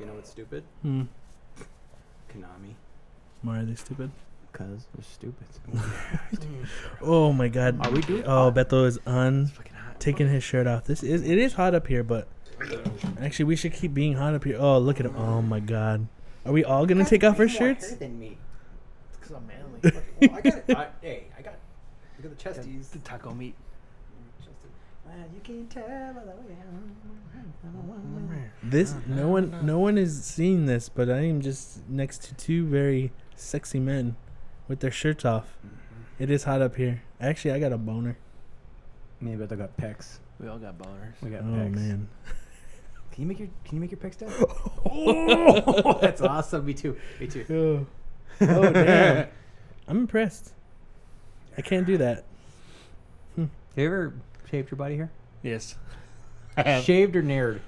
You know what's stupid? Hmm. Konami. Why are they stupid? Because they're stupid. Oh my god. Are we doing? Oh, Beto is on fucking hot. taking his shirt off. This is it is hot up here, but actually we should keep being hot up here. Oh, look at him. Oh my god. Are we all gonna take off our shirts? than me. Because I'm manly. well, I got it. I, hey, I got. Look at the chesties. the taco meat. Well, you can tell by the way This uh, no one no one is seeing this, but I am just next to two very sexy men with their shirts off. Mm-hmm. It is hot up here. Actually, I got a boner. Me and Beto got pecs. We all got boners. We got Oh pecs. man. Can you make your Can you make your pecs down? oh, that's awesome. Me too. Me too. Oh, oh damn. I'm impressed. I can't do that. Have you ever shaved your body hair? Yes. Shaved or nared?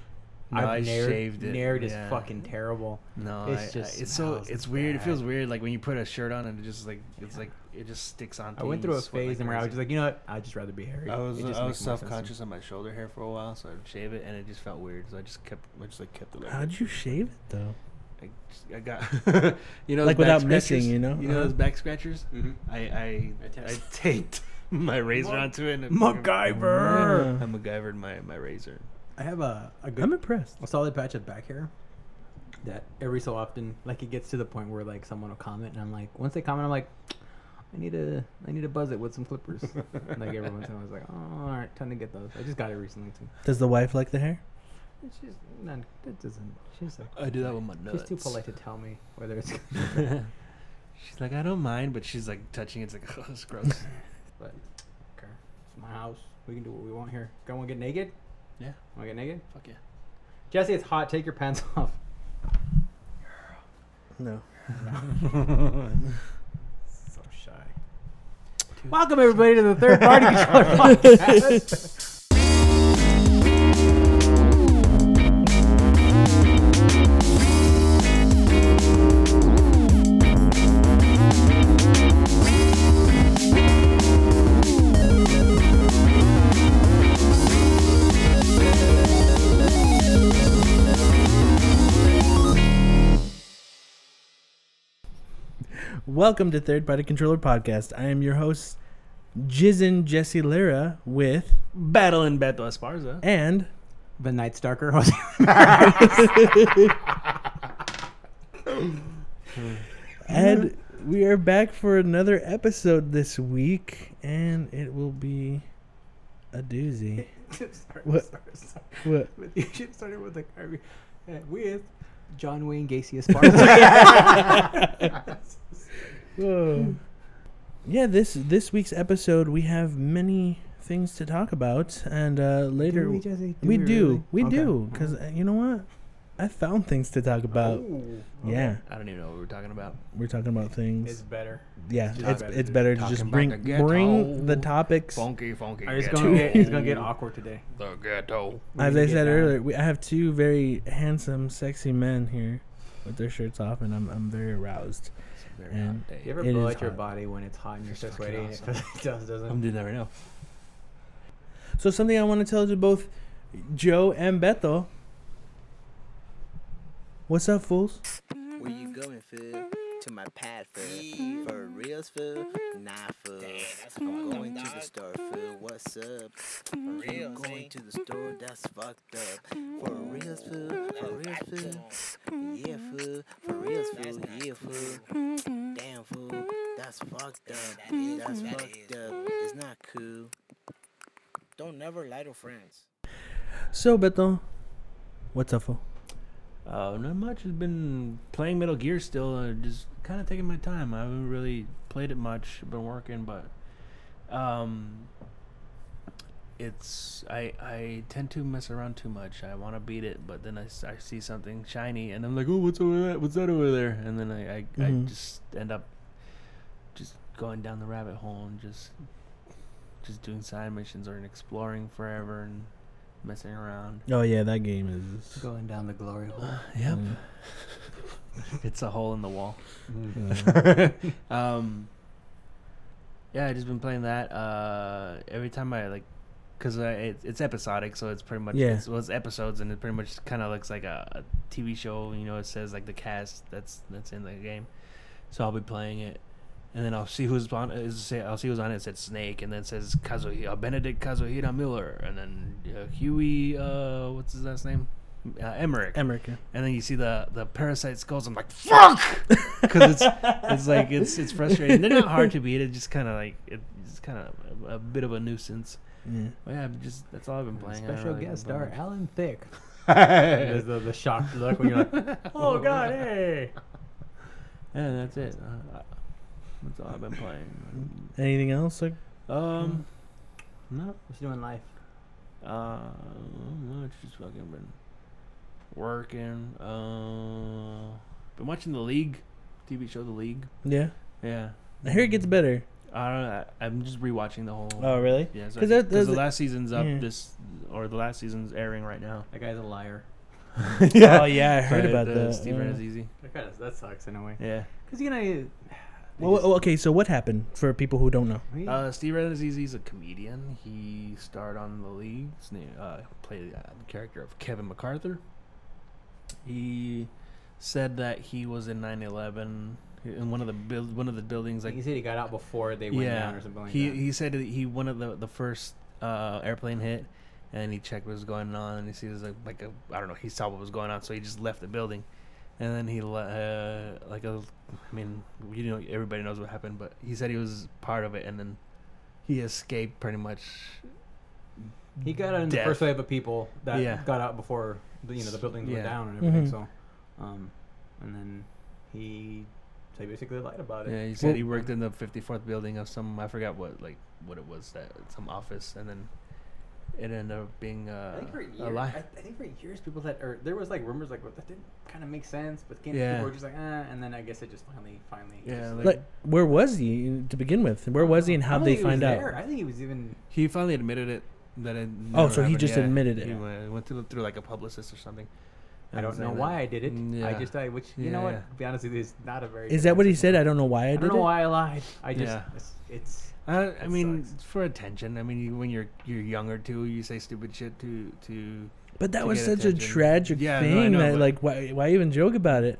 No, I nared. shaved it. Nared is Yeah. fucking terrible. No, It's I- I- just it's so smells it's weird. It feels weird, like when you put a shirt on and it just like it's like it just sticks on. I went through a phase and where I was just like, you know what? I'd just rather be hairy. I was It just I was makes more sense to self me. conscious on my shoulder hair for a while, so I'd shave it, and it just felt weird. So I just kept I just like kept it. Like How'd you shave it though? I, just, I got you know Like without missing, you know? you know Uh-huh. those back scratchers. Mhm. I I I I taped my razor Mac- onto it. And it- MacGyver. Yeah. I MacGyvered my my razor. I have a, a good, I'm impressed. a solid patch of back hair. That every so often, like it gets to the point where like someone will comment, and I'm like, once they comment, I'm like, I need to, I need to buzz it with some clippers. like every once in a while, I was like, oh, all right, time to get those. I just got it recently too. Does the wife like the hair? She's just not, it doesn't. She's like, I do that with my nuts. she's too polite to tell me whether it's. she's like, I don't mind, but she's like touching. It's like, oh, it's gross. But okay, it's my house. We can do what we want here. Go and get naked. yeah, Want to get naked? fuck yeah. Jesse, it's hot. Take your pants off. No. So shy. Welcome everybody to the third party controller podcast. Welcome to Third Party Controller Podcast. I am your host, Jizzin Jesse Lira, with Battling Beto Esparza. and the Night Stalker. and we are back for another episode this week, and it will be a doozy. sorry, What? sorry, sorry. What? But you should start started with like uh, with John Wayne Gacy Esparza. Yeah, this this week's episode we have many things to talk about, and uh, later Do we, Jesse? we we do, really? we Okay. do, because uh, you know what, I found things to talk about. Ooh, Yeah, I don't even know what we're talking about. we're talking about things. It's better. yeah, it's it's just it's, better to better to talk just about bring the ghetto. bring the topics. Funky, funky. It's ghetto. gonna get it's gonna get awkward today. The ghetto. We're As gonna I get said down. earlier, we, I have two very handsome, sexy men here with their shirts off, and I'm I'm very aroused. It's a very And- hot day. You ever It blow is out your hot. body when it's hot and you're It's so fucking sweaty? awesome. It does, doesn't. I'm doing that right now. So something I want to tell to both Joe and Beto. What's up, fools? Where you going, Phil? To my pad, Phil. For reals, Phil? Nah, Phil. I'm going to the store, Phil. What's up? For reals, going to the store, that's fucked up. For reals, Phil? For reals, Phil? Yeah, Phil. For reals, Phil? Yeah, Phil. Damn, Phil. That's fucked up. That's fucked up. It's not cool. Don't never lie to friends. So Beto, what's up, fool? Uh, not much. Has been playing Metal Gear still. Uh, just kind of taking my time. I haven't really played it much. Been working, but um, it's I I tend to mess around too much. I want to beat it, but then I, I see something shiny, and I'm like, oh, what's over that? What's that over there? And then I I, Mhm. I just end up just going down the rabbit hole and just just doing side missions or exploring forever and messing around. Oh yeah, that game is. Going down the glory hole. Yep. Mm. it's a hole in the wall. Uh, um, yeah, I just been playing that. Uh, every time I like because uh, it, it's episodic, so it's pretty much Yeah. it's, well, it's episodes, and it pretty much kind of looks like a, a TV show. You know, it says like the cast that's that's in the game. So I'll be playing it, and then I'll see who's on. Is say I'll see who's on it. It says Snake, and then it says Kazuhira, Benedict Kazuhira Miller, and then uh, Huey. Uh, what's his last name? Uh, Emmerich. America. and then you see the the parasite skulls. I'm like, fuck, because it's it's like it's it's frustrating. They're not hard to beat. It's just kind of like it's kind of a, a bit of a nuisance. Yeah. But yeah, just that's all I've been playing. Special really guest been star playing Alan Thicke. There's the, the shocked look when you're like, oh god, hey. yeah, that's it. Uh, that's all I've been playing. Anything else? Like, Um, No, what's doing life? uh, not much. Just fucking been working. Uh, been watching the League, TV show The League. yeah. Yeah. I hear it gets better. I don't know. I- I'm just rewatching the whole. Oh, really? Yeah, so 'Cause that- because the last season's up yeah. this, or the last season's airing right now. That guy's a liar. yeah. Oh yeah, I heard But, about uh, that. Steve yeah. Easy. That kind of that sucks in a way. Yeah. Cause you know, they Well, well, okay, so what happened for people who don't know? Uh, Steve Easy is a comedian. He starred on The League. His name, uh, played uh, the character of Kevin MacArthur. He said that he was in 9/11 in one of the build one of the buildings like he said he got out before they went yeah. down or something like he that. he said that he one of the the first uh, airplane hit, and he checked what was going on, and he sees like like a I don't know he saw what was going on, so he just left the building, and then he le- uh, like a I mean you know everybody knows what happened, but he said he was part of it, and then he escaped pretty much. He got out in the first wave of people that Yeah. got out before the, you know the buildings Yeah. went down and everything. Mhm. So, um, and then he, so he basically lied about it. Yeah, he said Well- he worked in the 54th building of some I forgot what like what it was that some office, and then it ended up being uh, I think for a years, lie. I, I think for years people that or there was like rumors like well, that didn't kind of make sense, but again, Yeah. people were just like, eh, and then I guess it just finally, finally. Yeah, just, like- Like, where was he to begin with? Where was he, and how don't they think he was find out? there. I think he was even. He finally admitted it. That it Oh, never so he just yeah. admitted it. He went, went through, through like a publicist or something. I don't know saying why that- I did it. Mm, I just I which you Yeah, know what? yeah. To be honest with you, is not a very. Is that what he said? I don't know why I did it. I don't know it. why I lied. I just Yeah. it's, it's Uh, I mean, sucks. for attention. I mean, you, when you're you're younger too, you say stupid shit to to. But that to was get such a tragic Yeah, no, thing know, that like why why even joke about it?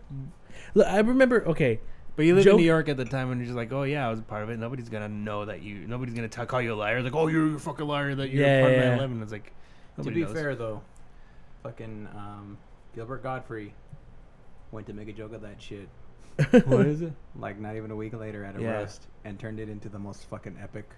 Look, I remember. Okay, But you live Joke- in New York at the time, and you're just like, oh yeah, I was a part of it. Nobody's gonna know that you. Nobody's gonna t- call you a liar. Like, oh, you're a fucking liar. That you're Yeah, a part yeah, of yeah. 9/11. It's like. to Nobody be knows. fair though, fucking um, Gilbert Gottfried went to make a joke of that shit. what is it? Like not even a week later at a Yeah. roast, and turned it into the most fucking epic,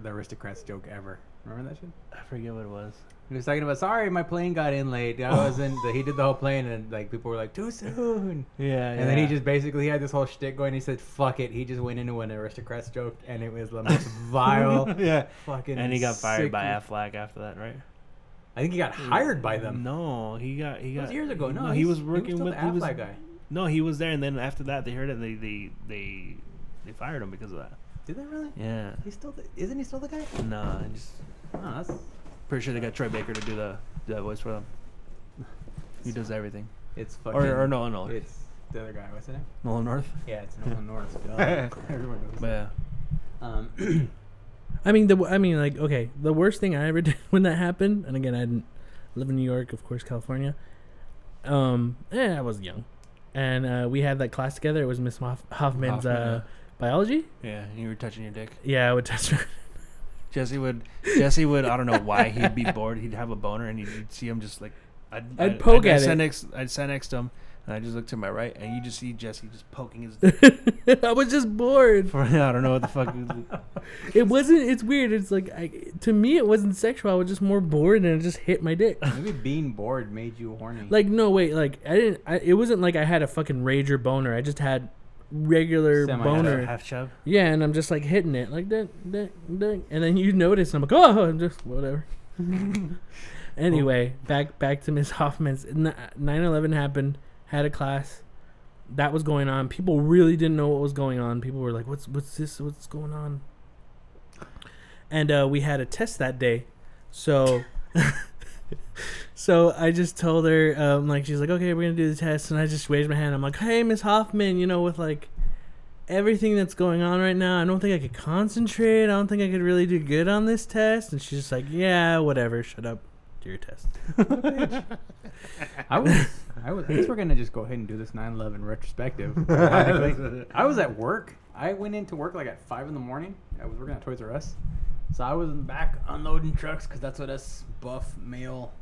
the aristocrats joke ever. Remember that shit? I forget what it was. He was talking about, sorry, my plane got in late. I oh. wasn't. he did the whole plane, and like people were like, too soon. Yeah, And then he just basically had this whole shtick going. He said, "Fuck it." He just went into an aristocrats joke, and it was the most vile, yeah. fucking. And he got fired by Aflac after that, right? I think he got hired by them. No, he got he got was years ago. No, he was working still with the he was, Aflac guy. No, he was there, and then after that, they heard it. They they they they fired him because of that. Did they really? Yeah. He's still. The, isn't he still the guy? No, I just Oh, that's. pretty sure they got Troy Baker to do the the voice for them. He does everything. It's fucking. Or or Nolan North. It's the other guy. What's his name? Nolan North. Yeah, it's Nolan North. Duh. Everyone knows. But yeah. Um, I mean the I mean like okay, the worst thing I ever did when that happened, and again I didn't live in New York, of course, California. Um, eh, I was young, and uh, we had that class together. It was Miss Hoff- Hoffman's uh, biology. Yeah, and you were touching your dick. Yeah, I would touch. Her. Jesse would Jesse would I don't know why he'd be bored. He'd have a boner and you'd, you'd see him just like I'd, I'd poke I'd, at sit it. next I'd sit next to him and I just look to my right and you just see Jesse just poking his dick. I was just bored. for, I don't know what the fuck. It wasn't. It's weird. It's like I, to me, it wasn't sexual. I was just more bored, and it just hit my dick. maybe being bored made you horny. Like no, wait. Like I didn't. I, it wasn't like I had a fucking rager boner. I just had regular Semi- boner. half chub. Yeah, and I'm just like hitting it like that, that, that, and then you notice, and I'm like, oh, I'm just whatever. anyway, back back to Miss Hoffman's. 9/11 happened. Had a class. That was going on. People really didn't know what was going on. People were like, "What's what's this? What's going on?" And uh, we had a test that day, so. So I just told her, um, like, she's like, okay, we're gonna do the test, and I just raised my hand. I'm like, hey, Miss Hoffman, you know, with like, everything that's going on right now. I don't think I could concentrate. I don't think I could really do good on this test. And she's just like, yeah, whatever. Shut up. Do your test. I was, I was. I guess we're gonna just go ahead and do this 9/11 retrospective. ironically. I was at work. I went into work like at five in the morning. I was working at Toys R Us, so I was in the back unloading trucks because that's what us buff male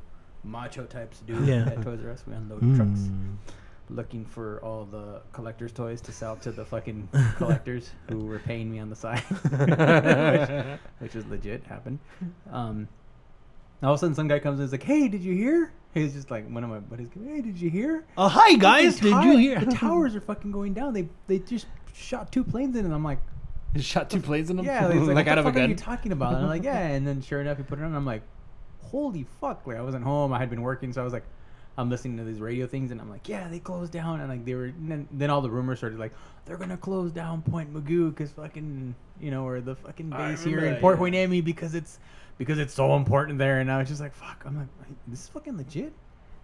macho types do Yeah. at Toys R Us. We unload Hmm. trucks, looking for all the collectors' toys to sell to the fucking collectors who were paying me on the side, which, which is legit happened. Um, all of a sudden, some guy comes in and is like, "Hey, did you hear?" He's just like one of my buddies. Hey, did you hear? Oh, hi guys! Did you hear? The towers are fucking going down. They they just shot two planes in, and I'm like, You shot two planes in them. yeah, like, like what out of a fuck are you talking about? And I'm like, yeah. And then sure enough, he put it on. And I'm like, holy fuck! Like I wasn't home. I had been working, so I was like, I'm listening to these radio things, and I'm like, yeah, they closed down, and like they were. Then, then all the rumors started like, they're gonna close down Point Mugu because fucking you know, or the fucking base here remember in that, Port yeah. Hueneme because it's because it's so important there. And I was just like, fuck. I'm like, this is fucking legit.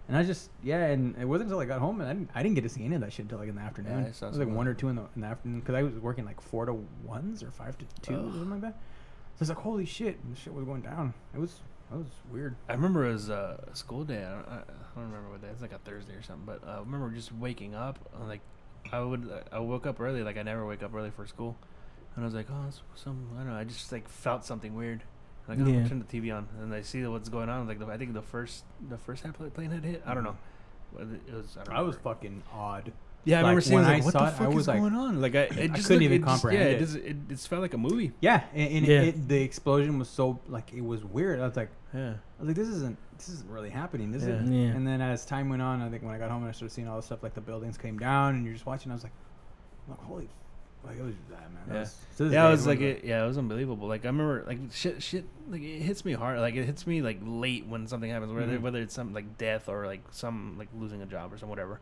And I just yeah, and it wasn't until I got home and I didn't, I didn't get to see any of that shit until like in the afternoon. I saw it was like of one or two in the in the afternoon because I was working like four to ones or five to two or Ugh. something like that. So it's like holy shit, and the shit was going down. It was that was weird. I remember it was uh, a school day. I don't, I, don't remember what day. It's like a Thursday or something. But uh, I remember just waking up. uh, Like I would, I woke up early. Like I never wake up early for school. And I was like, oh, some. I don't know. I just like felt something weird. Like oh, Yeah. turn the TV on, and I see what's going on. Like the, I think the first, the first half plane had hit. I don't know. It it was. I, don't I was fucking odd. Yeah, I like, remember seeing. when like, I what saw the it, I fuck was is like- going on? Like I, it I couldn't looked- even it just- comprehend yeah, it. it. Just, it, it felt like a movie. Yeah, and, and Yeah. It, it, the explosion was so like it was weird. I was like, Yeah. I was like, this isn't this isn't really happening, is it? Yeah. Yeah. And then as time went on, I think when I got home and I started seeing all the stuff like the buildings came down and you're just watching, I was like, like holy, f- like it was that man. That Yeah. was, Yeah, it was like it, yeah, it was unbelievable. Like I remember, like shit, shit, like it hits me hard. Like it hits me like late when something happens, whether Mhm. whether it's something like death or like some like losing a job or some whatever.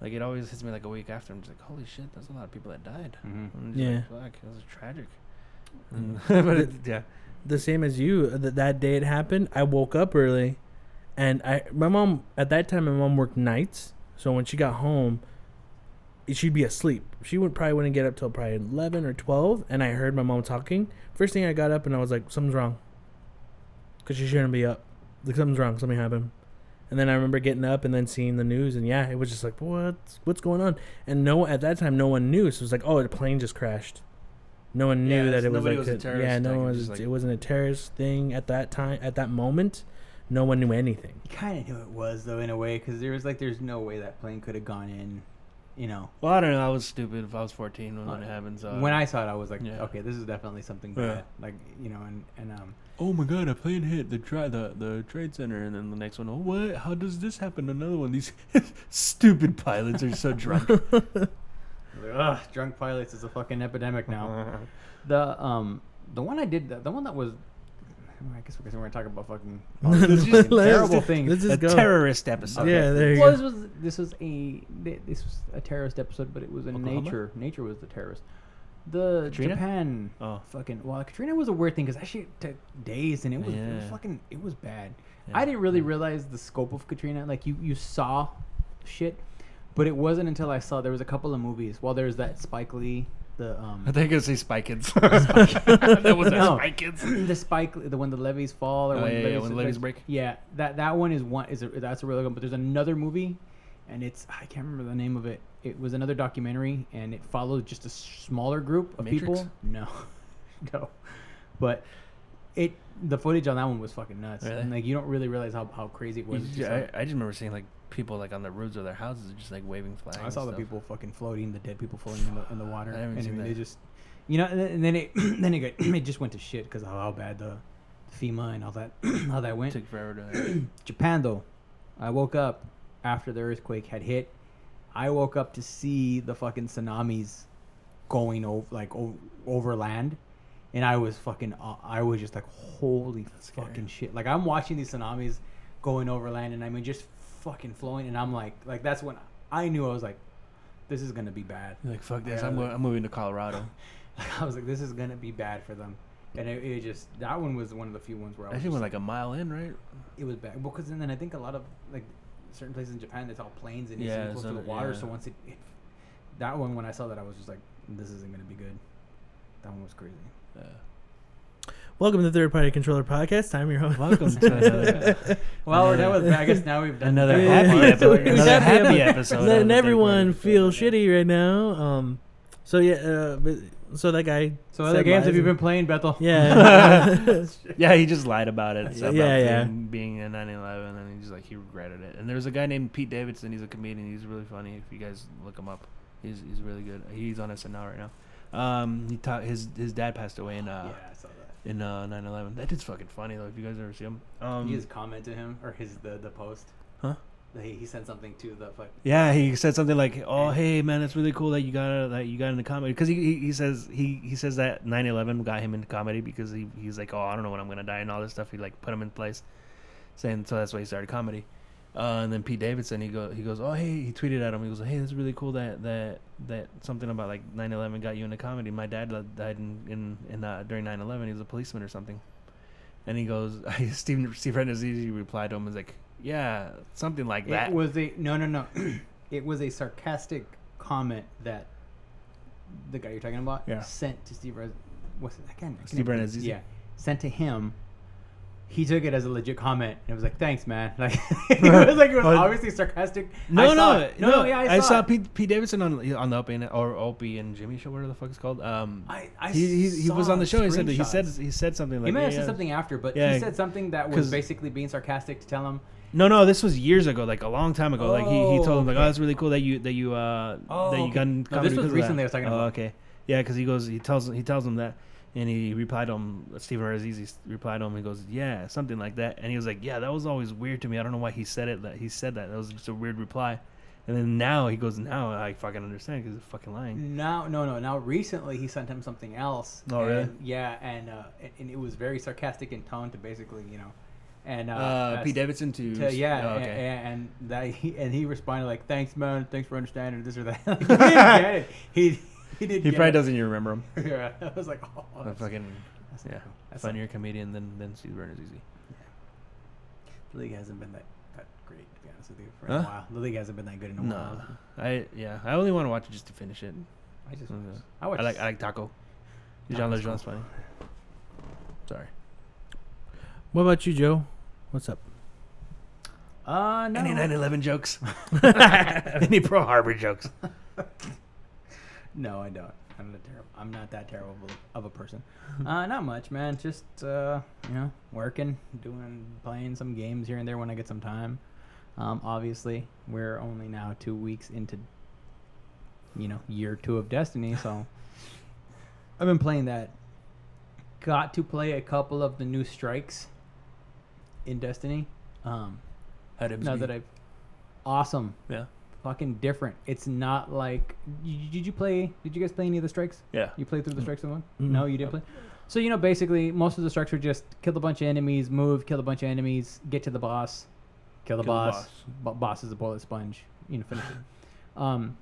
Like it always hits me like a week after. I'm just like, holy shit, there's a lot of people that died. Mhm. Yeah. like, fuck, it was tragic. And- Mm. but it, yeah, the same as you. That that day it happened. I woke up early, and I my mom at that time my mom worked nights, so when she got home, she'd be asleep. She would probably wouldn't get up till probably eleven or twelve, and I heard my mom talking. First thing I got up and I was like, something's wrong, because she shouldn't be up. Like something's wrong. Something happened. And then I remember getting up and then seeing the news, and yeah, it was just like, what's what's going on? And no, at that time, no one knew. So it was like, oh, the plane just crashed. No one Yeah, knew that it was like was a a- terrorist yeah, no one was. was like- it wasn't a terrorist thing at that time. At that moment, no one knew anything. You kind of knew it was though in a way because there was like there's no way that plane could have gone in, you know. well, I don't know. I was stupid if I was 14 when, when Uh, it happened. So when I saw it, I was like, yeah. okay, this is definitely something Yeah. Like you know, and and um, oh my god, a plane hit the try the the trade center, and then the next one, oh what? How does this happen? Another one. These stupid pilots are so drunk. ugh, drunk pilots is a fucking epidemic now. The um the one I did the, the one that was I guess we're gonna talk about fucking all these Let's terrible just- things. let's a go. terrorist episode. Yeah, there you well, go. this was this was a this was a terrorist episode, but it was in Oklahoma? nature. Nature was the terrorist. The Katrina? Japan Oh. fucking well, Katrina was a weird thing because that shit took days and it was, it was fucking it was bad. Yeah. I didn't really Yeah. realize the scope of Katrina. Like you you saw shit, but it wasn't until I saw there was a couple of movies. Well, there's that Spike Lee the um I think I gonna say Spy Kids. that was No. Spy Kids. the spike the when the levees fall or Oh, when, yeah, the yeah, levees, when the levees break. yeah that that one is one is a, that's a really good one but there's another movie and it's i can't remember the name of it it was another documentary and it followed just a smaller group of Matrix? people no no but it the footage on that one was fucking nuts Really? and like you don't really realize how, how crazy it was It's Yeah, like- I, I just remember seeing like people like on the roofs of their houses just like waving flags. I saw the people fucking floating, the dead people floating in the, in the water. I haven't and seen I mean, that. they just, you know, and then, and then it then it, got, it just went to shit because of how bad the FEMA and all that how that went. took forever to. Japan though, I woke up after the earthquake had hit. I woke up to see the fucking tsunamis going over like o- over land, and I was fucking uh, I was just like holy fucking shit. Like I'm watching these tsunamis going over land, and I mean just fucking flowing, and I'm like like that's when I knew I was like this is gonna be bad. You're like fuck this! Yeah, I'm, like- I'm moving to Colorado. I was like this is gonna be bad for them. And it, it just that one was one of the few ones where I I was think just we're like a mile in, right? it was bad because then I think a lot of like certain places in Japan it's all plains and it's Yeah, close to the water. yeah. So once it, it, that one when I saw that I was just like this isn't gonna be good. That one was crazy. Uh, Welcome to the Third Party Controller Podcast. I'm your host. welcome to another Well, we're done with that. I guess now we've done another happy episode. Yeah. Another happy episode. of letting everyone Party feel Controller. shitty right now. Um, so yeah, uh, but, so that guy. So other games have you been playing, Bethel? Yeah. Yeah, he just lied about it. Yeah, about yeah. Being, being a 9/11, and just like he regretted it. And there's a guy named Pete Davidson. He's a comedian. He's really funny. If you guys look him up, he's he's really good. He's on SNL right now. Um, he taught his his dad passed away in uh yeah, I saw that. In uh 9/11. That dude's fucking funny though. If you guys ever see him, um, you just commented to him or his the the post. Huh? He, he sent something to the fuck. Yeah, he said something like, "Oh, hey man, it's really cool that you got that you got into comedy." Because he, he he says he he says that 9/11 got him into comedy because he he's like, "Oh, I don't know when I'm gonna die" and all this stuff. He like put him in place, saying so that's why he started comedy. Uh, and then Pete Davidson, he go he goes, "Oh, hey," he tweeted at him. He goes, "Hey, it's really cool that that that something about like 9/11 got you into comedy. My dad died in in, in uh, during 9/11. He was a policeman or something." And he goes, Steve Steve Rannazzisi replied to him, was like, "Yeah, something like that." It was a no, no, no. it was a sarcastic comment that the guy you're talking about Yeah. sent to Steve. Res- what's it again? Steve can't- Yeah, sent to him. He took it as a legit comment and it was like, "Thanks, man." Like it was like it was Oh. obviously sarcastic. No, saw no, no, Yeah, I I saw, saw. Pete, Pete Davidson on on the Opie and, or Opie and Jimmy show, whatever the fuck it's called. Um, I, I he, he, he was on the show. He said he said he said something like he may have yeah, said something after, but Yeah, he said something that was basically being sarcastic to tell him. No, no, this was years ago, like a long time ago. like he, he told him like, Oh, oh, it's really cool that you that you uh Oh, that you okay. got No, this was recently. I was talking oh, about. okay, yeah, because he goes he tells he tells him that. And he replied to him, Stephen Rannazzisi replied to him. He goes, "Yeah, something like that." And he was like, "Yeah, that was always weird to me. I don't know why he said it. That he said that. That was just a weird reply." And then now he goes, "Now I fucking understand because he's fucking lying." Now, no, no. Now, recently, he sent him something else. Oh, really? Yeah, and, uh, and and it was very sarcastic in tone to basically, you know, and uh, Uh, Pete Davidson to, to yeah, oh, and, okay. and that he and he responded like, "Thanks, man. Thanks for understanding this or that." like, he didn't get it. He he didn't. he probably it. doesn't even remember him. yeah, I was like, "Oh, A that's, fucking that's yeah, cool. That's funnier comedian than than Steve Berners Easy. Yeah. The league hasn't been that, that great, to be honest with you, for Huh? a while. The league hasn't been that good in a No, while. I yeah, I only want to watch it just to finish it. I just, Okay. I watched. I like I like Taco. Jean Taco's Lajoie's cool. funny. Sorry. What about you, Joe? What's up? uh, no. Any 9/11 jokes? Any Pearl Harbor jokes? No, I don't. I'm not terrible. I'm not that terrible of a person. Uh, not much, man. Just uh, you know, working, doing, playing some games here and there when I get some time. Um, obviously, we're only now two weeks into, you know, year two of Destiny, so I've been playing that. Got to play a couple of the new strikes in Destiny. Um, now that I've awesome, yeah fucking different. It's not like. Did did you play? Did you guys play any of the strikes? yeah You played through the strikes one? Mm. No, you didn't play. So you know, basically, most of the strikes were just kill a bunch of enemies, move, kill a bunch of enemies, get to the boss, kill the Kill the boss. Bo- boss is a bullet sponge. You know, finish it. Um,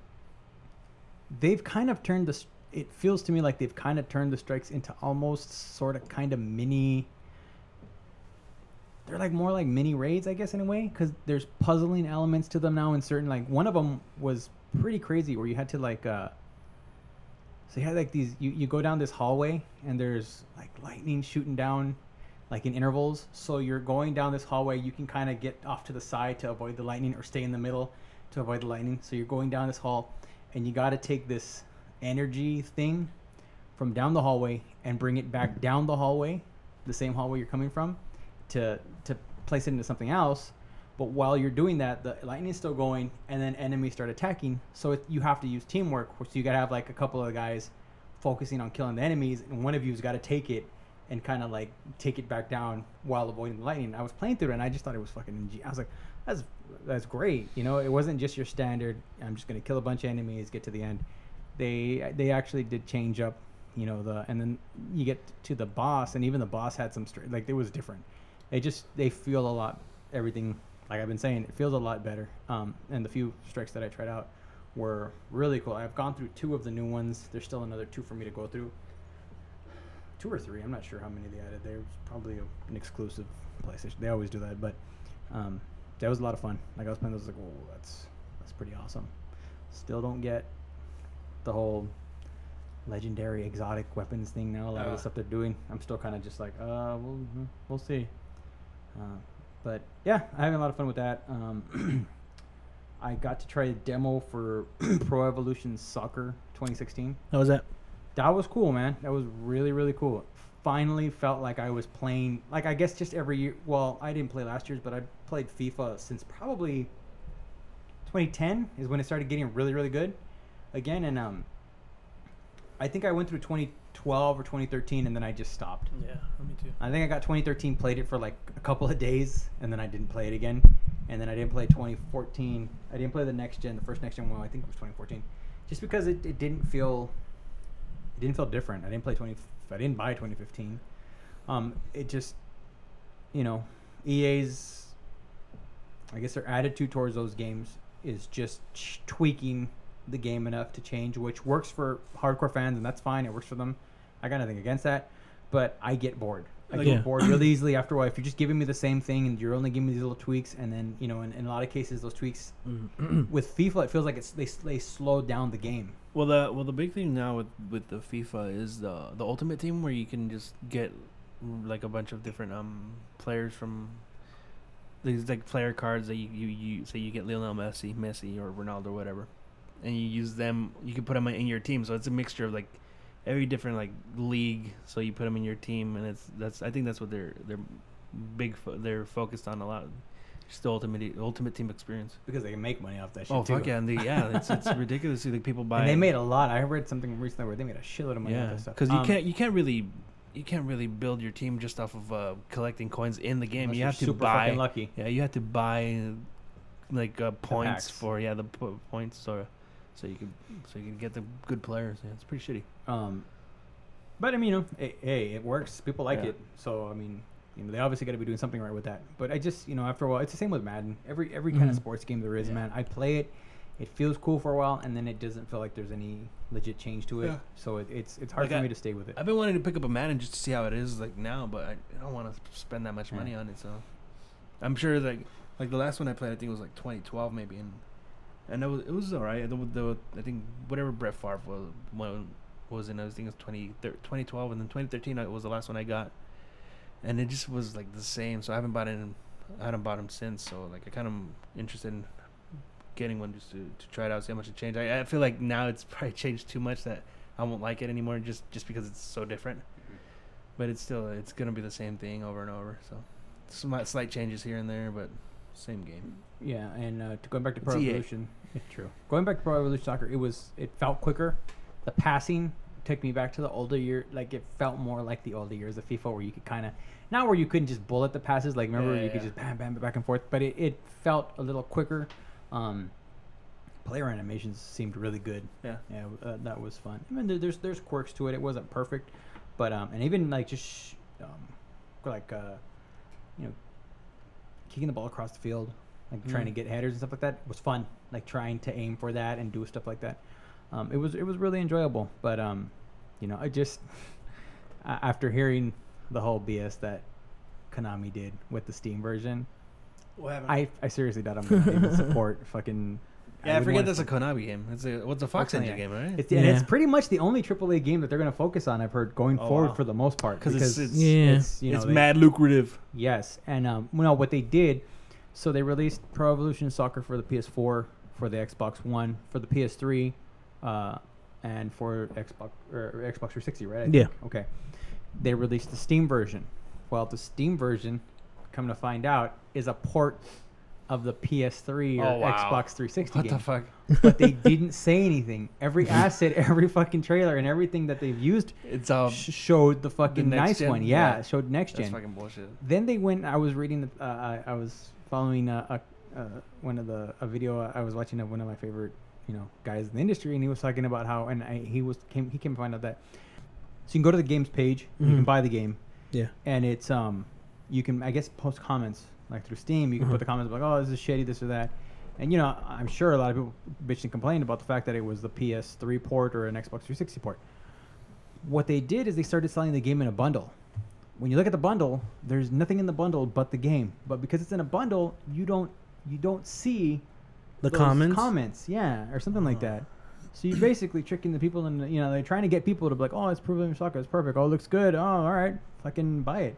they've kind of turned this. It feels to me like they've kind of turned the strikes into almost sort of kind of mini. They're like more like mini raids, I guess, in a way, because there's puzzling elements to them now. In certain, like one of them was pretty crazy, where you had to like. uh so you had like these you, you go down this hallway and there's like lightning shooting down like in intervals. So you're going down this hallway, you can kind of get off to the side to avoid the lightning or stay in the middle to avoid the lightning. So you're going down this hall and you got to take this energy thing from down the hallway and bring it back down the hallway, the same hallway you're coming from to to place it into something else. But while you're doing that, the lightning is still going, and then enemies start attacking. So it, you have to use teamwork. So you gotta have like a couple of guys focusing on killing the enemies, and one of you's got to take it and kind of like take it back down while avoiding the lightning. I was playing through it, and I just thought it was fucking. Ing- I was like, that's that's great. You know, it wasn't just your standard. I'm just gonna kill a bunch of enemies, get to the end. They they actually did change up, you know, the and then you get to the boss, and even the boss had some str- like it was different. They just they feel a lot everything like I've been saying, it feels a lot better. Um, and the few strikes that I tried out were really cool. I've gone through two of the new ones. There's still another two for me to go through. Two or three. I'm not sure how many they added. There's probably a, an exclusive PlayStation. They always do that, but um, that was a lot of fun. Like I was playing those, like, oh, that's that's pretty awesome. Still don't get the whole legendary exotic weapons thing now. A lot of Uh. the stuff they're doing, I'm still kind of just like, uh, we'll we'll see. Uh, but yeah, I'm having a lot of fun with that. Um, I got to try a demo for Pro Evolution Soccer 2016. How was that? That was cool, man. That was really, really cool. Finally felt like I was playing, like I guess just every year. Well, I didn't play last year's, but I played FIFA since probably 2010 is when it started getting really, really good again. And um, I think I went through 2012 or 2013, and then I just stopped. Yeah, me too. I think I got 2013, played it for like a couple of days, and then I didn't play it again. And then I didn't play 2014. I didn't play the next gen, the first next gen one. I think it was 2014, just because it, it didn't feel it didn't feel different. I didn't play 20. I didn't buy 2015. Um, it just you know EA's I guess their attitude towards those games is just ch- tweaking the game enough to change, which works for hardcore fans, and that's fine. It works for them. I got nothing against that, but I get bored. I Like- get Yeah. bored really easily after a while. If you're just giving me the same thing and you're only giving me these little tweaks, and then you know, in, in a lot of cases, those tweaks Mm. with FIFA, it feels like it's they they slow down the game. Well, the well the big thing now with with the FIFA is the the Ultimate Team where you can just get like a bunch of different um players from these like player cards that you you, you say you get Lionel Messi, Messi or Ronaldo, or whatever, and you use them. You can put them in your team, so it's a mixture of like every different like league. So you put them in your team, and it's that's I think that's what they're they're big fo- they're focused on a lot. Just the ultimate ultimate team experience. because they can make money off that shit Oh too. fuck yeah, and the, yeah, it's it's ridiculous. Like people buy. And they made a lot. I read something recently where they made a shitload of money off Yeah, that stuff. because you Um, can't you can't really you can't really build your team just off of uh, collecting coins in the game. You have to super buy. lucky. Yeah, you have to buy like uh, points for yeah the po- points so so you can so you can get the good players. Yeah, it's pretty shitty. Um, but I mean, you know, hey, hey, it works. People like Yeah. it. So I mean, you know, they obviously got to be doing something right with that. But I just, you know, after a while, it's the same with Madden. Every every kind of sports game there is, Yeah. man. I play it. It feels cool for a while, and then it doesn't feel like there's any legit change to it. Yeah. So it, it's it's hard Like for I- me to stay with it. I've been wanting to pick up a Madden just to see how it is like now, but I, I don't want to spend that much Yeah. money on it. So I'm sure like like the last one I played, I think it was like 2012 maybe, and and it was it was alright. The, the I think whatever Brett Favre was one was in, I think it was 20, 2012, and then 2013 it was the last one I got, and it just was like the same. So I haven't bought it. In, I haven't bought them since. So like I kind of interested in getting one just to, to try it out, see how much it changed. I, I feel like now it's probably changed too much that I won't like it anymore just just because it's so different. Mm-hmm. But it's still it's gonna be the same thing over and over. So some slight changes here and there, but same game. Yeah, and uh, to going back to Pro EA. Evolution, it's true. Going back to Pro Evolution Soccer, it was it felt quicker. The passing took me back to the older year. Like it felt more like the older years of FIFA, where you could kind of not where you couldn't just bullet the passes. Like remember Yeah, you could just bam bam back and forth, but it, it felt a little quicker. Um, player animations seemed really good. Yeah. Yeah, uh, that was fun. I mean, there, there's there's quirks to it. It wasn't perfect, but um, and even like just sh- um, like uh, you know, kicking the ball across the field, like trying to Mm. get headers and stuff like that was fun. Like trying to aim for that and do stuff like that. Um, it was it was really enjoyable. But um, you know, I just after hearing the whole BS that Konami did with the Steam version, What? I I seriously doubt I'm gonna even support fucking. Yeah, I would forget wanna that's a Konami game. It's a what's a Fox Fox Engine Engine. game, right? It's, and it's pretty much the only AAA game that they're going to focus on. I've heard going Oh, forward wow. for the most part 'Cause it's- it's- Yeah. it's, you know, it's they- mad lucrative. Yes, and um, well, no, what they did, so they released Pro Evolution Soccer for the PS4, for the Xbox One, for the PS3, uh, and for Xbox or or Xbox 360, right? I Yeah. think. Okay. They released the Steam version. Well, the Steam version, come to find out, is a port of the PS3 or Oh, wow. Xbox 360 What game the fuck? but they didn't say anything. Every asset, every fucking trailer, and everything that they've used It's all sh- showed the fucking next nice gen? one. Yeah, Yeah. showed next that's gen. fucking bullshit. Then they went. I was reading. The, uh, I, I was following a, a, uh, one of the a video I was watching of one of my favorite you know guys in the industry, and he was talking about how and I, he was came he came to find out that so you can go to the games page, you can Mhm. buy the game, Yeah. and it's um you can I guess post comments like through Steam. You can put mm-hmm. the comments like oh this is shitty this or that, and you know I'm sure a lot of people bitched and complained about the fact that it was the PS3 port or an Xbox 360 port. What they did is they started selling the game in a bundle. When you look at the bundle, there's nothing in the bundle but the game. But because it's in a bundle, you don't you don't see The comments. comments, yeah, or something like that. So you're basically tricking the people, and you know they're trying to get people to be like, "Oh, it's Pro Evolution Soccer. It's perfect. Oh, it looks good. Oh, all right, fucking buy it."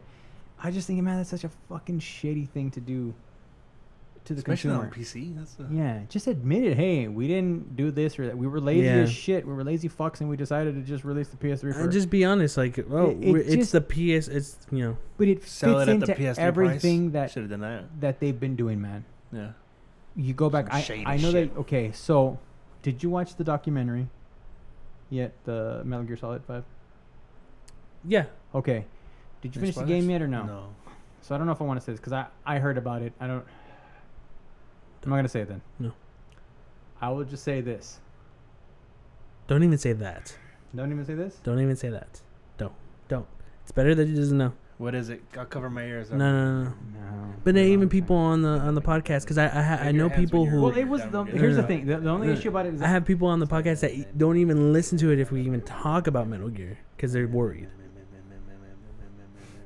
I just think, man, that's such a fucking shitty thing to do to the Especially consumer. on PC. That's a, Yeah, just admit it. Hey, we didn't do this or that. We were lazy Yeah. as shit. We were lazy fucks, and we decided to just release the PS3 And for. just be honest, like, oh, It- it we're- it's just- the PS. It's you know, but it Sell fits it at into the PS3 everything price. that should have done that. that they've been doing, man. Yeah. You go back. Some I shady I know shit. that. Okay, so did you watch the documentary? Yet the Metal Gear Solid Five. yeah. Okay, did you Any finish the game yet or no? No. So I don't know if I want to say this because I I heard about it. I don't. I'm not gonna say it then. No. I will just say this. Don't even say that. Don't even say this. Don't even say that. Don't. Don't. It's better that he doesn't know. What is it? I'll cover my ears. No, no, no, no. No. But no, then even people on the on the podcast, because I I, ha- I know people who Well, it was the, here's the no, thing. The, the only no. issue about it is I have people on the podcast that don't even listen to it if we even talk about Metal Gear because they're worried.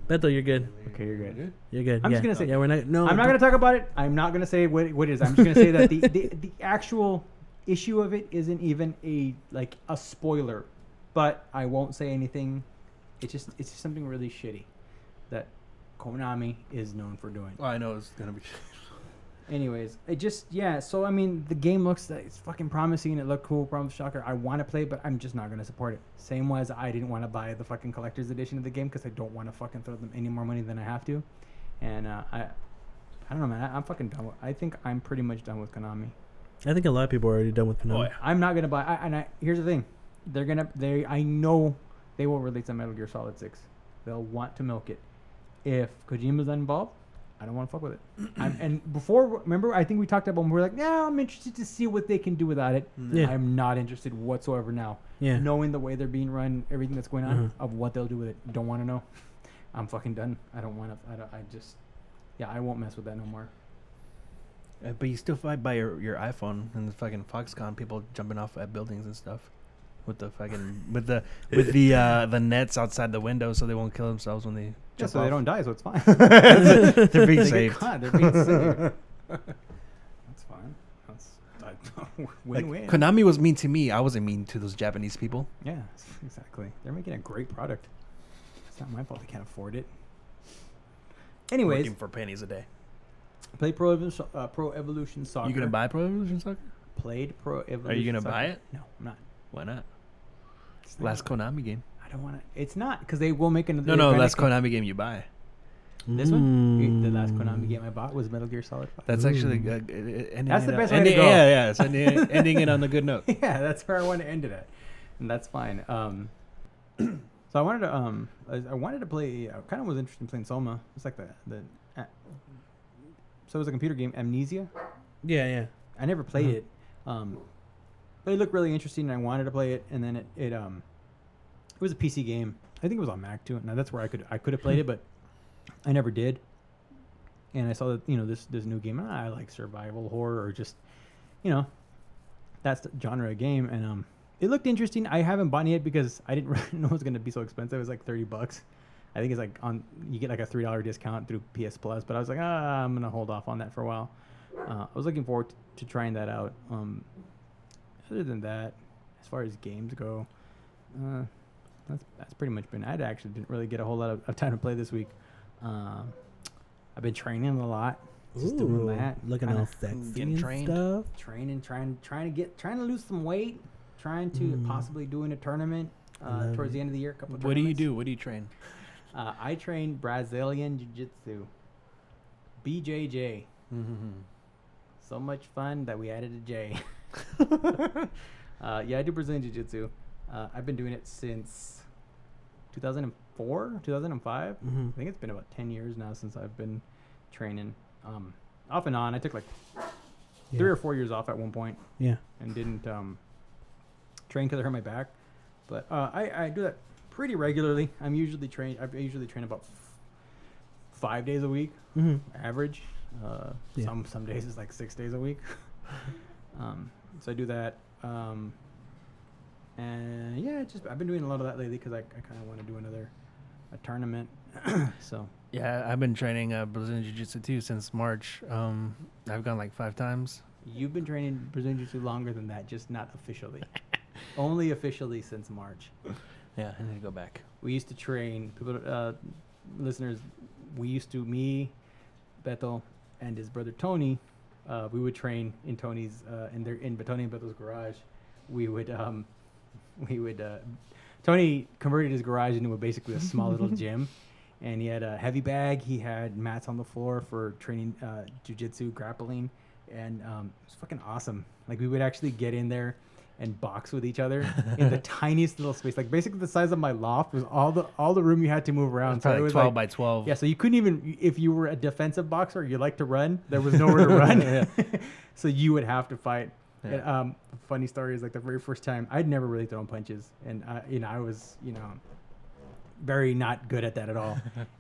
Beto, you're good. okay, you're good. You're good. I'm yeah. just gonna say- yeah, we're not. No, I'm not gonna talk about it. I'm not gonna say what, what it is. I'm just gonna say that the, the the actual issue of it isn't even a like a spoiler, but I won't say anything. It's just it's just something really shitty that Konami is known for doing. Oh, I know it's gonna be. Anyways, it just yeah. So I mean, the game looks like it's fucking promising. It looked cool. Promise shocker. I want to play, but I'm just not gonna support it. Same way as I didn't want to buy the fucking collector's edition of the game because I don't want to fucking throw them any more money than I have to. And uh, I, I don't know, man. I, I'm fucking done. With, I think I'm pretty much done with Konami. I think a lot of people are already done with Konami. Oh, yeah. I'm not gonna buy. I, and I here's the thing, they're gonna they. I know they will release a Metal Gear Solid Six. They'll want to milk it. If Kojima's not involved, I don't want to fuck with it. I'm, and before, remember, I think we talked about when we were like, yeah, I'm interested to see what they can do without it. Yeah. I'm not interested whatsoever now. Yeah. Knowing the way they're being run, everything that's going on, Mhm. of what they'll do with it, don't want to know. I'm fucking done. I don't want to. I, don't, I just, yeah, I won't mess with that no more. Uh, but you still fight by your, your iPhone and the fucking Foxconn people jumping off at buildings and stuff. With the fucking with the with the uh, the nets outside the window so they won't kill themselves when they Yeah, so they don't die, so it's fine. They're being They get saved. caught, They're being saved. That's fine. That's Like, win-win. Konami was mean to me. I wasn't mean to those Japanese people. yeah, exactly. They're making a great product. It's not my fault they can't afford it. Anyways, Working for pennies a day. play Pro Evolution, uh, Pro Evolution Soccer. You gonna buy Pro Evolution Soccer? Played Pro Evolution. Soccer. Are you gonna Soccer. buy it? No, I'm not. Why not? It's not- Last Konami game. I don't want to. It's not because they will make another. No, no, last gonna- Konami game you buy. This one, the last Mm. Konami game I bought was Metal Gear Solid 5. That's actually Ooh. uh, ending That's the best on, way to ending, go. Yeah, yeah, it's ending, it- ending it on a good note. yeah, that's where I want to end it at, and that's fine. Um, so I wanted to um, I, I wanted to play. I kind of was interested in playing Soma. It's like the the. Uh, so it was a computer game, Amnesia. Yeah, yeah. I never played Uh-huh. it, um, but it looked really interesting, and I wanted to play it. And then it, it um, it was a PC game. I think it was on Mac too. Now that's where I could I could have played it, but I never did. And I saw that you know this this new game. I like survival horror or just you know that's the genre of game, and um, it looked interesting. I haven't bought it yet because I didn't really know it was gonna be so expensive. It was like thirty bucks. I think it's like on you get like a three dollar discount through PS Plus, but I was like, ah, I'm gonna hold off on that for a while. Uh, I was looking forward to trying that out. Um, other than that, as far as games go, uh, that's that's pretty much been. I actually didn't really get a whole lot of, of time to play this week. Um, I've been training a lot, just doing that, Looking kinda all sexy getting and trained. stuff. training, trying trying to get trying to lose some weight, trying to Mm. possibly doing a tournament uh, towards the end of the year. A couple. What do you do? What do you train? Uh, I train Brazilian Jiu Jitsu. BJJ. Mm-hmm. So much fun that we added a J. uh, yeah, I do Brazilian Jiu Jitsu. Uh, I've been doing it since 2004, 2005. Mhm. I think it's been about 10 years now since I've been training. Um, off and on. I took like Yeah. three or four years off at one point Yeah. and didn't um, train because I hurt my back. But uh, I, I do that pretty regularly. I'm usually train. I usually train about f- five days a week, hmm average. Uh, Yeah. Some some days it's like six days a week. um, so I do that. Um, and yeah, just I've been doing a lot of that lately because I, I kind of want to do another a tournament. so Yeah, I've been training uh, Brazilian Jiu Jitsu too since March. Um, I've gone like five times. you've been training Brazilian Jiu-Jitsu longer than that, just not officially. Only officially since March. Yeah, I need to go back. We used to train people. Uh, listeners, we used to me, Beto, and his brother Tony. Uh, we would train in Tony's uh, in their in Tony and Beto's garage. We would um, we would uh, Tony converted his garage into a, basically a small little gym, and he had a heavy bag. He had mats on the floor for training uh, jujitsu, grappling, and um, it was fucking awesome. Like we would actually get in there and box with each other in the tiniest little space, like basically the size of my loft was all the all the room you had to move around. Probably it was twelve like- by twelve. yeah, so you couldn't even if you were a defensive boxer, you like to run. There was nowhere to run, Yeah. so you would have to fight. Yeah. And, um, funny story is like the very first time I'd never really thrown punches, and you know I was you know very not good at that at all.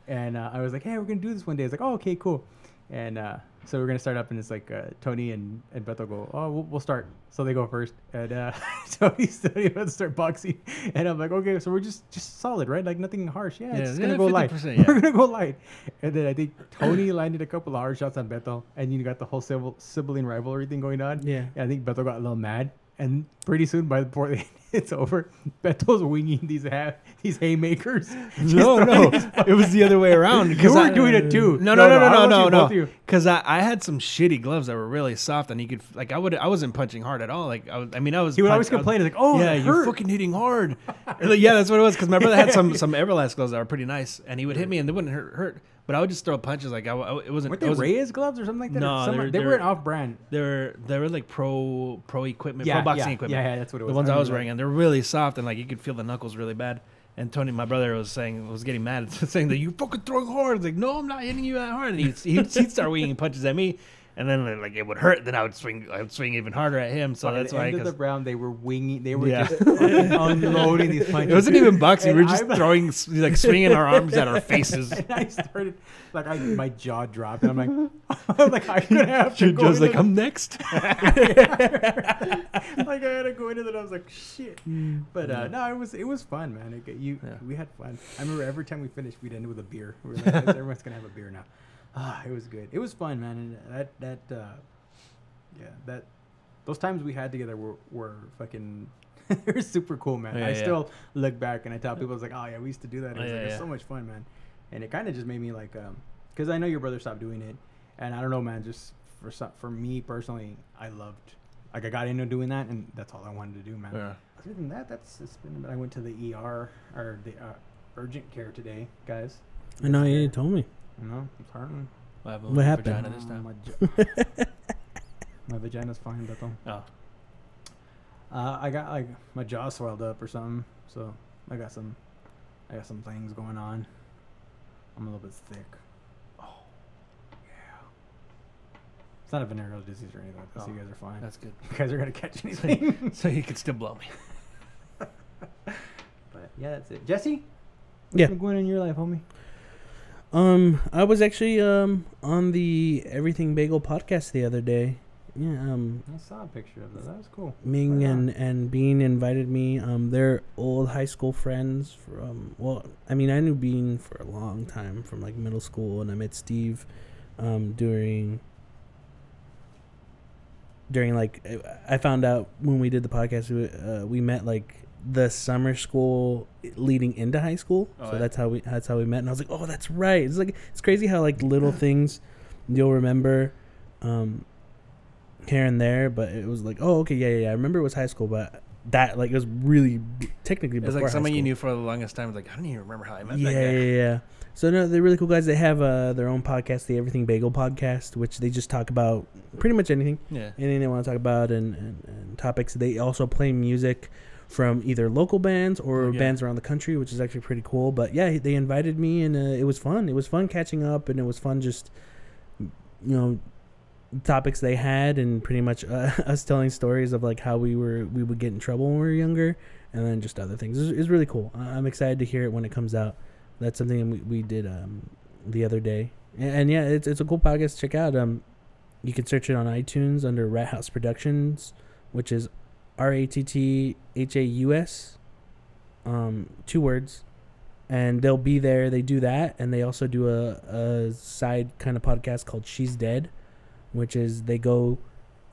and uh, I was like, hey, we're gonna do this one day. I was like, oh, okay, cool. And uh, so we're gonna start up, and it's like uh, Tony and and Beto go, oh, we'll, we'll start. So they go first, and uh, Tony's Tony about to start boxing, and I'm like, okay, so we're just just solid, right? Like nothing harsh. Yeah, Yeah, it's gonna go light. 50%, yeah. We're gonna go light. And then I think Tony landed a couple of hard shots on Beto, and you got the whole civil, sibling rivalry thing going on. Yeah. And I think Beto got a little mad, and pretty soon, by the point it's over, Beto's winging these ha- these haymakers. No, no, it was the other way around. You were I- doing it too. No, no, no, no, no, no, no. Because I, I had some shitty gloves that were really soft, and you could like I would I wasn't punching hard at all. Like I, was, I mean I was. He would always punch- I was- complain, like, "Oh, yeah, you're fucking hitting hard." Like, yeah, that's what it was. Because my brother had some some Everlast gloves that were pretty nice, and he would hit me, and they wouldn't hurt. hurt but I would just throw punches like I, I- it wasn't. Weren't they wasn't- Reyes gloves or something like that? No, some- they're- they were an off-brand. They were they were like pro pro equipment, Yeah, pro boxing yeah, equipment. yeah, yeah, that's what it was. The ones I I was wearing, and they're really soft, and like you could feel the knuckles really bad. And Tony, my brother, was saying was getting mad, at saying that you fucking throwing hard. I was like, no, I'm not hitting you that hard. And he'd, he'd, he'd start winging punches at me, and then like it would hurt. Then I would swing, I would swing even harder at him. So By that's the why. end of the 'cause round, they were winging. They were Yeah. just unloading these punches. it wasn't even boxing. And we were just I'm- throwing, like swinging our arms at our faces. and I started like I, my jaw dropped, and I'm like, I'm like I could have to go Joe's like, into I'm next. like I had to go into that. I was like, shit. But uh, no, it was it was fun, man. It, you Yeah. we had fun. I remember every time we finished, we'd end with a beer. We were like, everyone's gonna have a beer now. Ah, it was good. It was fun, man. And that that uh, yeah that those times we had together were were fucking. they were super cool, man. Yeah, I yeah. still look back and I tell people, I was like, oh yeah, we used to do that. It Oh, was yeah, like, it's yeah. so much fun, man. And it kind of just made me like, um, because I know your brother stopped doing it, and I don't know, man. Just for some, for me personally, I loved, like, I got into doing that, and that's all I wanted to do, man. Yeah. Other than that, that's it's been. I went to the ER or the uh, urgent care today, guys. I know you told me. You know, it's hurting. What happened? What happened? vagina this time? My, j- my vagina's fine, but Oh, uh, I got like my jaw swelled up or something, so I got some, I got some things going on. I'm a little bit thick. Oh, yeah. It's not a venereal disease or anything like that, so you Oh, guys are fine. that's good. You guys are gonna catch anything. So you could still blow me. but yeah, that's it. Jesse, what's Yeah. been going on in your life, homie? Um, I was actually um on the Everything Bagel podcast the other day. Yeah, um, I saw a picture of that. That was cool. Ming Right and on. and Bean invited me. Um, they're old high school friends from. Well, I mean, I knew Bean for a long time from like middle school, and I met Steve, um, during. During like, I found out when we did the podcast, we, uh, we met like the summer school leading into high school. Oh, so yeah. that's how we that's how we met, and I was like, oh, that's right. It's like it's crazy how like little things you'll remember. Um, here and there, but it was like, oh, okay, yeah, yeah, yeah. I remember it was high school, but that like it was really technically It's before like high someone you knew for the longest time. Like I don't even remember how I met Yeah, yeah, yeah. So no, they're really cool guys. They have uh, their own podcast, the Everything Bagel podcast, which they just talk about pretty much anything, Yeah. anything they want to talk about, and, and, and topics. They also play music from either local bands or Oh, yeah. bands around the country, which is actually pretty cool. But yeah, they invited me, and uh, it was fun. It was fun catching up, and it was fun just you know topics they had and pretty much uh, us telling stories of like how we were we would get in trouble when we were younger and then just other things it's, it's really cool i'm excited to hear it when it comes out that's something we, we did um the other day and, and yeah it's, it's a cool podcast to check out um you can search it on itunes under rat house productions which is r-a-t-t-h-a-u-s um two words and they'll be there they do that and they also do a, a side kind of podcast called she's dead which is they go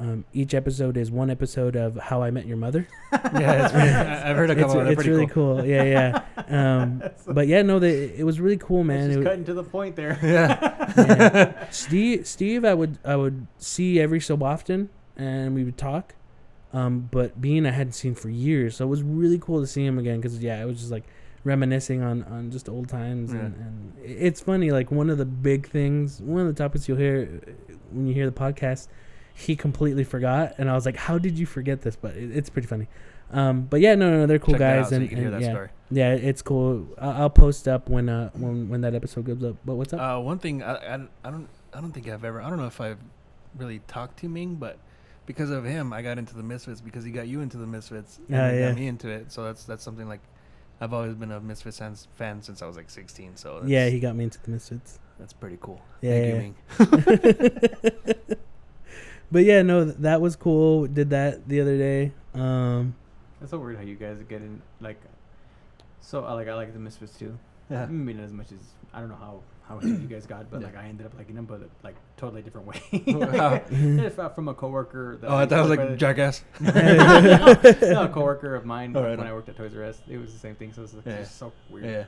Um, each episode is one episode of How I Met Your Mother. yeah, it's pretty, I- I've heard a it's couple. They're it's really cool. cool. Yeah, yeah. Um, but yeah, no, they, it was really cool, man. It's It just cutting to the point there. Yeah. yeah. Steve, Steve, I would I would see every so often, and we would talk. Um, but Bean, I hadn't seen for years, so it was really cool to see him again. Because yeah, it was just like reminiscing on on just old times, and, Yeah. and it's funny. Like one of the big things, one of the topics you'll hear uh, when you hear the podcast, he completely forgot, and I was like, "How did you forget this?" But it, it's pretty funny. Um, but yeah, no, no, no, they're cool Check guys, out so and, you can hear that yeah, story. yeah, it's cool. I'll, I'll post up when uh when when that episode goes up. But what's up? Uh, one thing I, I, I don't I don't think I've ever I don't know if I've really talked to Ming, but because of him, I got into the Misfits because he got you into the Misfits. And he yeah. got me into it. So that's that's something like I've always been a Misfits fan, fan since I was like 16. So that's, yeah, he got me into the Misfits. that's pretty cool. Yeah, Thank yeah. you, Ming. but yeah, no, that was cool. Did that the other day. Um, It's so weird how you guys get in like. So I like I like the Misfits too. Yeah. I mean, as much as I don't know how how into you guys got, but Yeah. like I ended up liking them, but like totally different way. How? if uh, from a coworker. That Oh, I thought it was like with- Jackass. no, a coworker of mine Oh, right when on. I worked at Toys R Us. It was the same thing. So it's Yeah. just so weird. Yeah.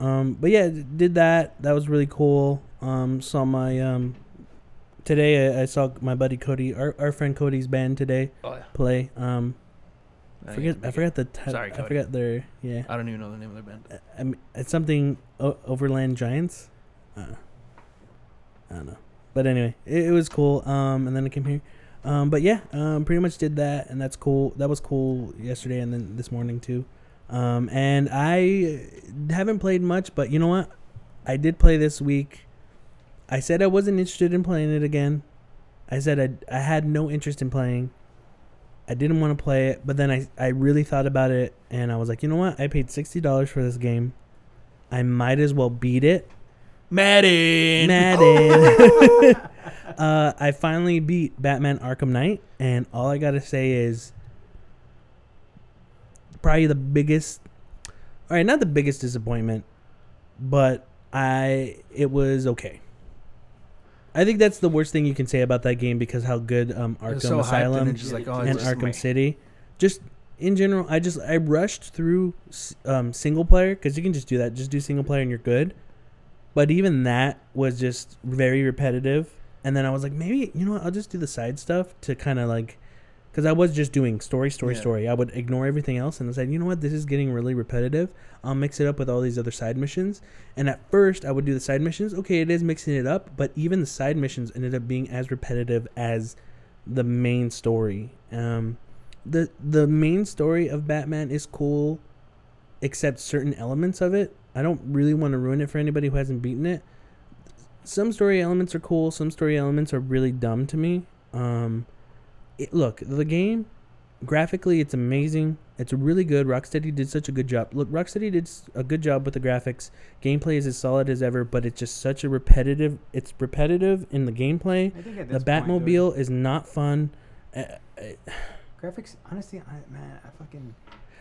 um, but yeah, did that. That was really cool. Um, saw my um, today I, I saw my buddy Cody, our, our friend Cody's band today Oh yeah. play. Um, I forget I forgot the ti- Sorry, I forgot their yeah. I don't even know the name of their band. I mean, it's something o- Overland Giants. Uh, I don't know, but anyway, it, it was cool. Um, and then I came here. Um, but yeah, um, pretty much did that, and that's cool. That was cool yesterday, and then this morning too. Um, and I haven't played much, but you know what? I did play this week. I said I wasn't interested in playing it again. I said I I had no interest in playing. I didn't want to play it, but then I, I really thought about it and I was like, you know what? I paid sixty dollars for this game. I might as well beat it. Madden. Madden. uh, I finally beat Batman Arkham Knight, and all I gotta say is probably the biggest. All right, not the biggest disappointment, but I it was okay. I think that's the worst thing you can say about that game because how good um, Arkham so Asylum and like, oh, and Arkham meh. City. Just in general, I just I rushed through um, single player because you can just do that. Just do single player and you're good. But even that was just very repetitive. And then I was like, maybe you know what? I'll just do the side stuff to kind of like, because I was just doing story, story, Yeah. story. I would ignore everything else and I said, you know what? This is getting really repetitive. I'll mix it up with all these other side missions. And at first, I would do the side missions. Okay, it is mixing it up, but even the side missions ended up being as repetitive as the main story. Um, the the main story of Batman is cool, except certain elements of it. I don't really want to ruin it for anybody who hasn't beaten it. Some story elements are cool. Some story elements are really dumb to me. Um, it, look, the game graphically, it's amazing. It's really good. Rocksteady did such a good job. Look, Rocksteady did a good job with the graphics. Gameplay is as solid as ever, but it's just such a repetitive. It's repetitive in the gameplay. I think at The this point, dude, Batmobile is not fun. Uh, uh, graphics. Honestly, I, man, I fucking.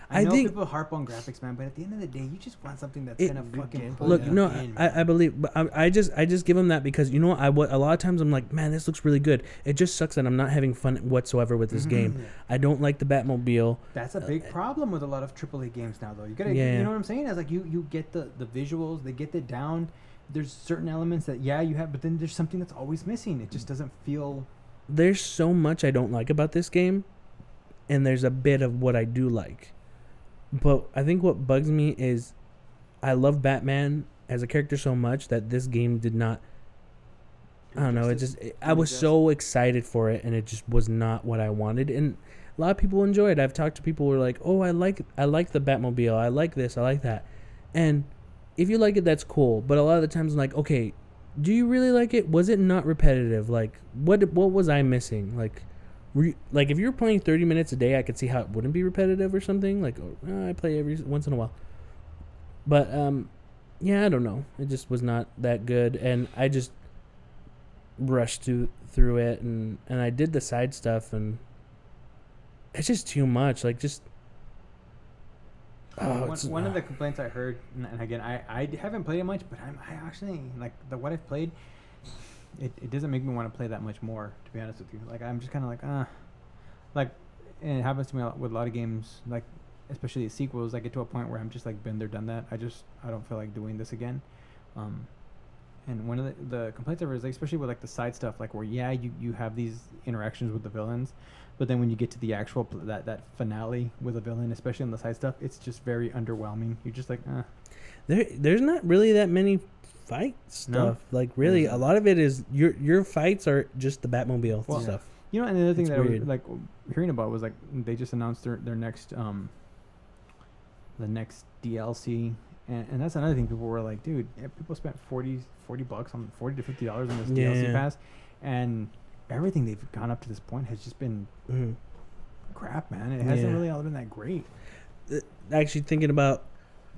I I, know think- people harp on graphics, man, but at the end of the day, you just want something that's It- gonna fucking Look, you no, in, I, I believe, but I, I just, I just give them that because you know what, I what a lot of times I'm like, man, this looks really good. It just sucks that I'm not having fun whatsoever with this game. Mm-hmm. I don't like the Batmobile. That's a uh, big uh, problem with a lot of AAA games now, though. You gotta, Yeah. you know what I'm saying? It's like you, you get the the visuals, they get it down. There's certain elements that yeah you have, but then there's something that's always missing. It just doesn't feel. There's so much I don't like about this game, and there's a bit of what I do like. But I think what bugs me is, I love Batman as a character so much that this game did not. I don't know. It just it, I was so excited for it, and it just was not what I wanted. And a lot of people enjoy it. I've talked to people who are like, "Oh, I like I like the Batmobile. I like this. I like that." And if you like it, that's cool. But a lot of the times, I'm like, okay, do you really like it? Was it not repetitive? Like, what what was I missing? Like, you, like if you were playing 30 minutes a day, I could see how it wouldn't be repetitive or something. Like, oh, I play every once in a while. But um, yeah, I don't know. It just was not that good, and I just rushed through through it, and and I did the side stuff, and it's just too much. Like, just oh, one, one of the complaints I heard, and and again, I, I haven't played it much, but I'm I actually like the what I've played. It, it doesn't make me want to play that much more. To be honest with you, like I'm just kind of like ah, like and it happens to me with a lot of games. Like especially sequels, I get to a point where I'm just like been there, done that. I just I don't feel like doing this again. Um, and one of the, the complaints ever is like, especially with like the side stuff, like where yeah you you have these interactions with the villains, but then when you get to the actual pl- that that finale with a villain, especially on the side stuff, it's just very underwhelming. You're just like ah. There, there's not really that many fight stuff. Like really, a lot of it is your your fights are just the Batmobile Well, stuff. You know, and the other thing It's that I was like hearing about was like they just announced their their next um the next DLC, and, and that's another thing. People were like, dude, yeah, people spent 40, 40 bucks on forty to fifty dollars on this DLC pass, and everything they've gone up to this point has just been Mhm. crap, man. It hasn't Yeah. really all been that great. Actually, thinking about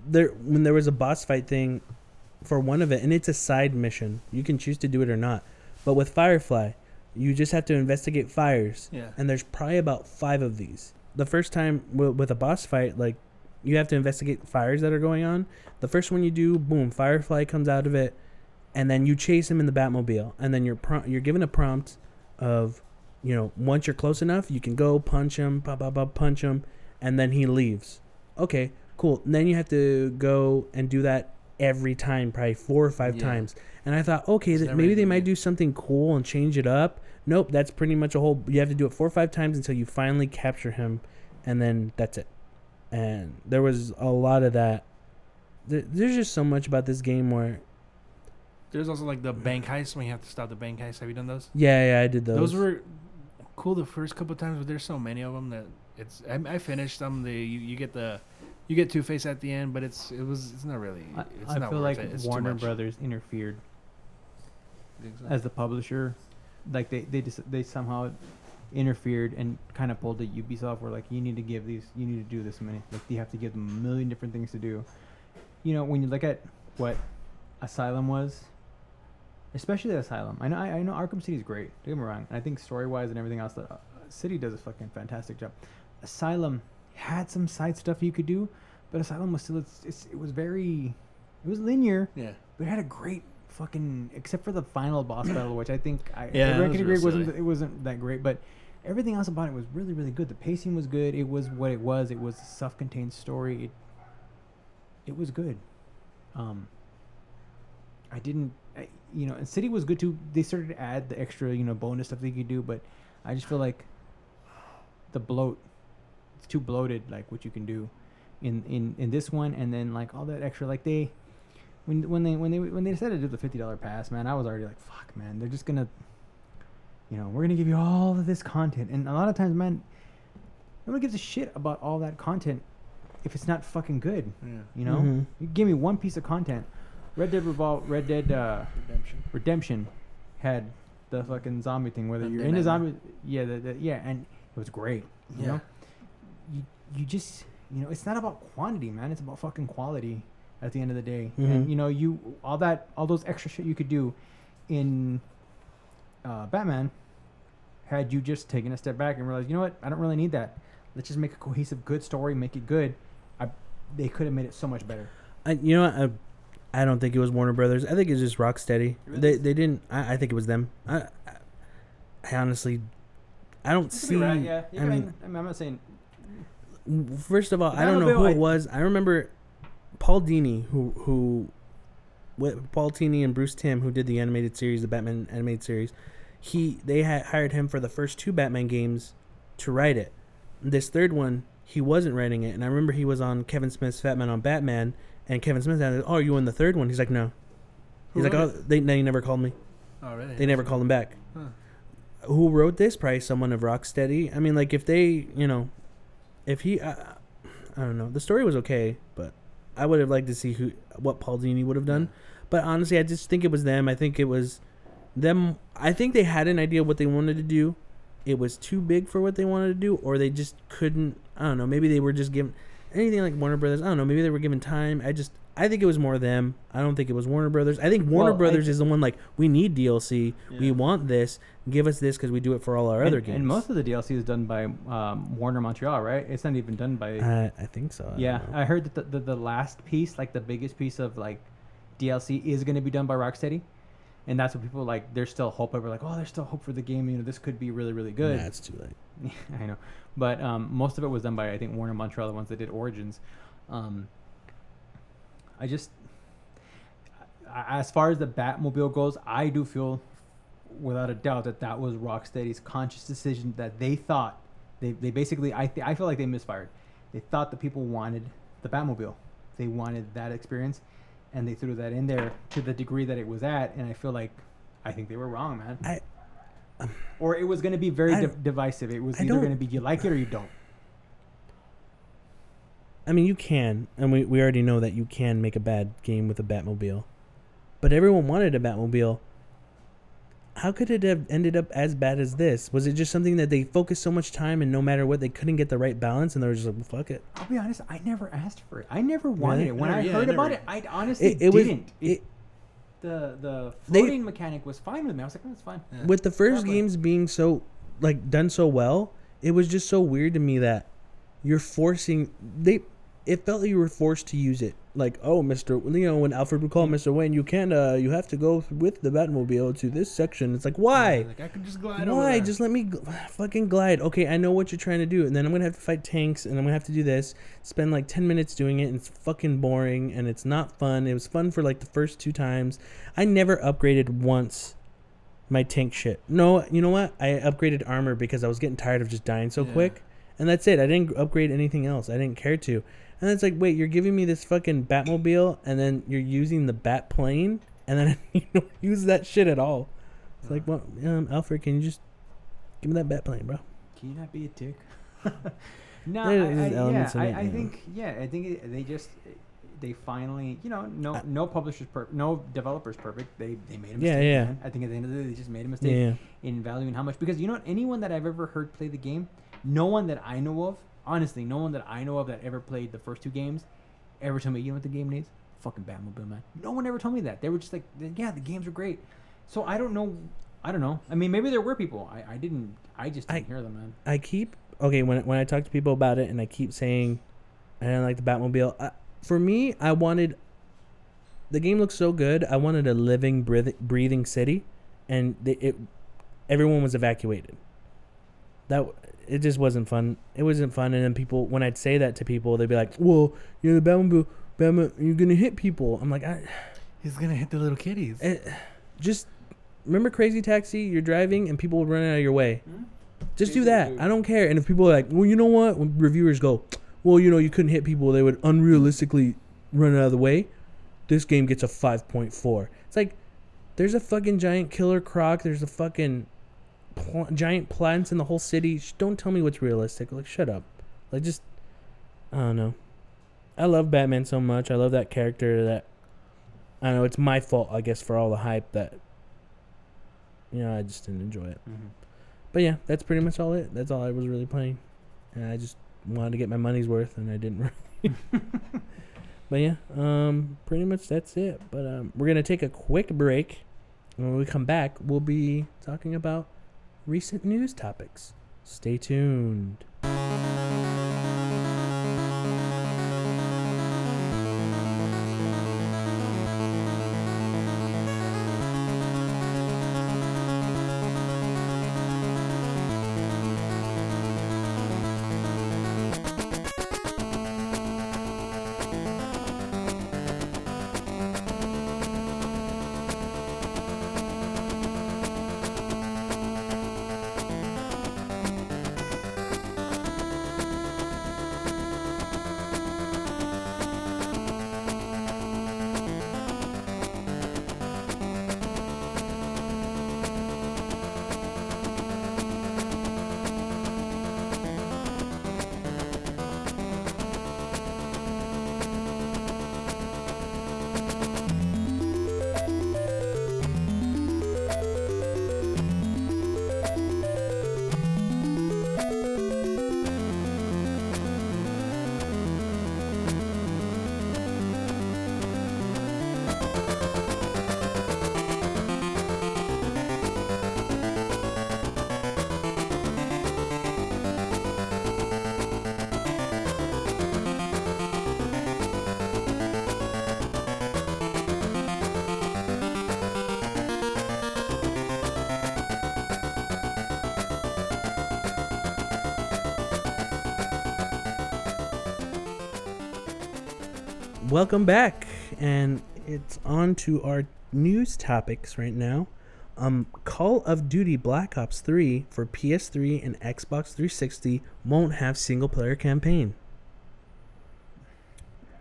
there when there was a boss fight thing for one of it, and it's a side mission. You can choose to do it or not. But with Firefly, you just have to investigate fires. Yeah. and there's probably about five of these. The first time w- with a boss fight, like you have to investigate fires that are going on. The first one you do, boom, Firefly comes out of it, and then you chase him in the Batmobile, and then you're prom- you're given a prompt of, you know, once you're close enough, you can go punch him, pop, pop, pop, punch him, and then he leaves. Okay, cool. And then you have to go and do that every time, probably four or five Yeah. times. And I thought, okay, never maybe they might do something cool and change it up. Nope, that's pretty much a whole. You have to do it four or five times until you finally capture him, and then that's it. And there was a lot of that. There, there's just so much about this game where, There's also like the bank heist when you have to stop the bank heist. Have you done those? yeah, yeah, I did those. Those, were cool the first couple of times, but there's so many of them that it's. I, I finished them. The you, you get the, you get Two Face at the end, but it's it was it's not really. I, It's I not feel like it. Warner. Brothers interfered so? as the publisher. Like they they just they somehow interfered and kind of pulled at Ubisoft where like you need to give these you need to do this many like you have to give them a million different things to do. You know when you look at what Asylum was, especially Asylum. I know I, I know Arkham City is great. Don't get me wrong. And I think story wise and everything else, that uh, City does a fucking fantastic job. Asylum had some side stuff you could do, but Asylum was still it's, it's it was very it was linear yeah. but it had a great fucking except for the final boss battle, which I think I Yeah, that everyone was can real agree wasn't it wasn't that great, but everything else about it was really really good. The pacing was good. It was what it was. It was a self-contained story. It it was good. Um, I didn't, I, you know, and City was good too. They started to add the extra, you know, bonus stuff they could do, but I just feel like the bloat, too bloated. Like what you can do in in in this one, and then like all that extra, like they when when they when they when they decided to do the fifty dollar pass, man, I was already like, fuck, man, they're just gonna, you know, we're gonna give you all of this content, and a lot of times, man, nobody gives a shit about all that content if it's not fucking good. Yeah. You know, Mhm. you give me one piece of content. Red Dead Revol Red Dead uh, Redemption. Redemption had the fucking zombie thing. Whether And you're in the into zombie, yeah, the, the, yeah, and it was great. You Yeah. know, you you just you know, it's not about quantity, man. It's about fucking quality. At the end of the day, and Mhm. you know, you all that all those extra shit you could do in uh, Batman had you just taken a step back and realized, you know what, I don't really need that. Let's just make a cohesive, good story, make it good. I, they could have made it so much better. I, you know, what? I, I don't think it was Warner Brothers. I think it's just Rocksteady. Really? They they didn't. I, I think it was them. I, I, I honestly, I don't see. yeah. I mean, I mean, I'm not saying First of all, I don't know who it was. I remember Paul Dini, who who, with Paul Dini and Bruce Timm, who did the animated series, the Batman animated series. He they had hired him for the first two Batman games to write it. This third one, he wasn't writing it, and I remember he was on Kevin Smith's Fat Man on Batman, and Kevin Smith said, "Oh, are you in the third one?" He's like, "No." He's like, "Oh, they, they never called me. Oh, really? They never called him back." Huh. Who wrote this? Probably someone of Rocksteady. I mean, like if they, you know, if he, I, I don't know. The story was okay, but I would have liked to see who what Paul Dini would have done. But honestly, I just think it was them. I think it was them. I think they had an idea what they wanted to do. It was too big for what they wanted to do, or they just couldn't. I don't know. Maybe they were just given anything like Warner Brothers. I don't know. Maybe they were given time. I just. I think it was more them. I don't think it was Warner Brothers. I think Warner Well, Brothers th- is the one like we need DLC. We want this. Give us this because we do it for all our other games. and most of the DLC is done by um, Warner Montreal, right? It's not even done by. I, I think so. I yeah. I heard that the, the the last piece, like the biggest piece of like DLC, is going to be done by Rocksteady. and that's what people like. There's still hope. We're like, oh, there's still hope for the game. You know, this could be really, really good. Nah, it's too late. I know, but um, most of it was done by I think Warner Montreal, the ones that did Origins. Um, I just, as far as the Batmobile goes, I do feel, without a doubt, that that was Rocksteady's conscious decision that they thought they, they basically I th- I feel like they misfired. They thought the people wanted the Batmobile, they wanted that experience, and they threw that in there to the degree that it was at, and I feel like. I think they were wrong, man. I um, or it was going to be very divisive. It was I either going to be you like it or you don't. I mean, you can, and we, we already know that you can make a bad game with a Batmobile. But everyone wanted a Batmobile. How could it have ended up as bad as this? Was it just something that they focused so much time and no matter what, they couldn't get the right balance and they were just like, fuck it? I'll be honest. I never asked for it. I never wanted Really? it. When Never- I yeah, heard about never- it, I honestly It, it didn't. It, It, the the They- floating mechanic was fine with me. I was like, oh, it's fine. Yeah. with the first Exactly. games being so, like, done so well, it was just so weird to me that you're forcing. They. It felt like you were forced to use it. Like, oh, Mister, you know, when Alfred would call Mister Wayne, you can't. Uh, you have to go with the Batmobile to this section. It's like, why? Like I could just glide over Why? Just let me gl- fucking glide. Okay, I know what you're trying to do, and then I'm gonna have to fight tanks, and I'm gonna have to do this. Spend like ten minutes doing it, and it's fucking boring, and it's not fun. It was fun for like the first two times. I never upgraded once my tank shit. No, you know what? I upgraded armor because I was getting tired of just dying so Yeah. quick, and that's it. I didn't upgrade anything else. I didn't care to. And it's like, wait, you're giving me this fucking Batmobile, and then you're using the Bat plane, and then you don't use that shit at all. It's like, well, um, Alfred, can you just give me that bat plane, bro? Can you not be a dick? no, I, I, yeah, I, I think yeah, I think it, they just they finally you know no no publishers per no developers perfect. They they made a mistake. Yeah, yeah. man. I think at the end of the day they just made a mistake. Yeah, in valuing how much because you know what anyone that I've ever heard play the game, no one that I know of, honestly, no one that I know of that ever played the first two games, ever told me you know what the game needs? Fucking Batmobile, man. No one ever told me that. They were just like, yeah, the games are great. So I don't know. I don't know. I mean, maybe there were people. I, I didn't. I just didn't I- hear them, man. I keep okay when when I talk to people about it, and I keep saying I didn't like the Batmobile. I, for me, I wanted the game looks so good. I wanted a living, breath- breathing city, and they, it everyone was evacuated. That it just wasn't fun. It wasn't fun. And then people, when I'd say that to people, they'd be like, "Well, you know, the Batmobile, Batman, you're gonna hit people." I'm like, I, He's gonna hit the little kitties. Eh, just remember Crazy Taxi? You're driving and people would run out of your way. Just do that. I don't care. And if people are like, well, you know what? When reviewers go, well, you know, you couldn't hit people, they would unrealistically run out of the way. This game gets a 5.4. It's like, there's a fucking giant killer croc. There's a fucking pl- giant plants in the whole city. Don't tell me what's realistic. Like, shut up. Like, just, I don't know. I love Batman so much. I love that character that, I don't know, it's my fault, I guess, for all the hype that, you know, I just didn't enjoy it. Mm-hmm. But yeah, that's pretty much all it. That's all I was really playing, and I just wanted to get my money's worth, and I didn't. Really. but yeah, um, pretty much that's it. But um, we're gonna take a quick break, and when we come back, we'll be talking about recent news topics. Stay tuned. Welcome back, and it's on to our news topics right now. Um, Call of Duty Black Ops 3 for PS3 and Xbox 360 won't have single player campaign.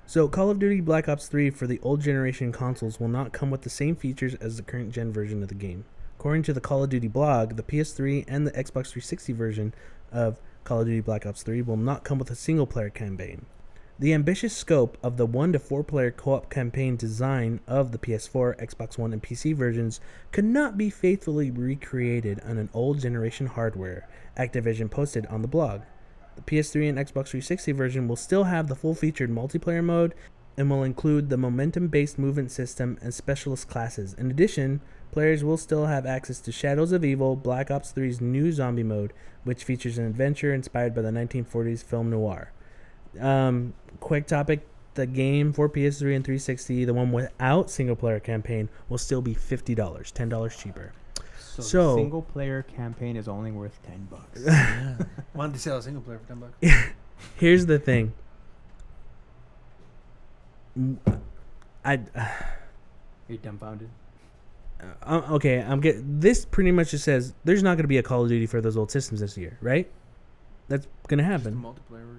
So, Call of Duty Black Ops 3 for the old generation consoles will not come with the same features as the current gen version of the game. According to the Call of Duty blog, the PS3 and the Xbox 360 version of Call of Duty Black Ops 3 will not come with a single player campaign. The ambitious scope of the 1 to 4 player co op campaign design of the PS4, Xbox One, and PC versions could not be faithfully recreated on an old generation hardware, Activision posted on the blog. The PS3 and Xbox 360 version will still have the full featured multiplayer mode and will include the momentum based movement system and specialist classes. In addition, players will still have access to Shadows of Evil, Black Ops 3's new zombie mode, which features an adventure inspired by the 1940s film noir. Um, quick topic the game for PS3 and 360, the one without single player campaign, will still be $50, $10 cheaper. So, So- the single player campaign is only worth ten bucks. yeah. Why don't they sell a single player for ten bucks? Here's the thing. I You're dumbfounded. uh, okay. I'm get this pretty much just says there's not going to be a Call of Duty for those old systems this year, right? That's going to Just the happen. multiplayer version.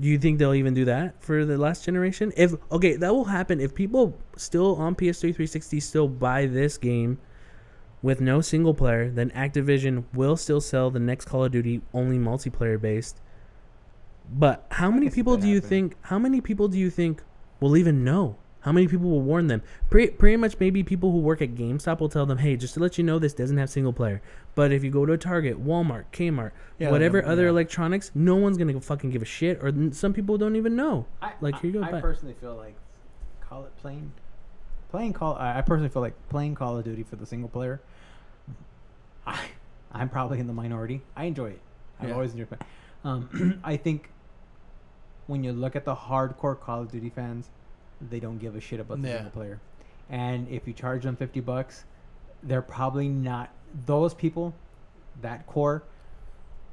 Do you think they'll even do that for the last generation? If okay, that will happen if people still on PS3 360 still buy this game with no single player, then Activision will still sell the next Call of Duty only multiplayer based. But how many people do you happening. think how many people do you think will even know? How many people will warn them? Pretty, pretty much maybe people who work at GameStop will tell them, "Hey, just to let you know this doesn't have single player." But if you go to a Target, Walmart, Kmart, Yeah, whatever like, other yeah. electronics, no one's going to fucking give a shit or n- some people don't even know. I, Like, here you go, I but- personally feel like call it playing, playing call. I, I personally feel like playing Call of Duty for the single player. I, I'm probably in the minority. I enjoy it. I've Yeah. always enjoyed it. Um, I think when you look at the hardcore Call of Duty fans, they don't give a shit about the Yeah. single player. And if you charge them fifty bucks, they're probably not those people. That core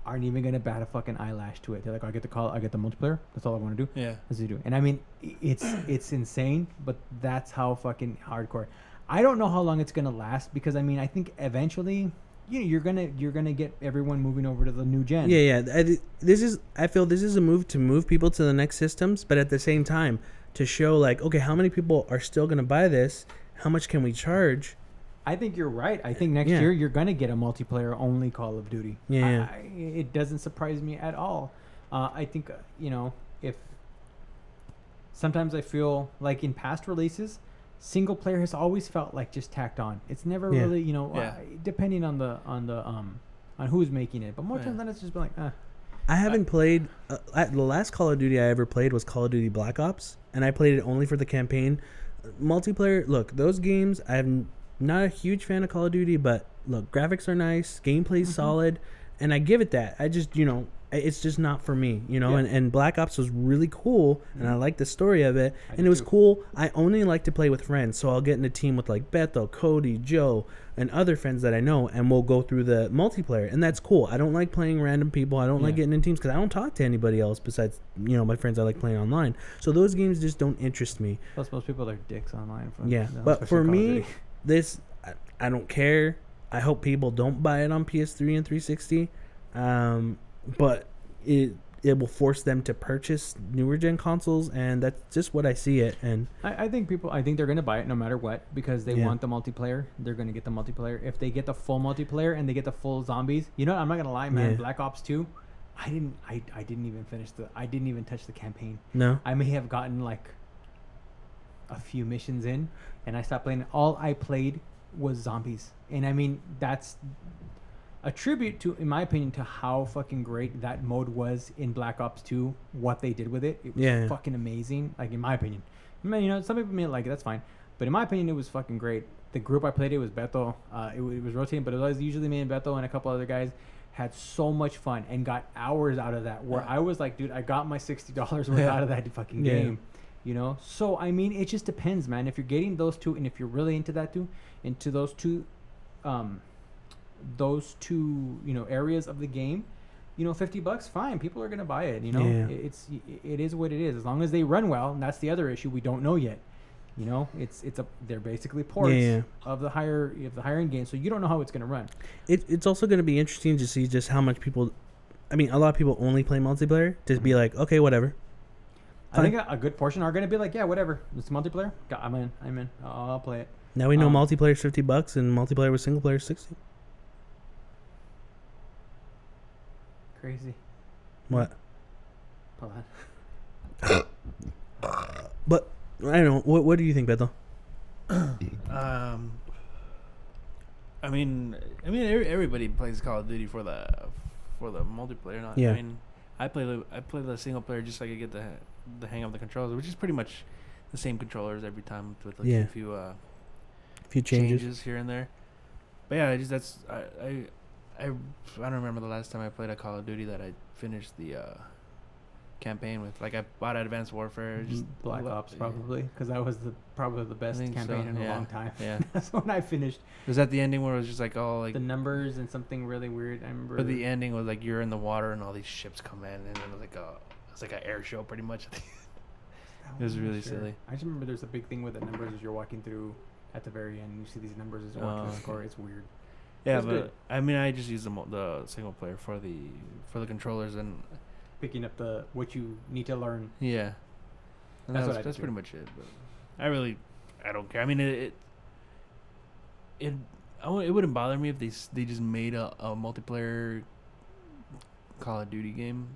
aren't even gonna bat a fucking eyelash to it. They're like, I get the call, I get the multiplayer. That's all I want to do. Yeah. As you do. And I mean, it's it's insane, but that's how fucking hardcore. I don't know how long it's gonna last because I mean, I think eventually, you know, you're gonna you're gonna get everyone moving over to the new gen. Yeah, yeah. I, this is I feel this is a move to move people to the next systems, but at the same time to show like, okay, how many people are still gonna buy this? How much can we charge? I think you're right. I think next Yeah. year you're gonna get a multiplayer only Call of Duty. Yeah. I, I- it doesn't surprise me at all. Uh, I think uh, you know if sometimes I feel like in past releases, single player has always felt like just tacked on. It's never Yeah. really you know Yeah. uh, depending on the on the um on who's making it, but more Yeah. times than not, it's just been like, uh, I haven't played. Uh, I- the last Call of Duty I ever played was Call of Duty Black Ops, and I played it only for the campaign. Multiplayer. Look, those games. I'm not a huge fan of Call of Duty, but look, graphics are nice, gameplay's Mhm. solid, and I give it that. I just, you know, it's just not for me, you know. Yeah. And, and Black Ops was really cool, and I Mhm. liked the story of it, I and it was too. cool. I only like to play with friends, so I'll get in a team with like Bethel, Cody, Joe, and other friends that I know, and we'll go through the multiplayer, and that's cool. I don't like playing random people. I don't like getting in teams because I don't talk to anybody else besides you know my friends I like playing online. So those games just don't interest me. plus most people are dicks online. For, Yeah, but for me. This I, I don't care. I hope people don't buy it on PS3 and 360, um, but it it will force them to purchase newer gen consoles, and that's just what I see it. And I, I think people. I think they're gonna buy it no matter what because they Yeah. want the multiplayer. They're gonna get the multiplayer. If they get the full multiplayer and they get the full zombies, you know, what, I'm not gonna lie, man. Yeah. Black Ops Two, I didn't. I, I didn't even finish the. I didn't even touch the campaign. no, I may have gotten like a few missions in, and I stopped playing. All I played was zombies, and I mean that's a tribute to, in my opinion, to how fucking great that mode was in Black Ops Two. What they did with it, it was Yeah. fucking amazing. Like in my opinion, I mean, you know, some people may like it. That's fine, but in my opinion, it was fucking great. The group I played it was Beto. Uh, it, it was rotating, but it was usually me and Beto and a couple other guys. Had so much fun and got hours out of that. Where. I was like, dude, I got my sixty dollars worth Yeah. out of that fucking Yeah. You know so i mean it just depends man if you're getting those two and if you're really into that too into those two um those two you know areas of the game you know, fifty bucks, fine. People are gonna buy it. You know, Yeah. It's it is what it is. As long as they run well, and that's the other issue we don't know yet. You know, it's it's a they're basically ports Yeah. of the higher of the higher end game, so you don't know how it's gonna run. It, it's also going to be interesting to see just how much people. I mean, a lot of people only play multiplayer. Just be like, okay, whatever. I think a, a good portion are gonna be like, yeah, whatever. It's multiplayer. Go- I'm in. I'm in. I'll, I'll play it. Now we know Um, multiplayer is fifty bucks and multiplayer with single player is sixty. Crazy. What? Hold on. But I don't know. What What do you think, Beto? Um, I mean, I mean, every, everybody plays Call of Duty for the for the multiplayer. Not, Yeah. I mean, I play the I play the single player just so I can get the the hang of the controls, which is pretty much the same controllers every time with like Yeah. a few uh, A few changes. changes. here and there. But yeah, I just that's I, I I I don't remember the last time I played a Call of Duty that I finished the uh, campaign with. Like I bought Advanced Warfare. Just Black lo- Ops probably because that was the probably the best campaign so, in a long time. Yeah. That's when I finished Was that the ending where it was just like all like the numbers and something really weird. I remember. But the ending was like you're in the water and all these ships come in, and then it was like a it's like an air show pretty much. That it was one, I'm really silly. I just remember there's a big thing with the numbers as you're walking through at the very end. You see these numbers as you're walking Oh, through the oh. score. It's weird. yeah, was but good. I mean, I just use the mo- the single player for the for the controllers and Picking up the what you need to learn. yeah, and That's that's what I that's do. pretty much it. But I really I don't care. I mean, it it it, I w- it wouldn't bother me if they s- they just made a, a multiplayer Call of Duty game.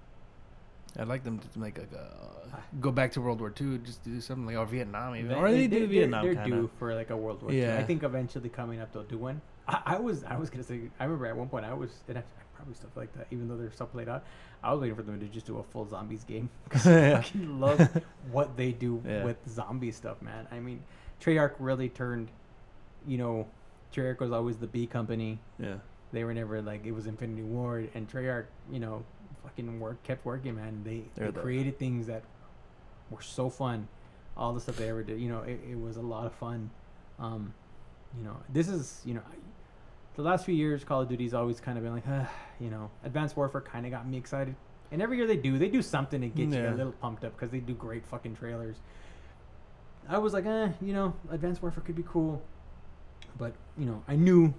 I'd like them to make like a go back to World War II, just do something like or Vietnam even, or they, do they're- Vietnam They're, due for like a World War II. I think eventually coming up they'll do one. I, I was I was gonna say I remember at one point I was and I, I probably stuff like that even though they're so played out. I was waiting for them to just do a full zombies game because I fucking love what they do Yeah. with zombie stuff, man. I mean, Treyarch really turned, you know, Treyarch was always the B company. Yeah. They were never like it was Infinity Ward and Treyarch, you know, fucking work kept working, man. They, they the- created things that were so fun. All the stuff they ever did, you know, it, it was a lot of fun. Um, you know, this is, you know, the last few years, Call of Duty's always kind of been like, uh, you know, Advanced Warfare kind of got me excited. And every year they do, they do something to get you a little pumped up because they do great fucking trailers. I was like, eh, you know, Advanced Warfare could be cool, but you know, I knew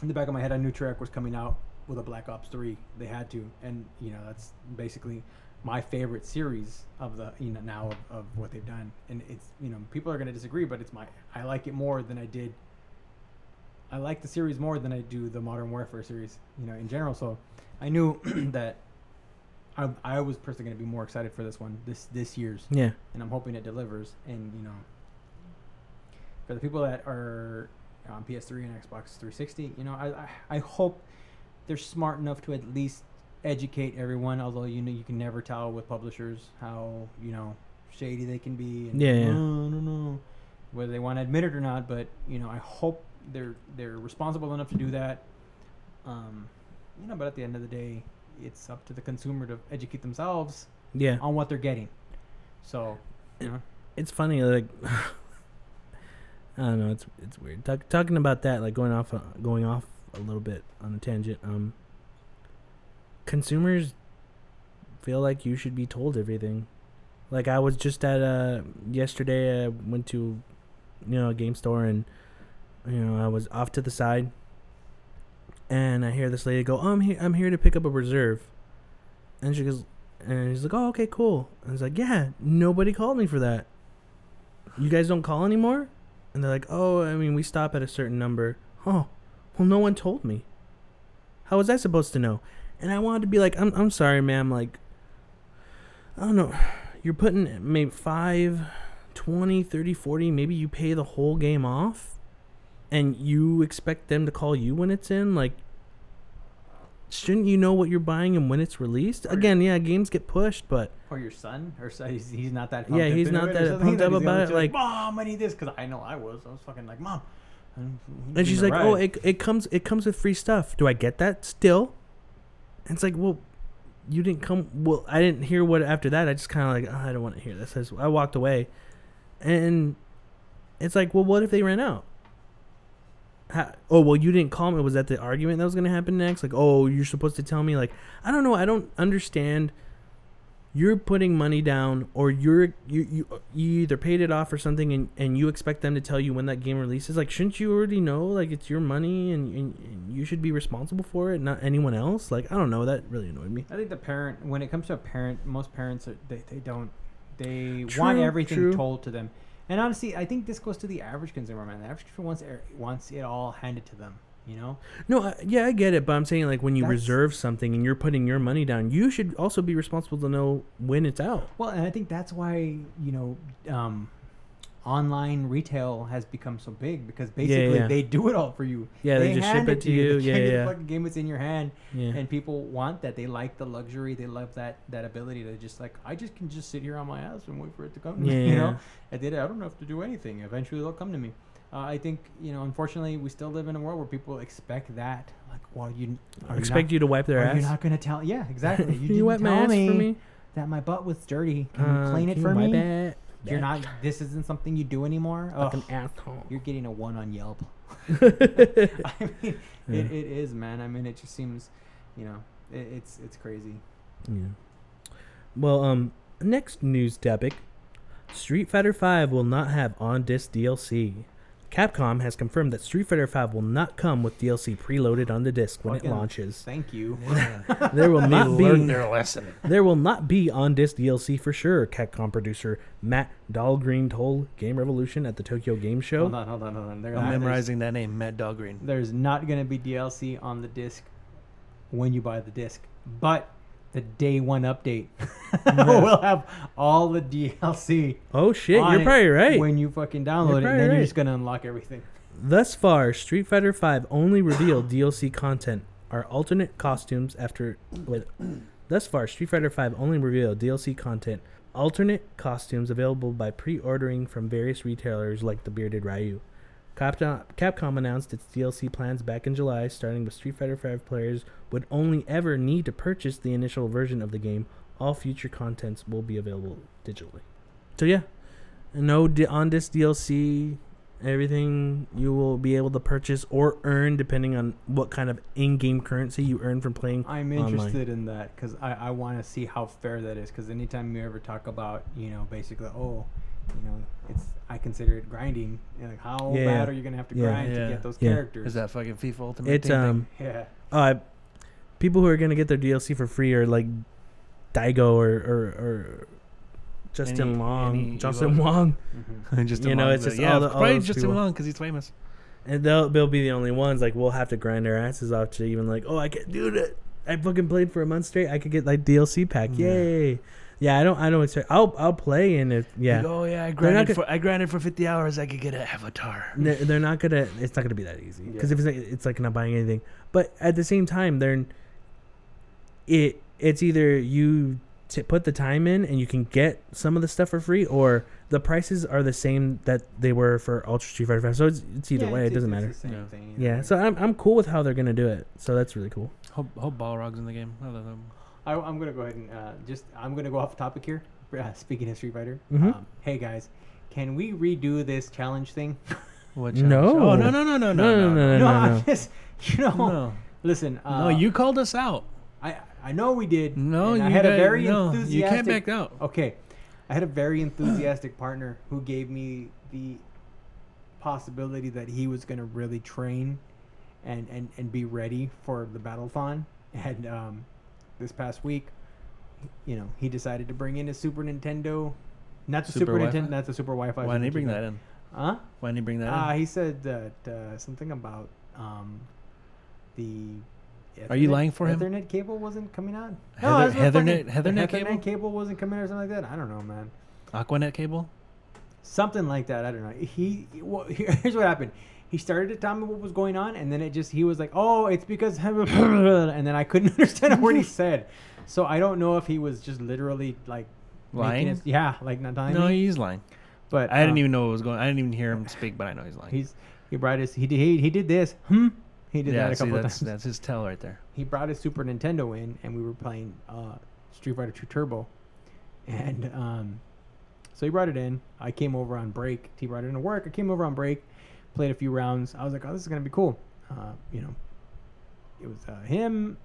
in the back of my head, I knew Treyarch was coming out with a Black Ops Three. They had to, and you know, that's basically my favorite series of the you know now of, of what they've done. And it's you know, people are gonna disagree, but it's my I like it more than I did. I like the series more than I do the Modern Warfare series, you know, in general. So I knew that I I was personally gonna be more excited for this one this this year's Yeah. and I'm hoping it delivers. And you know, for the people that are on PS3 and Xbox 360, you know, I I, I hope they're smart enough to at least educate everyone. Although you know you can never tell with publishers how you know shady they can be. And, Yeah, yeah. "Oh, I don't know whether they want to admit it or not. But you know, I hope they're they're responsible enough to do that. Um, you know, but at the end of the day, it's up to the consumer to educate themselves Yeah. on what they're getting. So, you know, it's funny like I don't know it's it's weird Talk, talking about that like going off uh, going off a little bit on a tangent um consumers feel like you should be told everything like I was just at uh yesterday I went to you know a game store and you know I was off to the side and I hear this lady go oh, I'm here I'm here to pick up a reserve and she goes and he's like, "Oh, okay, cool." And I was like, "Yeah, nobody called me for that. You guys don't call anymore?" And they're like, "Oh, I mean, we stop at a certain number." Oh, well, no one told me. How was I supposed to know? And I wanted to be like, "I'm, I'm sorry, ma'am. Like, I don't know. You're putting maybe 5, 20, 30, 40, maybe you pay the whole game off, and you expect them to call you when it's in. Like, shouldn't you know what you're buying and when it's released? Or- Again, yeah, games get pushed, but or your son, or so he's, he's not that. Yeah, he's not that pumped up about it, you like- mom, I need this because I know I was. I was fucking like, mom. And, she's like, "Oh, it, it comes it comes with free stuff. Do I get that still?" And it's like, "Well, you didn't come. Well, I didn't hear what after that. I just kind of like, oh, I don't want to hear this." I walked away, and it's like, "Well, what if they ran out?" Ha- oh well, you didn't call me. Was that the argument that was gonna happen next? Like, oh, you're supposed to tell me. Like, I don't know. I don't understand. You're putting money down, or you're you you you either paid it off or something, and, and you expect them to tell you when that game releases. Like, shouldn't you already know? Like, it's your money, and, and, you should be responsible for it, not anyone else. Like, I don't know. That really annoyed me. I think the parent, when it comes to a parent, most parents are, they they don't they True, want everything true. told to them. And honestly, I think this goes to the average consumer man. The average consumer wants er- wants it all handed to them. You know, No, I, yeah, I get it, but I'm saying like when you That's- reserve something and you're putting your money down, you should also be responsible to know when it's out. Well, and I think that's why you know um, online retail has become so big because basically yeah. they do it all for you. Yeah, they just ship it to you. They Yeah, yeah. The fucking game it's in your hand, Yeah. and people want that. They like the luxury. They love that that ability to just like I just can just sit here on my ass and wait for it to come. To me, Yeah. you know, I did it. I don't have to do anything. Eventually, they'll come to me. Uh, I think you know. Unfortunately, we still live in a world where people expect that. Like, well, you expect not, you to wipe their are You're not going to tell? Yeah, exactly. You, you didn't wipe my tell ass me for me. that my butt was dirty. Can Uh, you clean it for me? it? You're not. This isn't something you do anymore. Fucking Ugh, asshole. you're getting a one on Yelp. I mean, Yeah. it, it is, man. I mean, it just seems, you know, it, it's it's crazy. Yeah. Well, um, next news topic: Street Fighter V will not have on-disc DLC. Capcom has confirmed that Street Fighter V will not come with DLC preloaded on the disc when Fucking it launches. Thank you. Yeah. There will not be their lesson. there will not be on-disc DLC for sure. Capcom producer Matt Dahlgren told Game Revolution at the Tokyo Game Show. Hold on, hold on, hold on. They're I'm not- memorizing that name, Matt Dahlgren. There's not gonna be DLC on the disc when you buy the disc, but the day one update We'll have all the DLC. Oh shit, you're probably right. When you fucking download it, and then you're just gonna unlock everything. Thus far, Street Fighter V only revealed DLC content are alternate costumes after. Wait, thus far, Street Fighter V only revealed DLC content, alternate costumes available by pre-ordering from various retailers like the Bearded Ryu. Capcom, Capcom announced its DLC plans back in July, starting with Street Fighter V players would only ever need to purchase the initial version of the game. All future contents will be available digitally. So yeah, no di- on this DLC everything you will be able to purchase or earn depending on what kind of in-game currency you earn from playing I'm online. interested in that because I, I want to see how fair that is. Because anytime you ever talk about, you know, basically, oh, you know, it's I consider it grinding. you know, like, how Yeah. bad are you gonna have to Yeah. grind Yeah. to get those Yeah. characters? Is that fucking FIFA Ultimate it's Team thing? um yeah. uh people who are gonna get their DLC for free are like Daigo or or, or Justin Any- Long, any Justin Evo- Wong, Mhm. just you know, among it's just yeah, all the- all probably those just people. Long because he's famous. and they'll they'll be the only ones like we'll have to grind our asses off to even like oh I can do that. I fucking played for a month straight. I could get like DLC pack. Yeah. Yay! Yeah, I don't I don't expect. I'll I'll play and if yeah. Like, oh yeah, I not grinded go- for I grinded for 50 hours. I could get an avatar. they're, they're not gonna it's not gonna be that easy because Yeah. if it's like, it's like not buying anything but at the same time they're it it's either you t- put the time in and you can get some of the stuff for free or the prices are the same that they were for ultra street fighter 5 so it's, it's either Yeah, way it's- it doesn't matter Yeah. thing yeah so I'm, I'm cool with how they're gonna do it so that's really cool Hope, hope Balrog's in the game. I love him. I, I'm gonna go ahead and uh, just I'm gonna go off topic here. Uh, speaking of Street Fighter, Mhm. um, hey guys, can we redo this challenge thing? What No. Oh no no no no no No, no, no, no, no. I'm just you know. no. Listen, uh, no, you called us out. I I know we did. No, and you I had a very no, enthusiastic. You can't back out. Okay, I had a very enthusiastic partner who gave me the possibility that he was going to really train and, and, and be ready for the battlethon. And um, this past week, you know, he decided to bring in his Super Nintendo, not the Super, Super? Nintendo, not the Super Wi-Fi. Why didn't he bring that in? Huh? Why didn't he bring that Uh, in? he said that uh, something about um, the. Are you lying for him? Ethernet cable wasn't coming out. Heather- that's what fucking- Heathernet- the Ethernet cable? wasn't coming or something like that. I don't know, man. Aquanet cable? Something like that. I don't know. He. Well, here's what happened. He started to tell me what was going on, and then it just he was like, "Oh, it's because," and then I couldn't understand a word he said. So I don't know if he was just literally like Lying? it- yeah, like not lying. No, me. he's lying. But I didn't uh, even know what was going. I didn't even hear him speak, but I know he's lying. He's he brought his he did he, he did this. Hmm. He did yeah, that a see, couple that's times. that's his tell right there. he brought his Super Nintendo in, and we were playing uh, Street Fighter Two Turbo, and um, so he brought it in. I came over on break. He brought it into work. I came over on break, played a few rounds. I was like, oh, this is gonna be cool. Uh, you know, it was uh, him,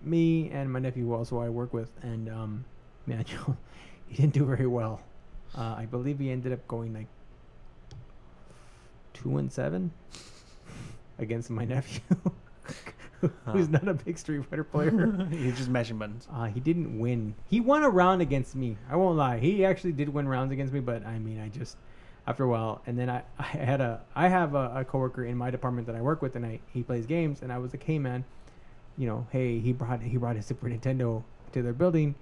me, and my nephew, who also I work with, and um, Manuel. he didn't do very well. Uh, I believe he ended up going like two and seven against my nephew, who's not a big Street Fighter player. He's just mashing buttons. Uh, he didn't win. He won a round against me. I won't lie. He actually did win rounds against me, but I mean, I just after a while, and then I, I had a I have a, a coworker in my department that I work with, and I he plays games, and I was like, hey man, you know, hey he brought he brought his Super Nintendo to their building.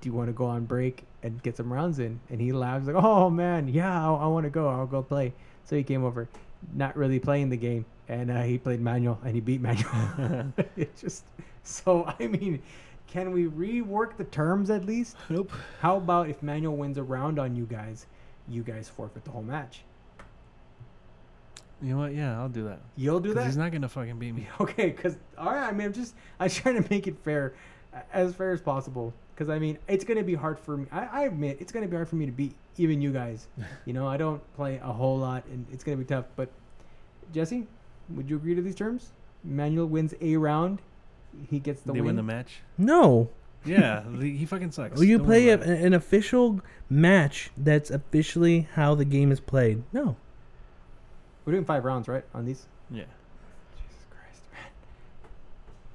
Do you want to go on break and get some rounds in? And he laughs like, oh man, yeah, I, I want to go. I'll go play. So he came over, not really playing the game, and uh, he played Manuel, and he beat Manuel. it's just so. I mean, can we rework the terms at least? Nope. How about if Manuel wins a round on you guys, you guys forfeit the whole match? You know what? Yeah, I'll do that. You'll do that. He's not gonna fucking beat me. Okay, because all right, I mean, I'm just I'm trying to make it fair, as fair as possible. Because I mean, it's gonna be hard for me. I, I admit it's gonna be hard for me to beat even you guys. you know, I don't play a whole lot, and it's gonna be tough. But Jesse, would you agree to these terms? Manuel wins a round, he gets the they win. win the match. No. Yeah, he fucking sucks. Will you Don't play a, about it. an official match that's officially how the game is played? No. We're doing five rounds, right, on these? Yeah, Jesus Christ, man.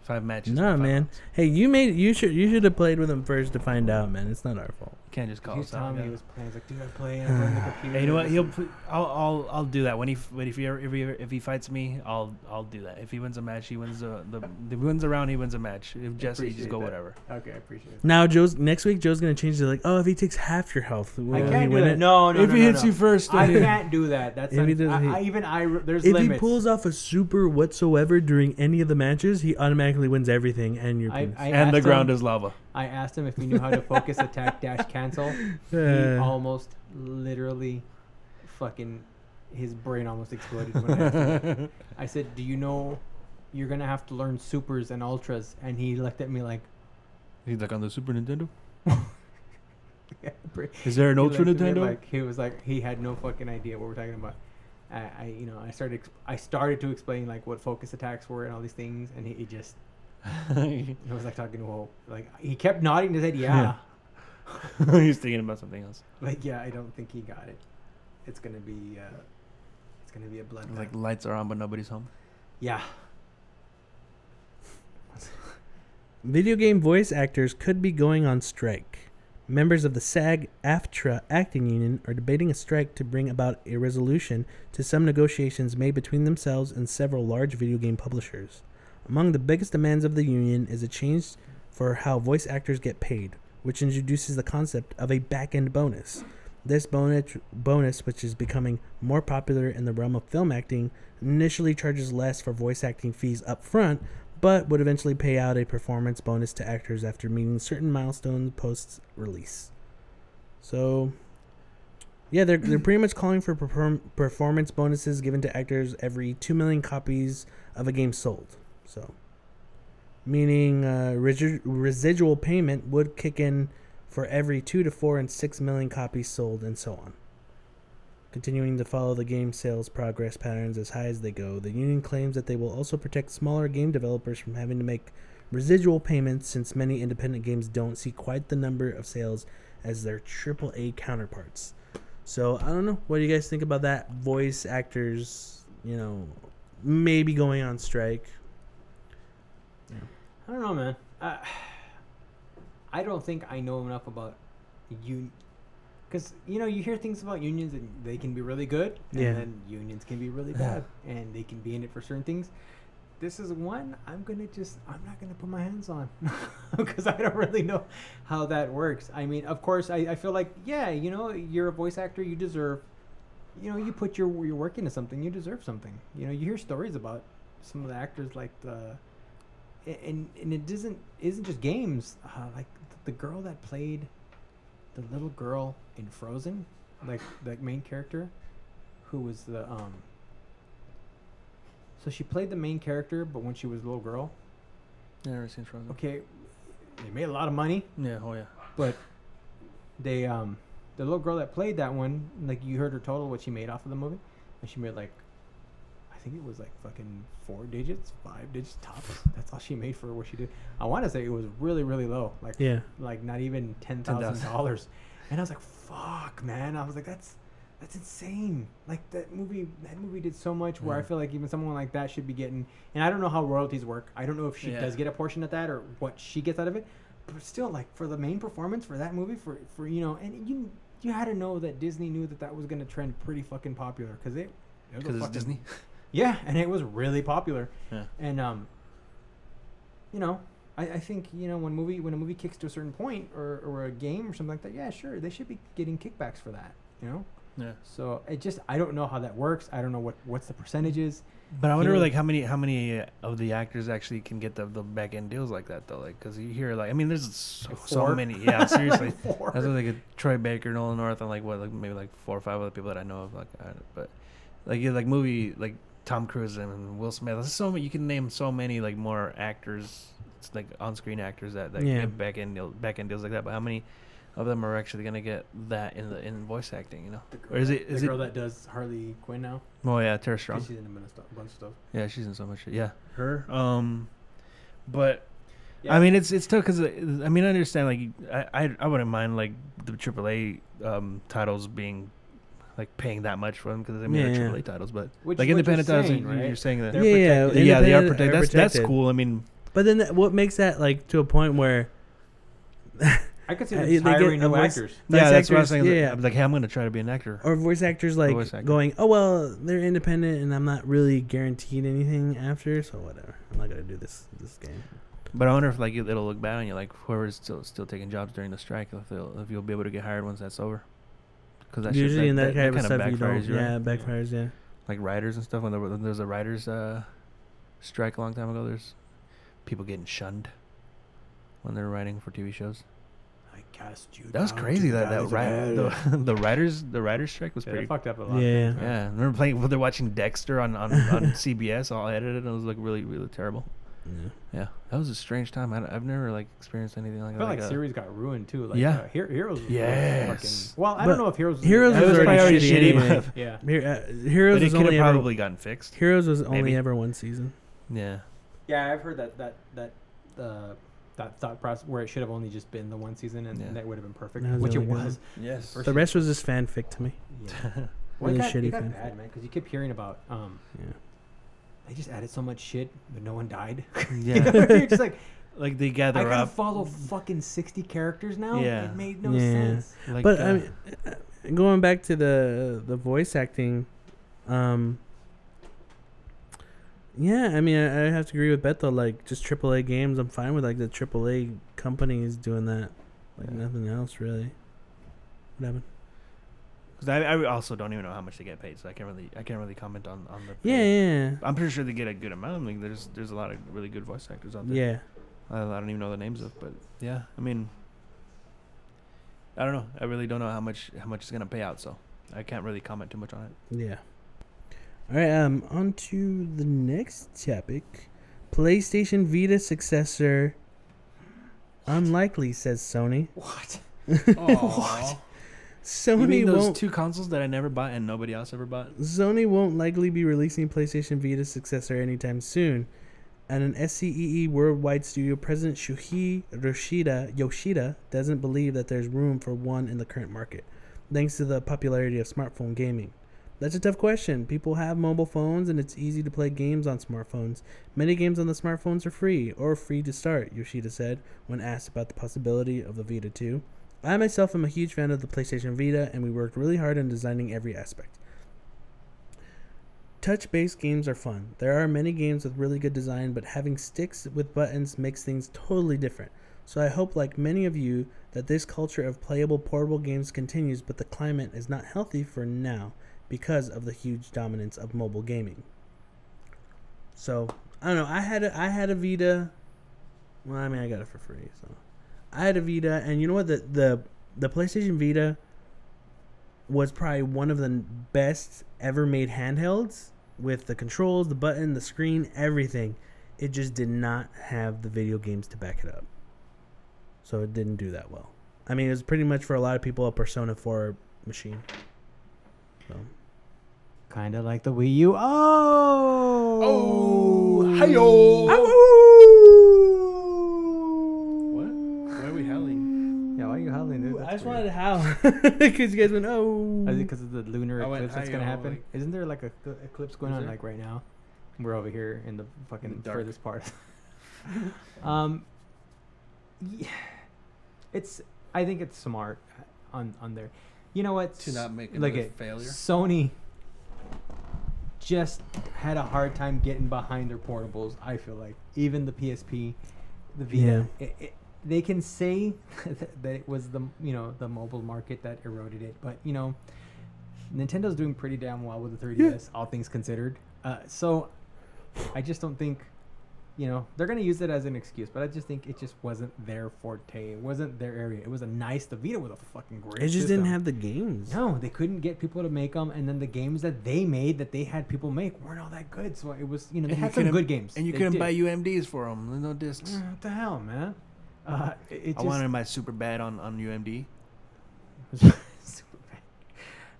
five matches. Nah, five man. rounds. Hey, you made you should you should have played with him first to find out, man. It's not our fault. Can't just call he was us out. telling me yeah. he was playing. He's like, dude, I play. and I run the computer. Hey, you know what? He'll. Put, I'll. I'll. I'll do that when he. f- When if he. ever- If he. If he fights me, I'll. I'll do that. If he wins a match, he wins the. The. If wins a round, he wins a match. If Jesse, just Appreciate go that. whatever. Okay, I appreciate it. Now Joe's next week. Joe's gonna change it like, oh, if he takes half your health, will I can't do win that. it? No, no, if no, he no, hits no. you first, I then- can't do that. That's If he un- does- I, he- I, even I. There's If limits. he pulls off a super whatsoever during any of the matches, he automatically wins everything and your I. I and the ground is lava. I asked him if he knew how to focus, attack, dash, cancel. He almost, literally, fucking, his brain almost exploded. When I, asked him. I said, "Do you know, you're gonna have to learn supers and ultras?" And he looked at me like, He's like on the Super Nintendo. yeah, pre- Is there an he Ultra looked at me Nintendo? Like he was like he had no fucking idea what we're talking about. I, I you know I started ex- I started to explain like what focus attacks were and all these things, and he, he just it was like talking to a like he kept nodding his head, yeah. He's thinking about something else. Like yeah, I don't think he got it. It's gonna be uh, it's gonna be a blood. Like lights are on, but nobody's home. yeah, Video game voice actors could be going on strike. Members of the SAG AFTRA acting union are debating a strike to bring about a resolution to some negotiations made between themselves and several large video game publishers. Among the biggest demands of the union is a change for how voice actors get paid, which introduces the concept of a back end bonus. This bonus, bonus, which is becoming more popular in the realm of film acting, initially charges less for voice acting fees up front, but would eventually pay out a performance bonus to actors after meeting certain milestones post release. So, yeah, they're they're pretty much calling for perform- performance bonuses given to actors every two million copies of a game sold. So, meaning uh, resi- residual payment would kick in for every two to four and six million copies sold, and so on. Continuing to follow the game sales progress patterns as high as they go, the union claims that they will also protect smaller game developers from having to make residual payments since many independent games don't see quite the number of sales as their AAA counterparts. So, I don't know. What do you guys think about that? Voice actors, you know, maybe going on strike. I don't know, man. Uh, I don't think I know enough about you, because you know you hear things about unions and they can be really good, and Yeah. then unions can be really bad, and they can be in it for certain things. This is one I'm gonna just I'm not gonna put my hands on because I don't really know how that works. I mean, of course, I, I feel like yeah, you know, you're a voice actor, you deserve, you know, you put your your work into something, you deserve something. You know, you hear stories about some of the actors like the and and it isn't isn't just games. Uh, like the girl that played the little girl in Frozen, like the main character, who was the um. So she played the main character, but when she was a little girl, Never seen Frozen. okay, they made a lot of money, Yeah. Oh yeah. but they um the little girl that played that one, like you heard her total what she made off of the movie, and she made like think it was like fucking four digits, five digits tops. That's all she made for what she did. I want to say it was really, really low, like Yeah. like not even ten thousand dollars. And I was like, "Fuck, man!" I was like, "That's that's insane." Like that movie, that movie did so much. Where I feel like even someone like that should be getting. And I don't know how royalties work. I don't know if she Yeah. does get a portion of that or what she gets out of it. But still, like for the main performance for that movie, for for you know, and you you had to know that Disney knew that that was gonna trend pretty fucking popular because it. it was Because it's Disney. Yeah, and it was really popular. Yeah. And um, you know, I, I think you know when movie when a movie kicks to a certain point or, or a game or something like that, yeah, sure, they should be getting kickbacks for that. You know. Yeah. So it just I don't know how that works. I don't know what what's the percentages. But I wonder, Here- like, how many how many uh, of the actors actually can get the the back end deals like that though? Like, because you hear like, I mean, there's so, Like so many. Yeah, seriously. Four. That's like a Troy Baker, Nolan North, and like what, like maybe like four or five other people that I know of. Like, I, but like yeah, like movie like Tom Cruise and Will Smith. There's so many you can name so many like more actors, it's like on screen actors that that Yeah. get back end deal, back end deals like that. But how many of them are actually gonna get that in the in voice acting? You know? Or is girl- it- is the it- girl that does Harley Quinn now? Oh yeah, Tara 'Cause Strong. She's in a bunch of stuff. Bunch of stuff. Yeah, she's in so much. Yeah, her. Um, but Yeah. I mean, it's it's tough because I mean I understand like I, I I wouldn't mind like the AAA um titles being like paying that much for them because I mean Yeah. they're AAA titles, but Which, like what you're independent titles, saying, you- right? you're saying that They're yeah, protected. yeah they are protected. are That's that's cool. I mean, But then that, what makes that like to a point where I could see Uh, them they get hiring new voice- actors. Voice yeah, that's what I was saying. yeah. I was like, hey, I'm gonna try to be an actor. or voice actors like voice actor. going, oh well, they're independent and I'm not really guaranteed anything after, so whatever. I'm not gonna do this this game. But I wonder if like it- it'll look bad on you, like whoever's still still taking jobs during the strike, if they'll, if you'll be able to get hired once that's over. Because Usually in that, kind of stuff, you don't. backfires you, right? Yeah, backfires. Yeah. like writers and stuff. When there, wa- when there was a writers uh, strike a long time ago, there's people getting shunned when they're writing for TV shows. I cast you. That was crazy. That that valleys ri- the, the writers the writers strike was Yeah, pretty. fucked up a lot. Yeah. Yeah, I remember playing. Well, they're watching Dexter on on, on CBS, all edited, and it was like really really terrible. Yeah. Yeah, that was a strange time. I, have never like experienced anything like I that. feel like uh, series got ruined too. Like, Yeah. uh, Her- Heroes. was Yes. Fucking, well, I But don't know if Heroes. Was Heroes was was already already shitty. shitty, anyway. Yeah. Uh, Heroes it was could have only ever probably gotten fixed. Heroes was only Maybe. ever one season. Yeah, Yeah, I've heard that that that uh, that thought process where it should have only just been the one season and Yeah. that would have been perfect, That was which it really good. was. yes. The rest was just fanfic to me. Yeah. Well, Really it got, shitty it got fan bad, man, because you kept hearing about um, Yeah. They just added so much shit, but no one died. Yeah, You're just like, like they gather I gather gotta up. follow fucking sixty characters now. Yeah. it made no Yeah. sense. Like, but uh, I mean, uh, going back to the the voice acting, um, yeah, I mean, I, I have to agree with Beto. Like, just AAA games, I'm fine with like the AAA companies doing that. Like Yeah. nothing else really. What happened? 'Cause I, I also don't even know how much they get paid, so I can't really I can't really comment on on the. Yeah, pay. yeah, I'm pretty sure they get a good amount. I mean, there's there's a lot of really good voice actors out there. yeah. I, I don't even know the names of, but yeah, I mean, I don't know. I really don't know how much how much it's gonna pay out, so I can't really comment too much on it. Yeah. All right. Um. On to the next topic. PlayStation Vita successor. Unlikely, says Sony. What? what? Sony those won't. two consoles that I never bought and nobody else ever bought? Sony won't likely be releasing PlayStation Vita successor anytime soon. And an SCEE worldwide studio president Shuhei Yoshida, Yoshida doesn't believe that there's room for one in the current market, thanks to the popularity of smartphone gaming. That's a tough question. People have mobile phones and it's easy to play games on smartphones. Many games on the smartphones are free or free to start, Yoshida said when asked about the possibility of the Vita 2. I myself am a huge fan of the PlayStation Vita and we worked really hard on designing every aspect. Touch based games are fun. There are many games with really good design, but having sticks with buttons makes things totally different. So I hope, like many of you, that this culture of playable portable games continues, but the climate is not healthy for now because of the huge dominance of mobile gaming. So I don't know. I had a, I had a Vita. Well, I mean, I got it for free, so I had a Vita, and you know what? The the the PlayStation Vita was probably one of the best ever made handhelds with the controls, the button, the screen, everything. It just did not have the video games to back it up. So it didn't do that well. I mean, it was pretty much for a lot of people a Persona 4 machine. So kind of like the Wii U. Oh, Oh, hi-yo. What? Why are we howling? Yeah, why are you howling, dude? I That's just weird. wanted to howl because you guys went oh. Is it because of the lunar I went, eclipse that's gonna "Hi-yo," happen? like- Isn't there like a cl- eclipse going Is on there? like right now? We're over here in the fucking dark. furthest part. um, yeah, it's. I think it's smart on on there. You know what? To not make Look another at failure? Sony. Just had a hard time getting behind their portables. I feel like even the PSP, the Vita, it, it, they can say that it was the you know the mobile market that eroded it, but you know Nintendo's doing pretty damn well with the 3DS, all things considered. Uh, so I just don't think, you know, they're gonna use it as an excuse. But I just think it just wasn't their forte. It wasn't their area. It was a nice. The Vita was a fucking great. It just system. didn't have the games. No, they couldn't get people to make them, and then the games that they made that they had people make weren't all that good. So it was, you know, they And had some good games. And you They couldn't did. buy UMDs for them. No discs. Mm, What the hell, man? Uh, it, it I just, wanted my super bad on, on UMD. super bad.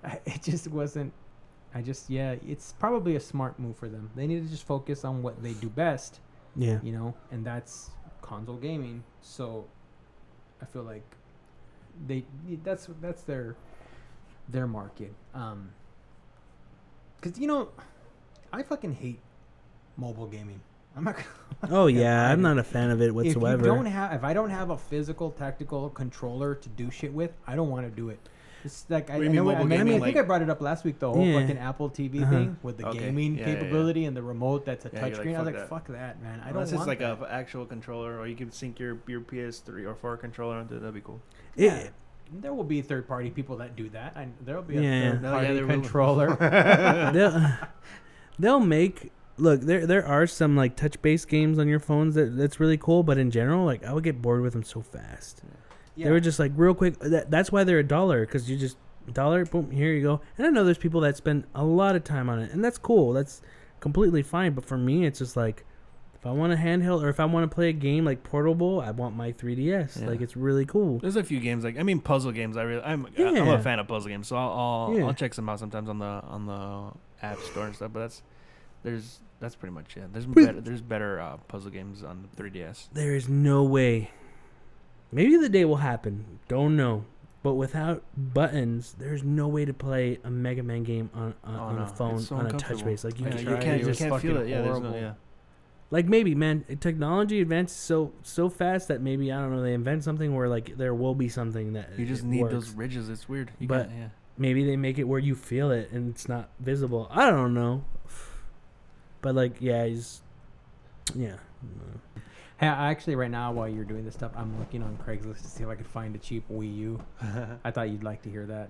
I- It just wasn't. I just yeah, it's probably a smart move for them. They need to just focus on what they do best, Yeah. you know, and that's console gaming. So I feel like they that's that's their their market. Um, cause you know, I fucking hate mobile gaming. I'm not. Gonna, Oh yeah, I'm not a fan of it If whatsoever. you don't have, if I don't have a physical tactical controller to do shit with, I don't want to do it. It's like I, I you mean know. I, mobile mean, I, think like- I brought it up last week. The whole Yeah. fucking Apple TV Uh-huh. thing with the Okay. gaming Yeah, yeah, yeah. capability and the remote that's a Yeah, you're like, touchscreen. I was like, that. fuck that, man. I don't Unless it's want like that. a actual controller, or you can sync your, your PS3 or 4 controller onto it. That'd be cool. It- Yeah. There will be third party people that do that. I, there'll be a Yeah. third No, yeah, party there controller. they'll, they'll make look there there are some like touch based games on your phones that that's really cool but in general like i would get bored with them so fast they were just like real quick that, that's why they're a dollar because you just dollar boom here you go and i know there's people that spend a lot of time on it and that's cool that's completely fine but for me it's just like if i want a handheld or if i want to play a game like portable i want my 3ds Yeah. like it's really cool There's a few games like I mean puzzle games. I really I'm I'm a fan of puzzle games, so I'll I'll, Yeah. I'll check some out sometimes on the on the app store and stuff. But that's there's that's pretty much it. There's better there's better uh, puzzle games on the 3ds. There is no way. Maybe the day will happen. Don't know. But without buttons, there's no way to play a Mega Man game on on, Oh, on no. a phone so on a touch base. Like you, Yeah, can, you can't, it. you can't feel it. Yeah, there's no, horrible. yeah. like maybe man, technology advances so so fast that maybe I don't know they invent something where like there will be something that You just need works. those ridges. It's weird. You But- yeah. Maybe they make it where you feel it and it's not visible. I don't know. But like yeah, he's yeah. Hey, I actually, right now, while you're doing this stuff, I'm looking on Craigslist to see if I could find a cheap Wii U. I thought you'd like to hear that.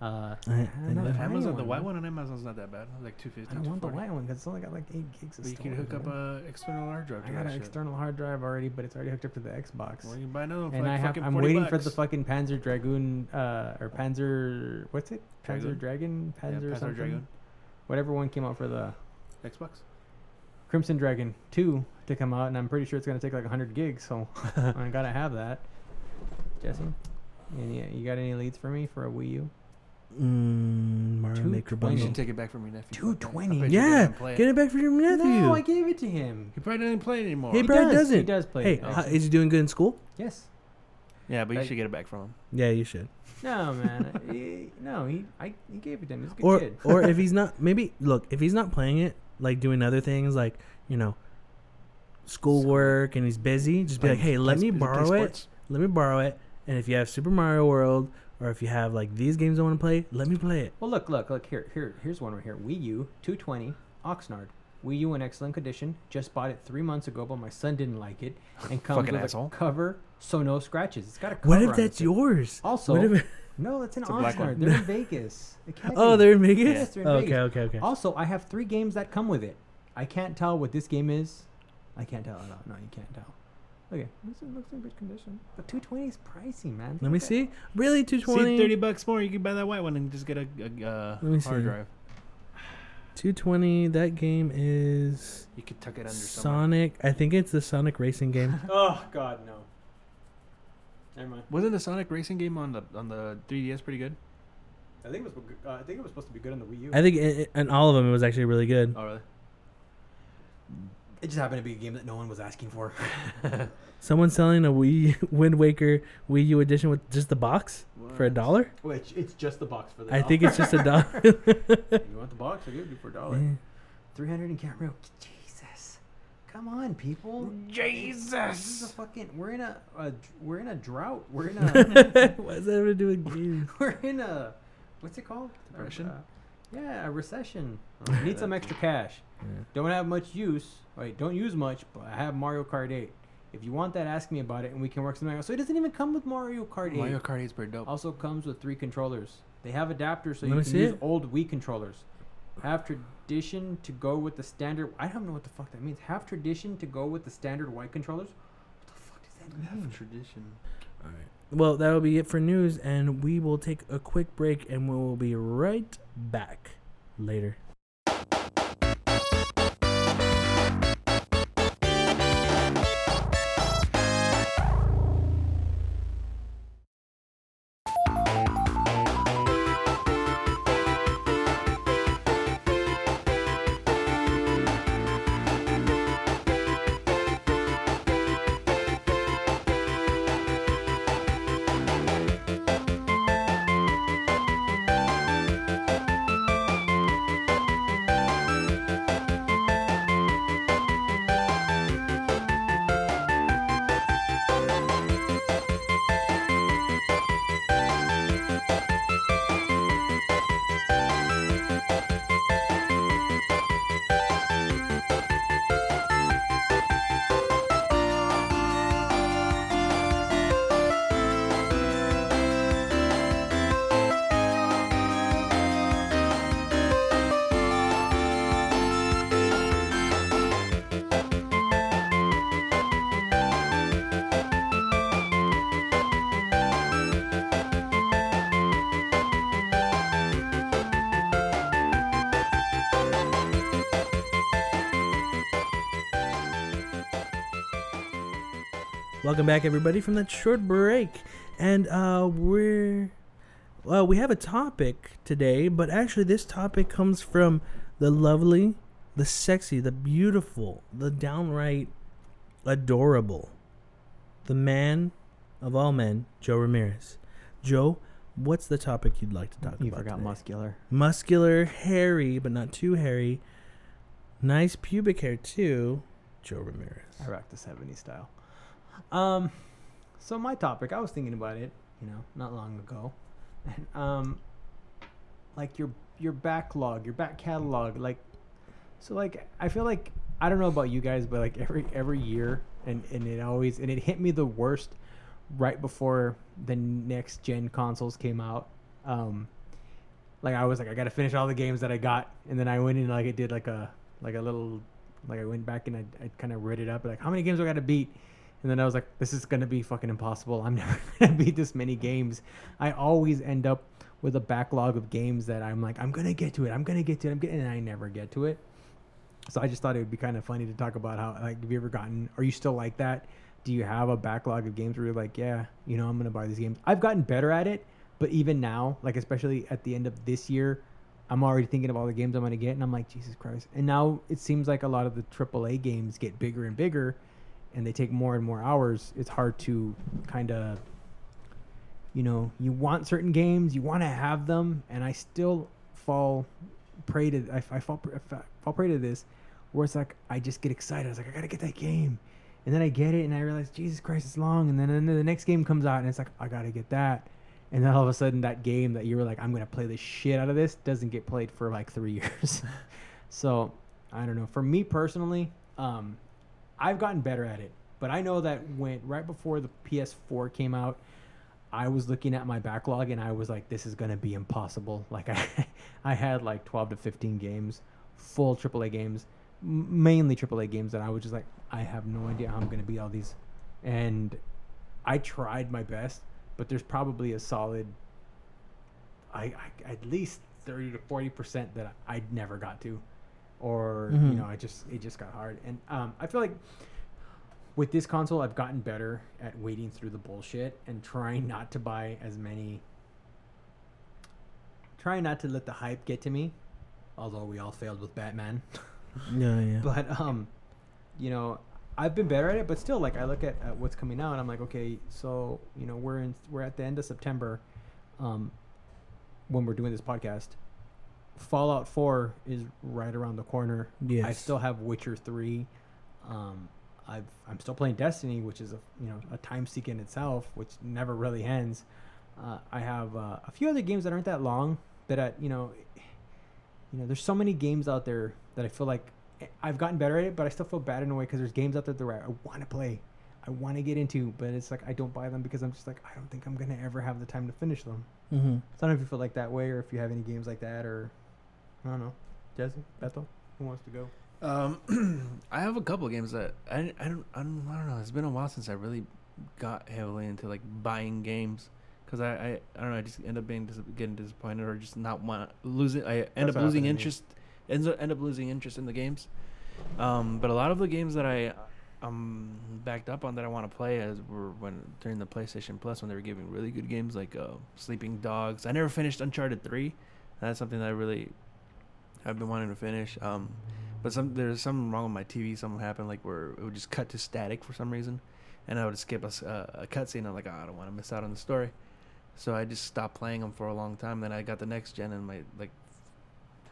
Uh, I- I'm I not know. Amazon, the white one on Amazon's not that bad. Like two fifty. I want the white one because it's only got like eight gigs of But you can hook up man. a external hard drive. I To got an shit. external hard drive already, but it's already hooked up to the Xbox. Well, you buy another one for and like I have, I'm 40 waiting for the fucking Panzer Dragoon, uh, or Panzer, what's it? Panzer Dragoon? Dragon, Yeah, Panzer, Panzer something. Dragoon. Whatever one came out for the Xbox. Crimson Dragon 2 to come out, and I'm pretty sure it's gonna take like 100 gigs, so I gotta have that. Jesse, any, you got any leads for me for a Wii U? Mm, Mario Two Maker You twenty. bundle. should take it back from your nephew. Two Fuck that. I bet you Yeah, didn't play it. get it back from your nephew. No, I gave it to him. He probably doesn't play it anymore. Hey, He Brad does, doesn't. He does play. Hey, it, how, actually. is he doing good in school? yes. yeah, but you I- should get it back from him. Yeah, you should. No, man. he, no, he. I. He gave it to him. He's a good Or kid. or if he's not, maybe look if he's not playing it, like doing other things, like you know, schoolwork, and he's busy. Just be like, hey, let me borrow it. Let me borrow it. And if you have Super Mario World, or if you have like these games I want to play, let me play it. Well, look, look, look. Here, here, here's one right here. Wii U 220 Oxnard. Wii U in excellent condition. Just bought it three months ago, but my son didn't like it, and comes Fucking with asshole. a cover, so no scratches. It's got a cover. What if on that's it. yours? Also, What if- no, that's in It's a black one. Oxnard. They're in Vegas. It can't oh, be. they're in Vegas. Yes, they're in okay, Vegas. okay, okay. Also, I have three games that come with it. I can't tell what this game is. I can't tell. No, no, you can't tell. Okay, this is- looks in good condition. But 220 is pricey, man. Let me Okay. see. Really, two See, twenty. thirty bucks more, you can buy that white one and just get a, a uh, Let me hard see. drive. Two twenty. That game is You could tuck it under somewhere. Sonic. I think it's the Sonic racing game. Oh God, no. Never mind. Wasn't the Sonic racing game on the on the 3DS pretty good? I think it was. Uh, I think it was supposed to be good on the Wii U. I think it, it- and all of them it was actually really good. oh really? It just happened to be a game that no one was asking for. Someone selling a Wii Wind Waker Wii U edition with just the box for a dollar. Which it's just the box for the. I think it's just a dollar. you want the box? I give you for a dollar. Yeah. Three hundred in camera. Jesus, come on, people. Jesus, This is a fucking. We're in a, a. We're in a drought. We're in a. what does that have to do with games? we're in a. What's it called? Depression? Uh, yeah, a recession. Need some extra cash. Don't have much use. Right, don't use much, but I have Mario Kart 8. If you want that, ask me about it, and we can work something out. So it doesn't even come with Mario Kart 8. Mario Kart 8 is pretty dope. Also comes with three controllers. They have adapters so Let you can see use it. old Wii controllers. Have tradition to go with the standard. I don't know what the fuck that means. Have tradition to go with the standard white controllers. What the fuck does that mean? Have tradition. All right. Well, that'll be it for news, and we will take a quick break, and we will be right back later. Welcome back, everybody, from that short break. And uh, we're. Well, we have a topic today, but actually, this topic comes from the lovely, the sexy, the beautiful, the downright adorable, the man of all men, Joe Ramirez. Joe, what's the topic you'd like to talk You about? You forgot today? muscular. Muscular, hairy, but not too hairy. Nice pubic hair, too. Joe Ramirez. I rock the 70s style. Um, so my topic, I was thinking about it, you know, not long ago, and um, like your your backlog, your back catalog, like, so like I feel like I don't know about you guys, but like every every year, and and it always and it hit me the worst right before the next gen consoles came out. Um, like I was like I got to finish all the games that I got, and then I went in like it did like a like a little like I went back and I, I kind of read it up like how many games do I got to beat, and then I was like this is gonna be fucking impossible. I'm never gonna beat this many games. I always end up with a backlog of games that I'm like I'm gonna get to it. I'm gonna get to it. I'm getting, and I never get to it. So I just thought it would be kind of funny to talk about how like have you ever gotten? Are you still like that? Do you have a backlog of games where you're like, yeah, you know, I'm gonna buy these games. I've gotten better at it, but even now, like especially at the end of this year, I'm already thinking of all the games I'm gonna get, and I'm like, Jesus Christ! And now it seems like a lot of the AAA games get bigger and bigger, and they take more and more hours. It's hard to kind of, you know, you want certain games, you want to have them, and I still fall prey to I, I fall I fall prey to this, where it's like I just get excited. I was like, I gotta get that game, and then I get it, and I realize, Jesus Christ, it's long, and then, and then the next game comes out, and it's like I gotta get that. And then all of a sudden, that game that you were like, I'm gonna play the shit out of this, doesn't get played for like three years. so I don't know. For me personally, um, I've gotten better at it, but I know that when right before the PS4 came out, I was looking at my backlog and I was like, this is gonna be impossible. Like I, I had like 12 to 15 games, full AAA games, mainly AAA games that I was just like, I have no idea how I'm gonna beat all these, and I tried my best, but there's probably a solid, I, I at least 30 to 40 percent that I never got to, or you Mhm. know, I just it just got hard, and um, I feel like with this console, I've gotten better at wading through the bullshit and trying not to buy as many trying not to let the hype get to me. Although we all failed with Batman, Yeah, yeah. but um, you know, I've been better at it. But still, like I look at, at what's coming out, and I'm like, okay, so you know, we're in we're at the end of September, um, when we're doing this podcast. Fallout Four is right around the corner. yes. I still have Witcher three. Um, I've I'm still playing Destiny, which is a you know a time seek in itself, which never really ends. Uh, I have uh, a few other games that aren't that long, but at you know, you know, there's so many games out there that I feel like I've gotten better at it, but I still feel bad in a way because there's games out there that I want to play, I want to get into, but it's like I don't buy them because I'm just like I don't think I'm gonna ever have the time to finish them. Mm-hmm. So I don't know if you feel like that way or if you have any games like that or I don't know. Jesse, Bethel, who wants to go? Um, I have a couple of games that I, I don't I don't I don't know. It's been a while since I really got heavily into like buying games because I, I I don't know. I just end up being dis- getting disappointed or just not want losing. I end That's up losing happened to me. interest. Ends up end up losing interest in the games. Um, but a lot of the games that I I'm backed up on that I want to play as were when during the PlayStation Plus when they were giving really good games like uh, Sleeping Dogs. I never finished Uncharted three. That's something that I really I've been wanting to finish. Um, but some there's something wrong with my TV. Something happened like where it would just cut to static for some reason, and I would skip a, uh, a cutscene. I'm like, oh, I don't want to miss out on the story, so I just stopped playing them for a long time. Then I got the next gen and my like,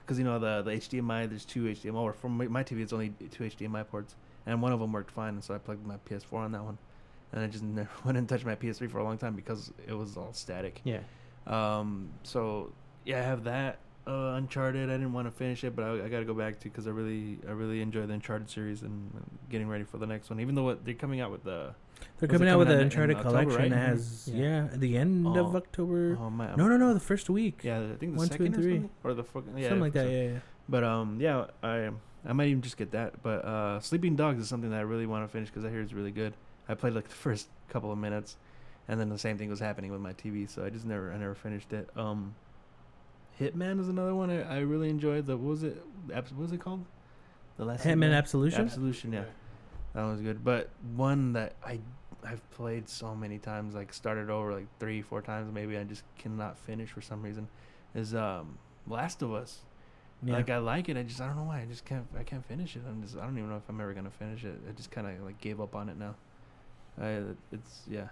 because you know the the HDMI there's two HDMI or for my, my TV it's only two HDMI ports, and one of them worked fine, and so I plugged my PS4 on that one, and I just never went and touched my PS3 for a long time because it was all static. Yeah. Um, so yeah, I have that uh, Uncharted. I didn't want to finish it, but I, I got to go back to because I really, I really enjoy the Uncharted series and getting ready for the next one. Even though what, they're coming out with the They're Was coming out with coming the out in- in Uncharted October, collection right? as Mhm. yeah. at the end of Oh, October. oh my, no, no, no, the first week. yeah, I think the One, two, second and or three. or the fucking yeah, something like that. Yeah, yeah. But um, yeah, I I might even just get that. But uh, Sleeping Dogs is something that I really want to finish because I hear it's really good. I played like the first couple of minutes, and then the same thing was happening with my TV, so I just never I never finished it. Um, Hitman is another one I, I really enjoyed. The what was it? What was it called? The last Hitman Hitman? Absolution. Absolution, yeah, that was good. But one that I I've played so many times, like started over like three, four times, maybe I just cannot finish for some reason. Is um Last of Us. Yeah. Like I like it, I just I don't know why I just can't I can't finish it. I'm just I don't even know if I'm ever gonna finish it. I just kind of like gave up on it now. I it's yeah.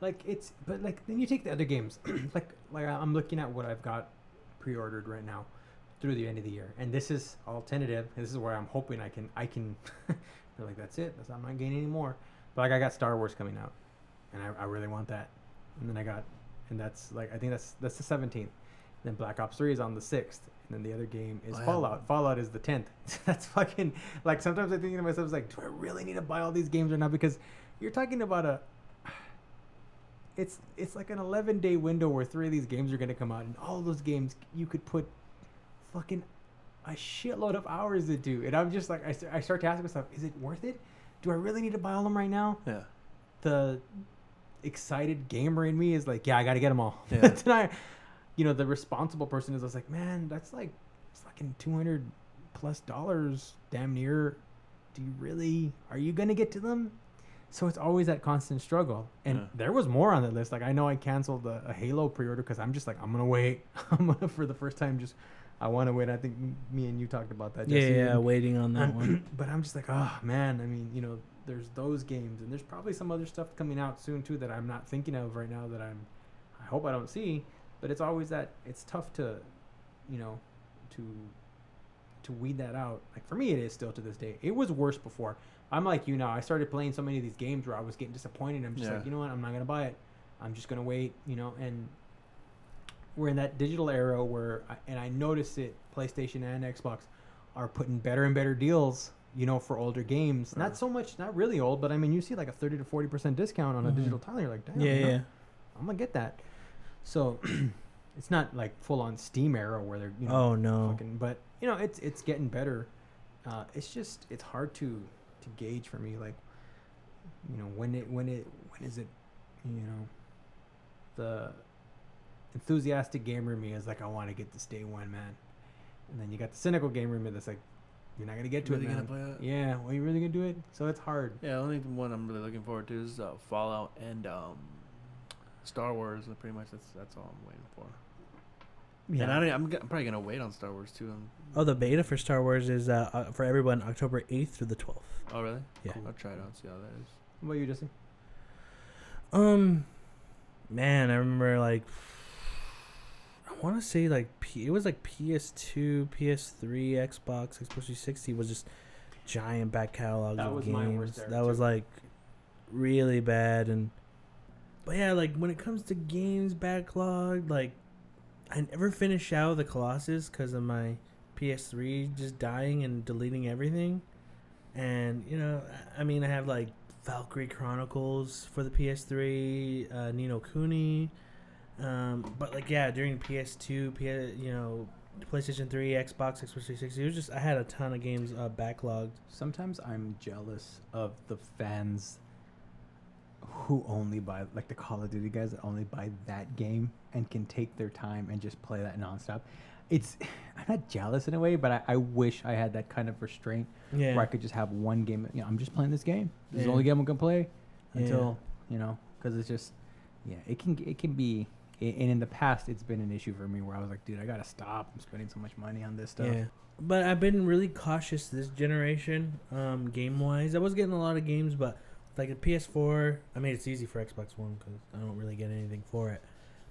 Like it's, but like then you take the other games, like like I'm looking at what I've got pre-ordered right now through the end of the year, and this is all tentative. This is where I'm hoping I can I can. they're like that's it. That's I'm not getting any more. But like I got Star Wars coming out, and I, I really want that. And then I got, and that's like I think that's that's the 17th. Then Black Ops 3 is on the 6th, and then the other game is. Fallout. Fallout is the 10th. that's fucking like sometimes I think to myself, it's like, do I really need to buy all these games or not? Because you're talking about a it's it's like an 11 day window where three of these games are going to come out and all those games you could put fucking a shitload of hours into and i'm just like I, I start to ask myself is it worth it? Do i really need to buy all them right now? Yeah. the excited gamer in me is like yeah i gotta get them all. Yeah. I, you know the responsible person is just like man that's like fucking 200 plus dollars damn near. Do you really are you gonna get to them so it's always that constant struggle and Yeah. there was more on the list like i know i canceled a, a halo pre-order because i'm just like i'm gonna wait i'm gonna for the first time just i want to wait i think me and you talked about that yeah, Jesse, yeah, and- waiting on that one. but I'm just like, oh man, I mean, you know, there's those games, and there's probably some other stuff coming out soon too that I'm not thinking of right now that I'm, I hope I don't see. But it's always that it's tough to, you know, to, to weed that out. Like for me, it is still to this day. It was worse before. I'm like you now. I started playing so many of these games where I was getting disappointed. I'm just Yeah. like, you know what? I'm not gonna buy it. I'm just gonna wait. You know, and we're in that digital era where, I, and I notice it. PlayStation and Xbox are putting better and better deals. You know, for older games. Right. Not so much, not really old, but I mean, you see like a thirty to forty percent discount on a Mhm. digital title. You're like, damn, yeah, you know, yeah. I'm gonna get that. So it's not like full on Steam era where they're you know oh no. fucking, but you know it's it's getting better. Uh, it's just it's hard to to gauge for me like you know when it when it when is it you know the enthusiastic gamer me is like I want to get this day one man, and then you got the cynical gamer in me that's like you're not gonna get to Really it gonna man. play it? Yeah, well you really gonna do it? So it's hard. Yeah, the only one I'm really looking forward to is uh, Fallout and um, Star Wars. Pretty much that's that's all I'm waiting for. And I don't, I'm, g- I'm probably gonna wait on Star Wars too. I'm, Oh, the beta for Star Wars is uh, uh, for everyone October 8th through the 12th. oh really? Yeah. I'll try it out. See how that is. What about you, Jesse? Um, man, I remember like I want to say like P- it was like PS2, PS3, Xbox, Xbox 360 was just giant back catalogs That of was games. my worst era, that was too. like really bad and but yeah, like when it comes to games backlog, like I never finish out the Colossus because of my PS3 just dying and deleting everything. And you know, I mean, I have like Valkyria Chronicles for the PS3, uh, Ni no Kuni, um, but like yeah, during PS2, P- you know, PlayStation 3, Xbox, Xbox 360, it was just I had a ton of games uh, backlogged. Sometimes I'm jealous of the fans who only buy like the Call of Duty guys that only buy that game and can take their time and just play that nonstop. It's I'm not jealous in a way, but I, I wish I had that kind of restraint Yeah, where I could just have one game. You know, I'm just playing this game. This is the only game I'm gonna play Yeah. until you know, because it's just yeah, it can it can be. And in the past, it's been an issue for me where I was like, dude, I gotta stop. I'm spending so much money on this stuff. Yeah. But I've been really cautious this generation, um, game wise. I was getting a lot of games, but like the PS4, I mean, it's easy for Xbox One because I don't really get anything for it.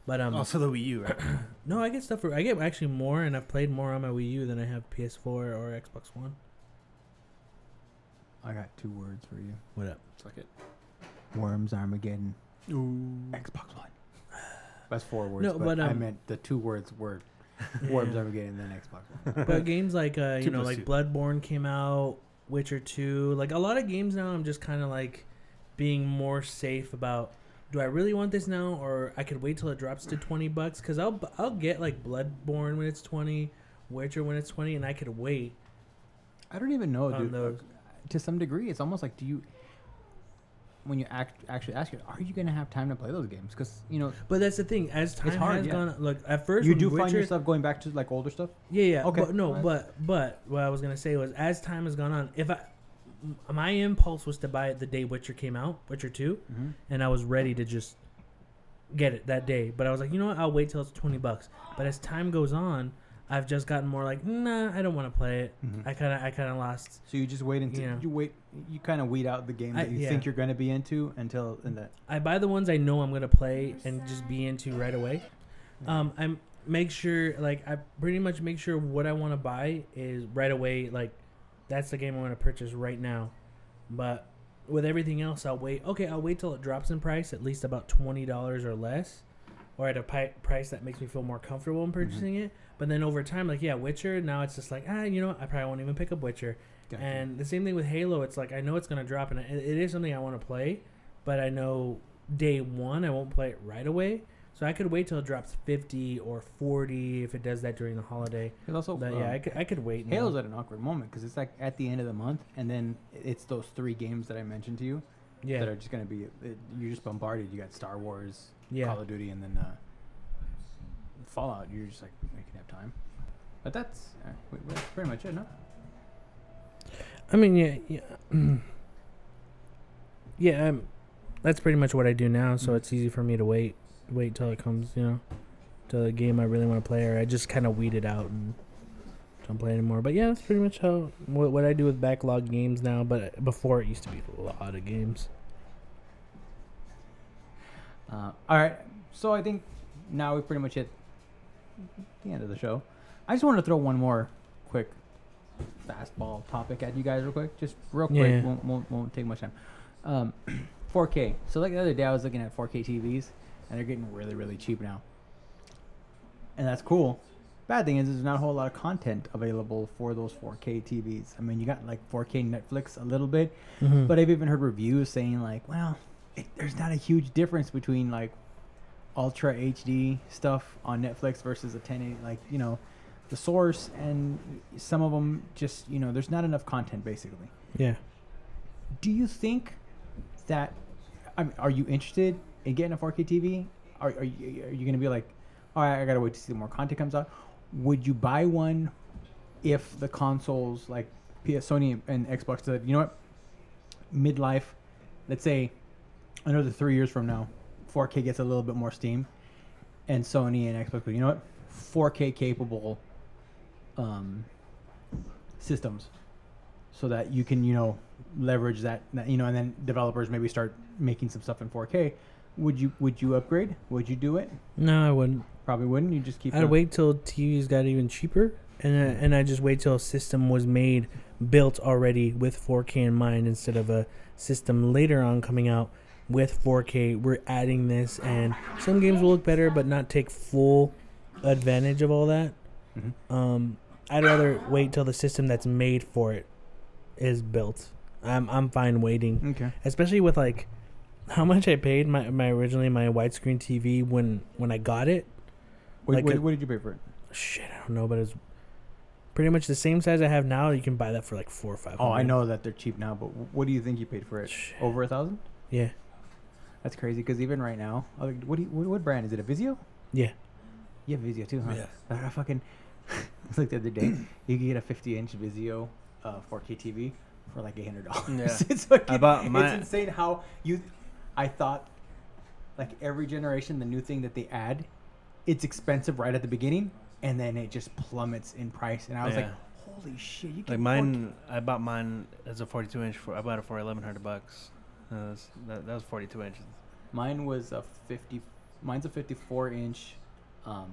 But um, also the Wii U, right? no, I get stuff for. I get actually more, and I've played more on my Wii U than I have PS4 or Xbox One. I got two words for you: What up? Suck it. Worms Armageddon. Ooh. Xbox One. That's four words. No, but, but, I um, meant the two words were Worms Yeah. Armageddon and then Xbox One. but games like uh, you Two know, like two. Bloodborne came out, Witcher Two, like a lot of games now. I'm just kind of like being more safe about. Do I really want this now, or I could wait till it drops to twenty bucks? Because I'll I'll get like Bloodborne when it's twenty, Witcher when it's twenty, and I could wait. I don't even know, dude. those. Uh, to some degree, it's almost like do you when you act actually ask you, are you gonna have time to play those games? Because you know But that's the thing. As time hard, has yeah. gone, look at first you do Witcher, find yourself going back to like older stuff. Yeah, yeah. Okay. But no, but but what I was gonna say was, as time has gone on, if I my impulse was to buy it the day Witcher came out, Witcher 2 Mm-hmm. and I was ready to just get it that day. But I was like, you know what? I'll wait till it's twenty bucks. But as time goes on, I've just gotten more like, nah, I don't want to play it. Mhm. I kind of I kind of lost. So you just wait until Yeah. you wait. You kind of weed out the games I- that you yeah. think you're gonna be into until in the I buy the ones I know I'm gonna play and just be into right away. Um, I make sure like I pretty much make sure what I want to buy is right away. Like that's the game I want to purchase right now. But with everything else, I'll wait. Okay, I'll wait till it drops in price, at least about twenty dollars or less, or at a pi- price that makes me feel more comfortable in purchasing it. But then over time, like yeah, Witcher. Now it's just like ah, you know, what? I probably won't even pick up Witcher. Gotcha. And the same thing with Halo. It's like I know it's gonna drop, and it, it is something I want to play, but I know day one I won't play it right away. So I could wait till it drops fifty or forty if it does that during the holiday. Also But um, yeah, I could I could wait. now. Halo's at an awkward moment because it's like at the end of the month, and then it's those three games that I mentioned to you yeah that are just gonna be. It, you're just bombarded. You got Star Wars, yeah. Call of Duty, and then uh, Fallout. You're just like you can have time. But that's, uh, wait, that's pretty much it, no? I mean yeah yeah yeah. Um, that's pretty much what I do now. So Mhm. it's easy for me to wait wait till it comes. You know, to the game I really want to play, or I just kind of weed it out and don't play anymore. But yeah, that's pretty much how what, what I do with backlog games now. But before it used to be a lot of games. Uh, all right. So I think now we pretty much hit the end of the show. I just wanted to throw one more quick fastball topic at you guys real quick. Just real quick. Yeah. Won't, won't, won't take much time. Um, 4K. So like the other day I was looking at 4K TVs and they're getting really, really cheap now. And that's cool. Bad thing is there's not a whole lot of content available for those 4K TVs. I mean, you got like 4K Netflix a little bit, Mm-hmm. but I've even heard reviews saying like, well, it, there's not a huge difference between like ultra HD stuff on Netflix versus a 1080. Like you know, the source and some of them just you know, there's not enough content basically. yeah. Do you think that? I mean, are you interested in getting a 4K TV? Are, are you are you gonna be like, all right, I gotta wait to see more content comes out? Would you buy one if the consoles like PS, Sony, and Xbox said, you know what, midlife, let's say another three years from now, 4K gets a little bit more steam, and Sony and Xbox you know what, 4K capable um, systems, so that you can you know leverage that, that you know, and then developers maybe start making some stuff in 4K. Would you would you upgrade? Would you do it? No, I wouldn't. Probably wouldn't. You just keep. I'd wait till TVs got even cheaper, and I, and I just wait till a system was made, built already with 4K in mind, instead of a system later on coming out with 4K. We're adding this, and some games will look better, but not take full advantage of all that. Mhm. Um, I'd rather wait till the system that's made for it is built. I'm I'm fine waiting Okay. especially with like how much I paid my, my originally my widescreen TV when when I got it. What, Like what, a- what did you pay for it? Shit, I don't know, but it's pretty much the same size I have now. You can buy that for like four or five. Oh, I know that they're cheap now, but what do you think you paid for it? Shit. Over a thousand? Yeah, That's crazy. Because even right now, uh, what do you, what, what brand is it? A Vizio? yeah. You have Vizio too, huh? Yeah. I I fucking. It's like the other day, you can get a 50 inch Vizio, uh, 4K TV for like 800 dollars. Yeah. it's fucking, I bought my- It's insane how you. I thought, like every generation, the new thing that they add, it's expensive right at the beginning, and then it just plummets in price. And I was like, holy shit! You Like mine, I bought mine as a 42 inch for. I bought it for 1100 bucks. That was, that, that was 42 inches. Mine was a 50. Mine's a 54 inch, um,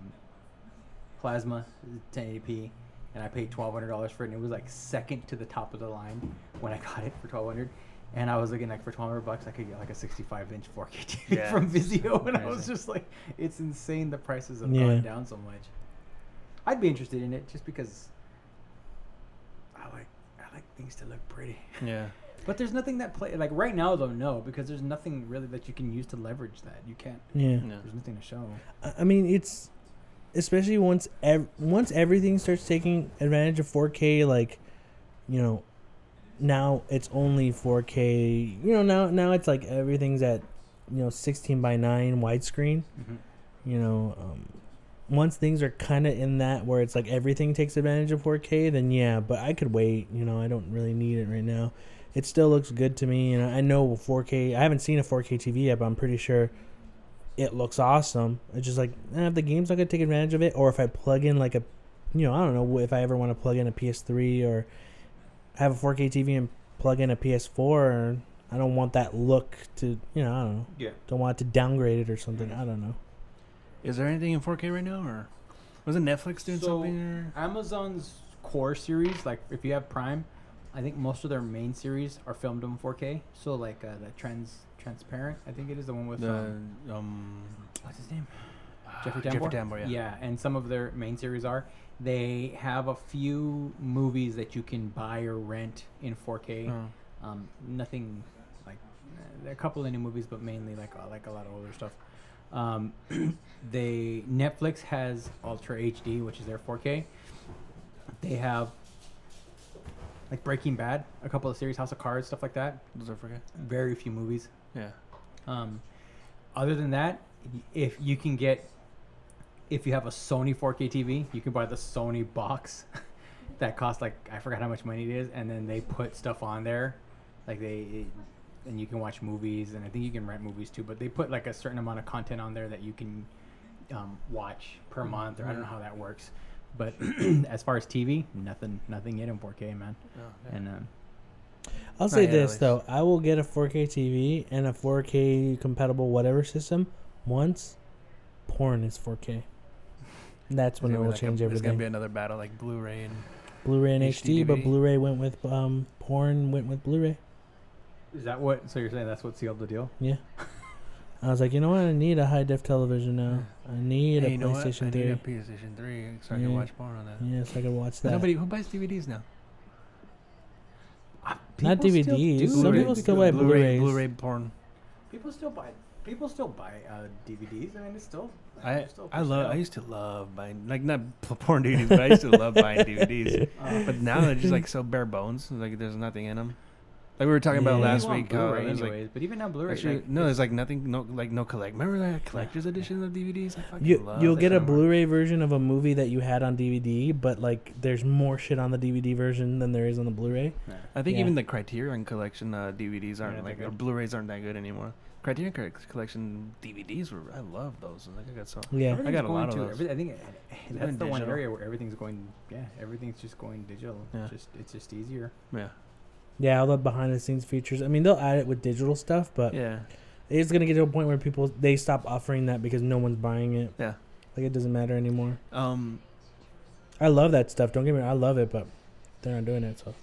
plasma 1080p, and I paid $1,200 for it. And it was like second to the top of the line when I got it for 1200 And I was looking like for 1200 bucks, I could get like a 65 inch 4K TV Yeah, from Vizio, and I was just like, it's insane. The prices have Yeah. gone down so much. I'd be interested in it just because I like I like things to look pretty. Yeah. But there's nothing that play like right now though no because there's nothing really that you can use to leverage that. You can't. Yeah. Yeah. There's nothing to show. I- I mean, it's especially once ev- once everything starts taking advantage of 4K. Like, you know, now it's only 4K. You know, now now it's like everything's at you know 16 by 9 widescreen. You know, um, once things are kind of in that where it's like everything takes advantage of 4K, then yeah. But I could wait. You know, I don't really need it right now. It still looks good to me, and I I know 4K. I haven't seen a 4K TV yet, but I'm pretty sure it looks awesome. It's just like eh, if the game's not gonna take advantage of it, or if I plug in like a, you know, I don't know if I ever want to plug in a PS3 or have a 4K TV and plug in a PS4. I don't want that look to, you know, I don't know. Yeah. Don't want it to downgrade it or something. I don't know. Is there anything in 4K right now, or was it Netflix doing So- something? Or Amazon's core series, like if you have Prime, I think most of their main series are filmed in 4K. So like uh, the trans transparent, I think it is the one with the um, um, what's his name? Jeffrey Tambor. Jeffrey Tambor, yeah. Yeah, and some of their main series are. They have a few movies that you can buy or rent in 4K. Oh. Um, nothing like there are a couple of new movies, but mainly like uh, like a lot of older stuff. Um, they Netflix has Ultra HD, which is their 4K. They have like Breaking Bad, a couple of series, House of Cards, stuff like that. Those are 4K. Very few movies. Yeah. Um, other than that, if you can get, if you have a Sony 4K TV, you can buy the Sony box. that costs like I forgot how much money it is, and then they put stuff on there, like they, and you can watch movies, and I think you can rent movies too. But they put like a certain amount of content on there that you can um, watch per month, or I don't know how that works. But as far as TV, nothing, nothing yet in 4K, man. Oh, yeah. And um, I'll say this least. though, I will get a 4K TV and a 4K compatible whatever system once porn is 4K. That's when There's it will gonna be like a- change There's gonna be another battle like Blu-ray and Blu-ray and HD HD, but Blu-ray went with um porn went with Blu-ray. is that what? So you're saying that's what sealed the deal? Yeah. I was like, you know what? I need a high def television now. I need Hey, a you know what? PlayStation I 3. need a PlayStation 3 so I Yeah. can watch porn on that. Yeah, so I can watch But that. Nobody who buys DVDs now. Not People still DVDs. Some people still buy Blu-ray, Blu-rays. Blu-ray porn. People still buy. People still buy uh, DVDs. I mean, it's still. I still I love. sale. I used to love buying like not porn DVDs, but I used to love buying DVDs. Uh, But now they're just like so bare bones. Like there's nothing in them. Like we were talking about last week. How Blu-ray like but even now Blu-ray. actually like, no, there's like nothing. No like no collect. Remember that collector's edition of DVDs? I fucking You, love you'll get a shit. Blu-ray version of a movie that you had on DVD, but like there's more shit on the DVD version than there is on the Blu-ray. Nah. I think Yeah. even the Criterion collection uh, DVDs aren't not like or good. Blu-rays aren't that good anymore. Criterion Collection DVDs were. I love those. I think I got some. Yeah. Everything's got a going lot of to- those. every- I think it- that's going the one area where everything's going. Yeah, everything's just going digital. Yeah. Just it's just easier. Yeah. Yeah, all the behind the scenes features. I mean, they'll add it with digital stuff, but Yeah. it's gonna get to a point where people they stop offering that because no one's buying it. Yeah. Like it doesn't matter anymore. Um. I love that stuff. Don't get me. wrong, I love it, but they're not doing it. So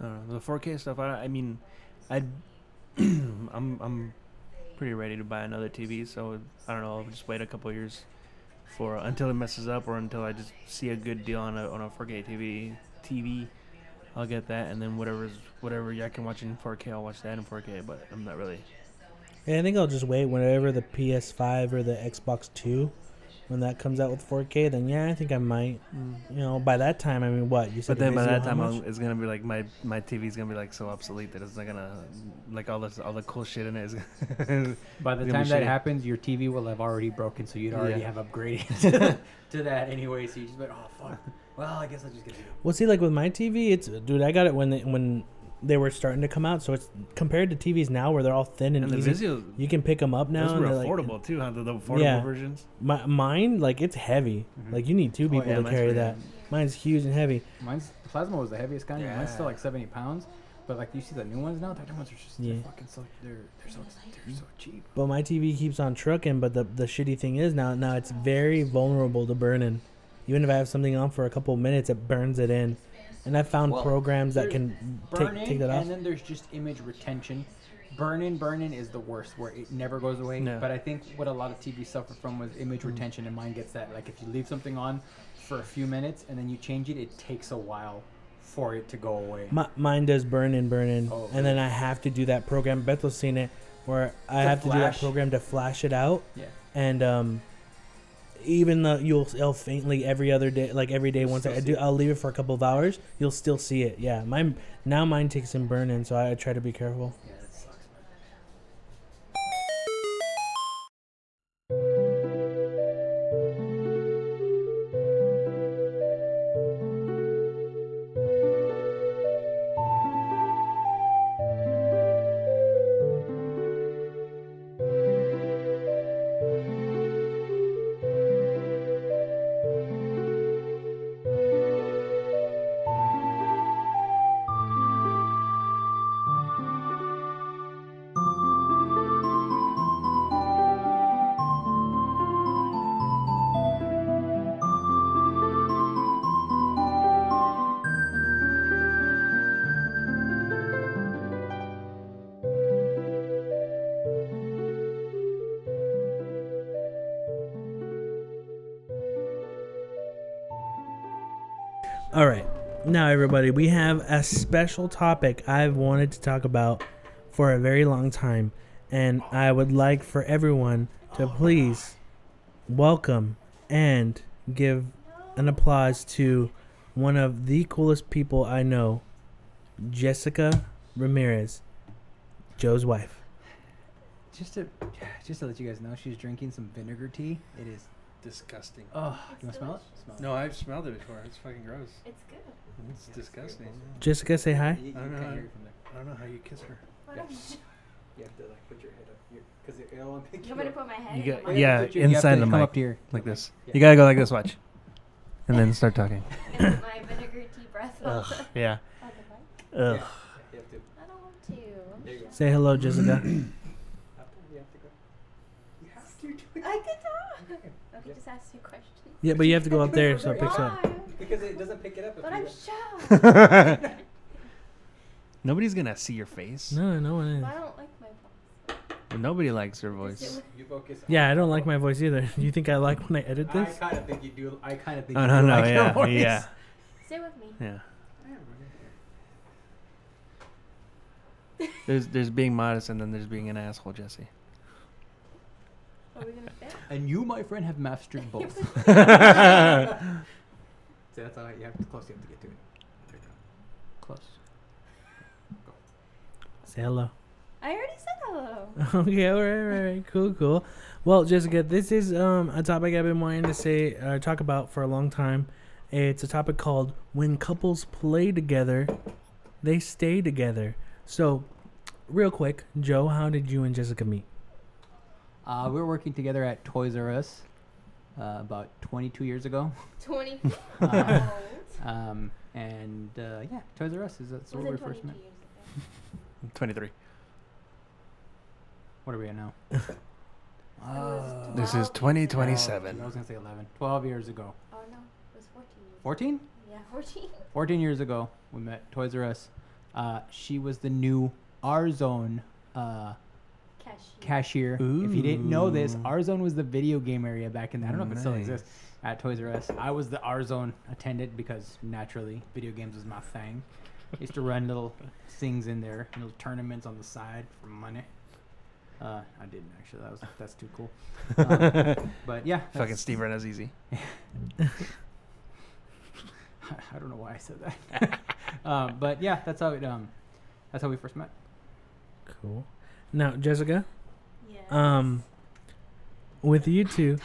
I don't know, the 4K stuff. I, I mean, I, I'm I'm pretty ready to buy another TV. So I don't know. I'll just wait a couple years for until it messes up, or until I just see a good deal on a on a 4K TV. TV, I'll get that, and then whatever's whatever I can watch in 4K, I'll watch that in 4K. But I'm not really. yeah, I think I'll just wait whenever the PS5 or the Xbox Two, when that comes out with 4K. Then yeah, I think I might. Mm. You know, by that time, I mean, what you said? But then by that time, much? I'll, it's gonna be like my my TV's gonna be like so obsolete that it's not gonna like all this all the cool shit in it. Is By the time that shitty. happens, your TV will have already broken, so you'd already Yeah. have upgraded to that anyway. So you just like, oh fuck. Well, I guess I'll just get it. Well, see, like with my TV, it's dude. I got it when they, when they were starting to come out. So it's compared to TVs now, where they're all thin and, and the easy. Vizio, You can pick them up now. those were they're, like- affordable too, huh? The, the affordable Yeah. versions. My, mine, like it's heavy. Mhm. Like you need two people yeah, to carry pretty that. Mine's huge and heavy. Mine's plasma was the heaviest kind. Mine's still like seventy pounds. But like you see the new ones now, the new ones are just Yeah. they're fucking so they're they're so they're so cheap. But my TV keeps on trucking. But the the shitty thing is now now it's very vulnerable to burning. Even if I have something on for a couple of minutes, it burns it in. And I found Well, programs that can take take that off. and then there's just image retention. Burn in, burn in is the worst, where it never goes away. No. But I think what a lot of TV suffer from was image Mm. retention, and mine gets that. Like if you leave something on for a few minutes and then you change it, it takes a while for it to go away. My, mine does burn in, burn in, Oh, and then I have to do that program. Bethel's seen it, where I To have to do that program to flash it out, Yeah. and um, even though you'll it'll faintly every other day, like every day, once I, I do. I'll leave it for a couple of hours. You'll still see it. Yeah, mine now mine takes some burn in, so I try to be careful. Everybody, we have a special topic I've wanted to talk about for a very long time. And I would like for everyone to please welcome and give an applause to one of the coolest people I know, Jessica Ramirez, Joe's wife. Just to just to let you guys know, she's drinking some vinegar tea. It is. Disgusting. Oh, you want to smell it? Smell it. No, I've smelled it before. It's fucking gross. It's good. It's disgusting. Jessica, say hi. You, you I don't can't know. hear it from there. I don't know how you kiss her. What Yeah. am I- You have to like put your head up here because it, it'll only pick You want me to up. put my head? You in get- the mic? yeah, Put your- you have inside to the come mic. up here Like this. Yeah. You gotta go like this. Watch. And then start talking. And put my vinegar tea breath on Ugh. the, Yeah. on the mic? Ugh. Yeah, you have to. I don't want to. There you go. Say hello, Jessica. Up, You have to go. You have to do it. I could talk. Okay, just ask you questions. yeah, but you have to go up there so it picks up. Because it doesn't pick it up. But I'm go- shy. Nobody's gonna see your face. No, no one is. I don't like my voice. Nobody likes her Is voice. You focus. on- Yeah, I don't like my voice either. You think I like when I edit this? I this? kind of think you do. I kind of think. Oh you no do no like your yeah voice. yeah Stay with me. yeah. There's there's being modest and then there's being an asshole, Jesse. Are we gonna fit? And you, my friend, have mastered both. See, That's all right. you have to close. You have to get to it. There you go. Close. Say hello. I already said hello. okay, all right, all right, cool, cool. Well, Jessica, this is um, a topic I've been wanting to say, uh, talk about for a long time. It's a topic called "When couples play together, they stay together." So, real quick, Joe, how did you and Jessica meet? Uh, we were working together at Toys R Us uh, about 22 years ago. 20. Uh, um, and uh, yeah, Toys R Us is that's where we first met. 23. What are we at now? Uh, This is 2027. I was gonna say 11. 12 years ago. Oh no, it was 14 years. 14? ago. Yeah, 14. 14 years ago, we met Toys R Us. Uh, she was the new R Zone uh, Cashier. cashier. If you didn't know this, Ooh. R Zone was the video game area back in. The, I don't know if it still Nice. exists at Toys R Us. I was the R Zone attendant because naturally, video games was my thing. I Used to run little things in there, little tournaments on the side for money. Uh, I didn't actually. That was that's too cool. Um, but yeah, Fucking that's- Steve Rena's easy. I don't know why I said that. um, but yeah, that's how it. Um, that's how we first met. Cool. Now, Jessica, Yes. um, with you two,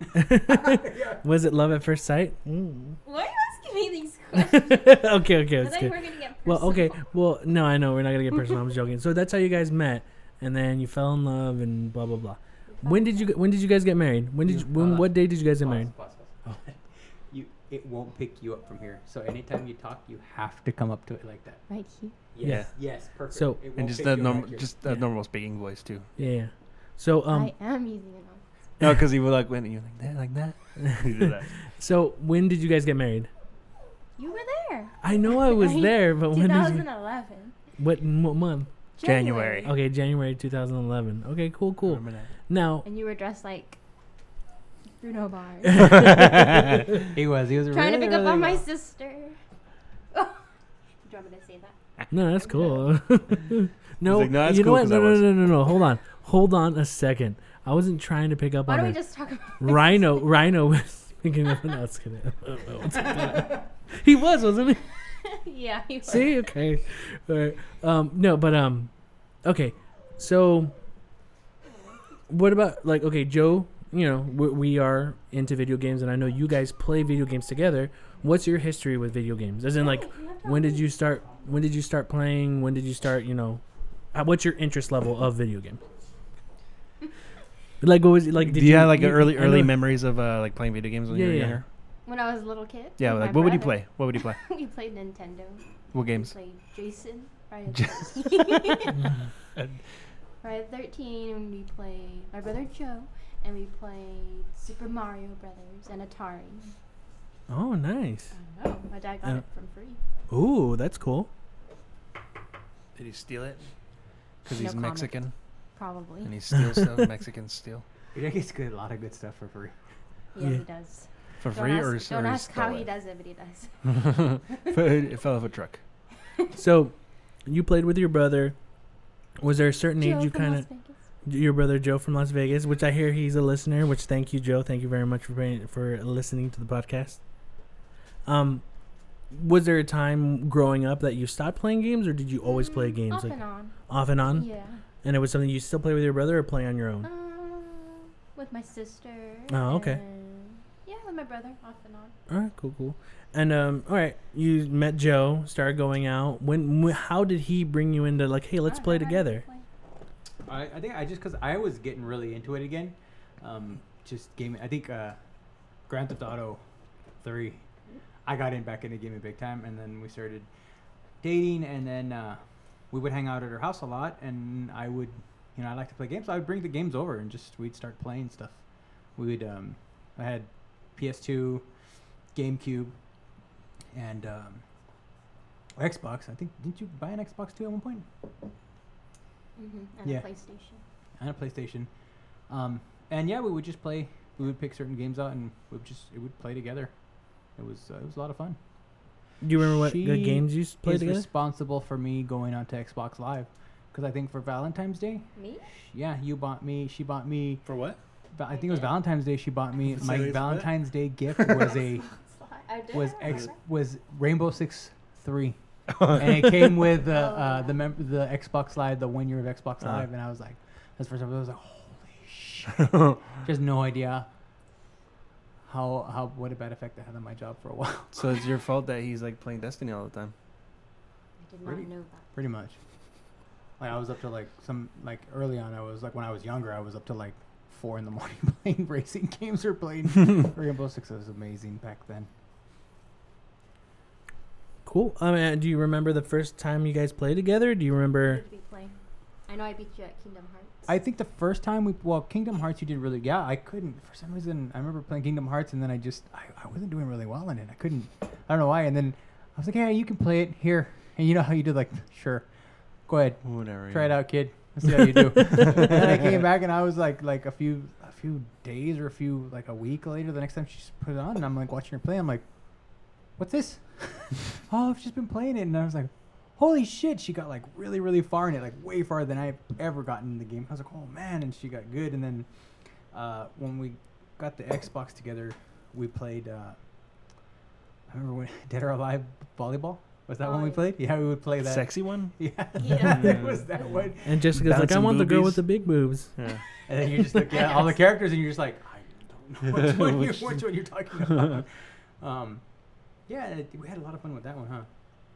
was it love at first sight? Mm. Why are you asking me these questions? okay, okay, I that's good. we were gonna get Well, okay. Well, no, I know we're not gonna get personal. I'm joking. So that's how you guys met, and then you fell in love, and blah blah blah. When did you get- When did you guys get married? When did you, when? Uh, What day did you guys get married? Pause, pause, pause. You, it won't pick you up from here. So anytime you talk, you have to come up to it like that. Right here. Yeah. Yes. Perfect. So- And just pick a you up normal, just a Yeah. normal speaking voice too. Yeah. yeah. So um, I am using it. No, because he would like when you like that, like that. That. so when did you guys get married? You were there. I know I was Right. there, but when did you? 2011. What, what month? January. Okay, January 2011. Okay, cool, cool. Remember Now, And you were dressed like Bruno Mars. that? He was. He was Trying to really, pick up really on my well. sister. Oh. Do you want me to say that? no, that's cool. no, like, "No, that's you know cool what? 'cause No, no, no, no, no. Hold on, hold on a second. I wasn't trying to pick up Why on don't we just talk about Rhino, sister? Rhino was picking up. No, it's kidding. he was, wasn't he? yeah, he was. See, okay, All right. Um, no, but um, okay. So, what about like okay, Joe? You know, we, we are into video games, and I know you guys play video games together. What's your history with video games? As in, like, Hey, you have to when did you start? When did you start playing? When did you start? You know, uh, what's your interest level of video games? Like, what was it like? Do Did you, have like you- early early memories of uh, like playing video games when Yeah, you were yeah. younger? When I was a little kid. Yeah, like my what would you play? What would you play? we played Nintendo. What games? We played Jason. Friday Ja- the 13th. Friday the 13th, and we played my brother Joe, and we played Super Mario Brothers and Atari. Oh, nice. I don't know. My dad got Uh, it from free. Ooh, that's cool. Did he steal it? Because No he's comment. Mexican Probably. and he steals stuff. Mexicans steal Your dad gets good, a lot of good stuff for free. yeah, Yeah. he does. for Don't free ask, or, don't or ask how stole he does it, but he does. it fell off a truck. So, you played with your brother. Was there a certain Joe age you from kind Las of Vegas. Your brother Joe from Las Vegas, which I hear he's a listener. Which thank you, Joe. Thank you very much for for listening to the podcast. Um, was there a time growing up that you stopped playing games, or did you always play Mm, games Off like and on. off and on? Yeah. And it was something you still play with your brother or play on your own? Uh, with my sister. Oh, okay. Yeah, with my brother, off and on. All right, cool, cool. And um, all right, you met Joe, started going out. When, wh- how did he bring you into like, hey, let's play I like to together? play. I, I think I just because I was getting really into it again. Um, just gaming. I think uh, Grand Theft Auto Three. I got in back into gaming big time, and then we started dating, and then uh, we would hang out at her house a lot, and I would, you know, I like to play games. So I would bring the games over, and just we'd start playing stuff. We would. Um, I had PS2, GameCube, and um, Xbox. I think didn't you buy an Xbox too at one point? Mhm, And Yeah. a PlayStation. and a PlayStation. Um, and yeah, we would just play. We would pick certain games out, and we would just it would play together. It was uh, it was a lot of fun. Do you remember what the games you s- played He's together? responsible for me going on to Xbox Live, because I think for Valentine's Day, Me? yeah, you bought me. She bought me. For what? Va- I I think it was. Valentine's Day. She bought me Say my it's what? Valentine's Day gift was a I did. was I X remember. was Rainbow Six Three, and it came with the uh, the mem- the Xbox Live, the one year of Xbox Uh-huh. Live, and I was like, that's the first time I was like, holy shit. Just no idea how how what a bad effect that had on my job for a while. so it's your fault that he's like playing Destiny all the time. I did not Pretty- know that. Pretty much. Like I was up to like some like early on. I was like when I was younger. I was up to like four in the morning playing racing games or playing Rainbow Six. It was amazing back then. Cool. Um, I mean, do you remember the first time you guys played together? Do you remember? Did we play? I know I beat you at Kingdom Hearts. I think the first time we well Kingdom Hearts you did really yeah I couldn't for some reason I remember playing Kingdom Hearts and then I just I, I wasn't doing really well in it I couldn't I don't know why and then I was like yeah you can play it here and you know how you did like sure go ahead Whatever. try it out kid let's see how you do and then I came back and I was like like a few a few days or a few like a week later the next time she put it on and I'm like watching her play I'm like what's this oh I've just been playing it and I was like holy shit, she got like really, really far in it, like way farther than I've ever gotten in the game. I was like, oh man, and she got good. And then uh, when we got the Xbox together, we played. Uh, I remember when Dead or Alive volleyball. Was that Oh, when we played? Yeah, we would play that. Sexy one. Yeah, Yeah. it was that one. And Jessica's like, I Bouncing want the girl with the big boobs. Yeah. And then you just look at all the characters, and you're just like, I don't know which one, you, Which- which one you're talking about. um, yeah, we had a lot of fun with that one, huh?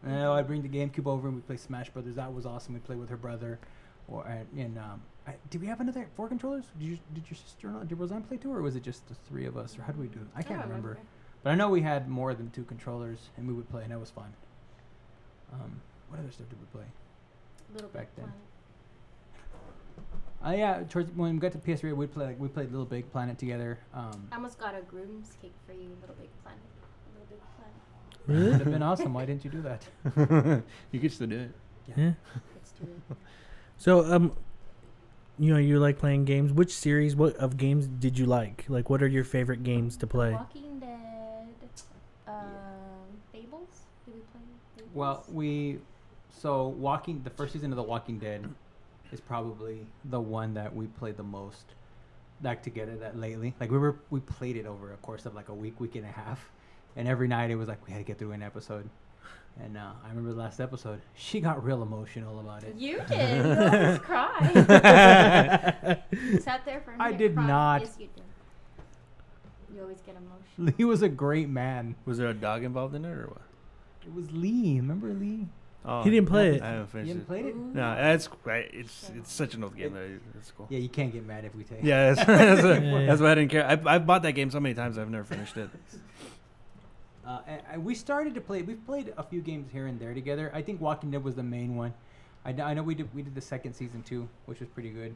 Uh, I'd bring the GameCube over and we play Smash Brothers. That was awesome. We played with her brother, or and, and um, I, did we have another four controllers? Did you did your sister not did Roseanne play too, or was it just the three of us, or how do we do it? I can't don't remember. But I know we had more than two controllers, and we would play, and that was fun. Um, what other stuff did we play? Little back Big then. Planet. Uh, yeah, towards when we got to PS3, we play like we played Little Big Planet together. Um, I almost got a groom's cake for you, Little Big Planet. Little Really? would have been awesome. Why didn't you do that? you could still do it. Yeah. Let's do it. So, um, you know, you like playing games. Which series what of games did you like? Like, what are your favorite games to play? Walking Dead. Um, Fables. Did we play Fables? Well, we so Walking the first season of The Walking Dead is probably the one that we played the most back together that lately. Like we were we played it over a course of like a week, week and a half. And every night it was like we had to get through an episode. And uh, I remember the last episode, she got real emotional about it. You did. You always cry. Sat there for a I minute. I did cried. not. Yes, you did. You always get emotional. Lee was a great man. Was there a dog involved in it or what? It was Lee. Remember Lee? Oh, He didn't play it. I haven't You finished haven't it. played it? Ooh. No, that's great. It's it's such an old game. That it's cool. Yeah, you can't get mad if we take. Yeah, that's, that's, Yeah, yeah. that's why I didn't care. I I've bought that game so many times. I've never finished it. Uh, and, and we started to play. We've played a few games here and there together. I think Walking Dead was the main one. I, I know we did we did the second season too, which was pretty good.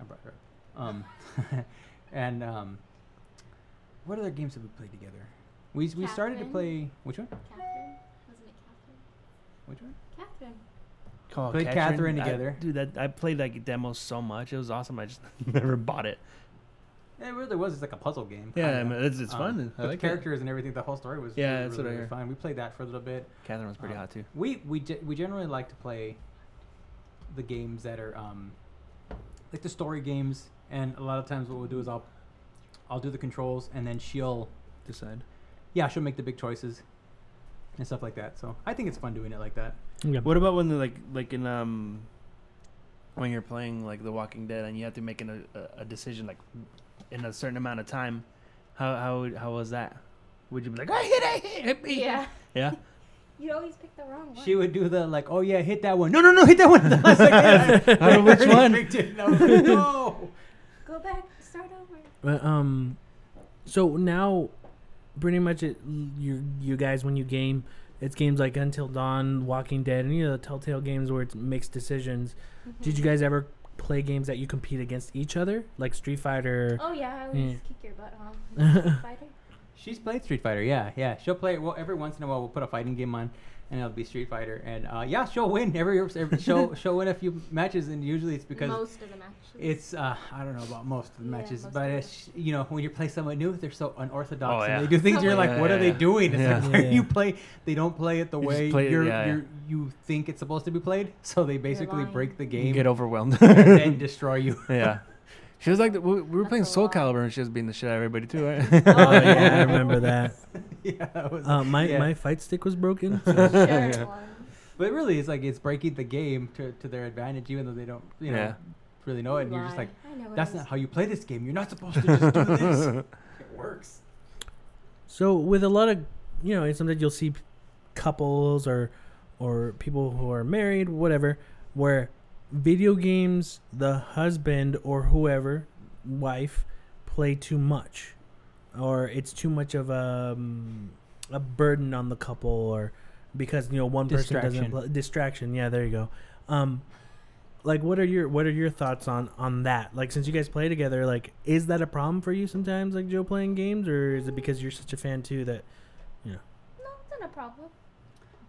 I brought her. up. Um, and um, what other games have we played together? We we started to play which one? Catherine? Wasn't it Catherine? Which one? Catherine. Oh, Played Catherine I- together. dude, that I played that demo so much. It was awesome. I just never bought it. It really was. It's like a puzzle game. Yeah, I mean, it's, it's Um, fun. I but like the it. characters and everything. The whole story was Yeah, really, that's what really, really heard. fun. We played that for a little bit. Catherine was pretty Um, hot too. We we ge- we generally like to play the games that are um, like the story games, and a lot of times what we'll do is I'll I'll do the controls, and then she'll Decide. yeah she'll make the big choices and stuff like that. So I think it's fun doing it like that. Yeah. What about when the like like in um when you're playing like The Walking Dead and you have to make an, a, a decision like in a certain amount of time? How how how was that? Would you be like, I hit, I hit, hit me? Yeah. Yeah. You always pick the wrong one. She would do the like oh yeah hit that one no no no hit that one the last second. I don't know which one. it, I was like, no. Go back. Start over. But, um, so now, pretty much, it you you guys when you game, it's games like Until Dawn, Walking Dead, and you know the Telltale games where it makes decisions. Did you guys ever play games that you compete against each other, like Street Fighter? Oh yeah, I always Yeah. kick your butt on. Street Fighter. She's played Street Fighter, yeah, yeah. She'll play well every once in a while. We'll put a fighting game on, and it'll be Street Fighter, and uh, yeah, she'll win every, every she'll she'll win a few matches, and usually it's because most of the matches. it's uh, I don't know about most of the Yeah, matches, but it's, you know when you play someone new, they're so unorthodox, Oh, and they do things. You're Someone- like, what Yeah, are they doing? It's Yeah. like where Yeah. you play, they don't play it the You way play you're, yeah, you're you think it's supposed to be played. So they basically break the game, You game get overwhelmed. and then destroy you. yeah. She was like, the, we, we were playing Soul. Calibur and she was beating the shit out of everybody too, right? oh yeah, I remember that. yeah, that was, Uh, my yeah. my fight stick was broken. sure it Yeah. But really, it's like it's breaking the game to, to their advantage, even though they don't, you know, Yeah. really know it. And you're just like, I know it that's not how you play this game. You're not supposed to just do this. it works. So with a lot of you know, sometimes you'll see p- couples or or people who are married, whatever, where video games the husband or whoever, wife, play too much, or it's too much of a um, a burden on the couple, or because you know one person doesn't Distraction. distraction. Yeah, there you go. Um, like what are your what are your thoughts on on that? Like since you guys play together, like is that a problem for you sometimes? Like Joe playing games, or is it because you're such a fan too that you know No, it's not a problem.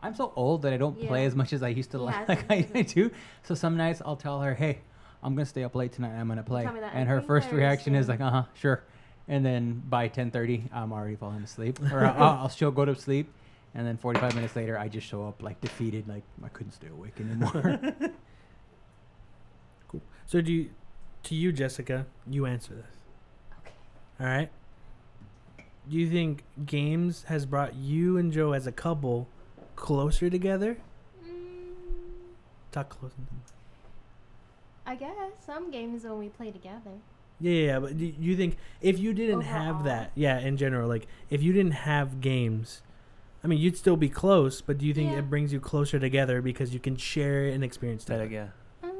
I'm so old that I don't play as much as I used to like, like I, hasn't. I do. So some nights I'll tell her, "Hey, I'm gonna stay up late tonight. I'm gonna play," tell me that and her first reaction is like, "Uh huh, sure." And then by 10:30, I'm already falling asleep, or I'll, I'll she'll go to sleep, and then 45 minutes later, I just show up like defeated, like I couldn't stay awake anymore. Cool. So do you, to you, Jessica, you answer this. Okay. All right. Do you think games has brought you and Joe as a couple closer together? Mm, Talk closer. I guess some games when we play together. Yeah, yeah, yeah, but do you think if you didn't have that, yeah, in general, like if you didn't have games, I mean, you'd still be close, but do you think Yeah. it brings you closer together because you can share an experience together? yeah. Um,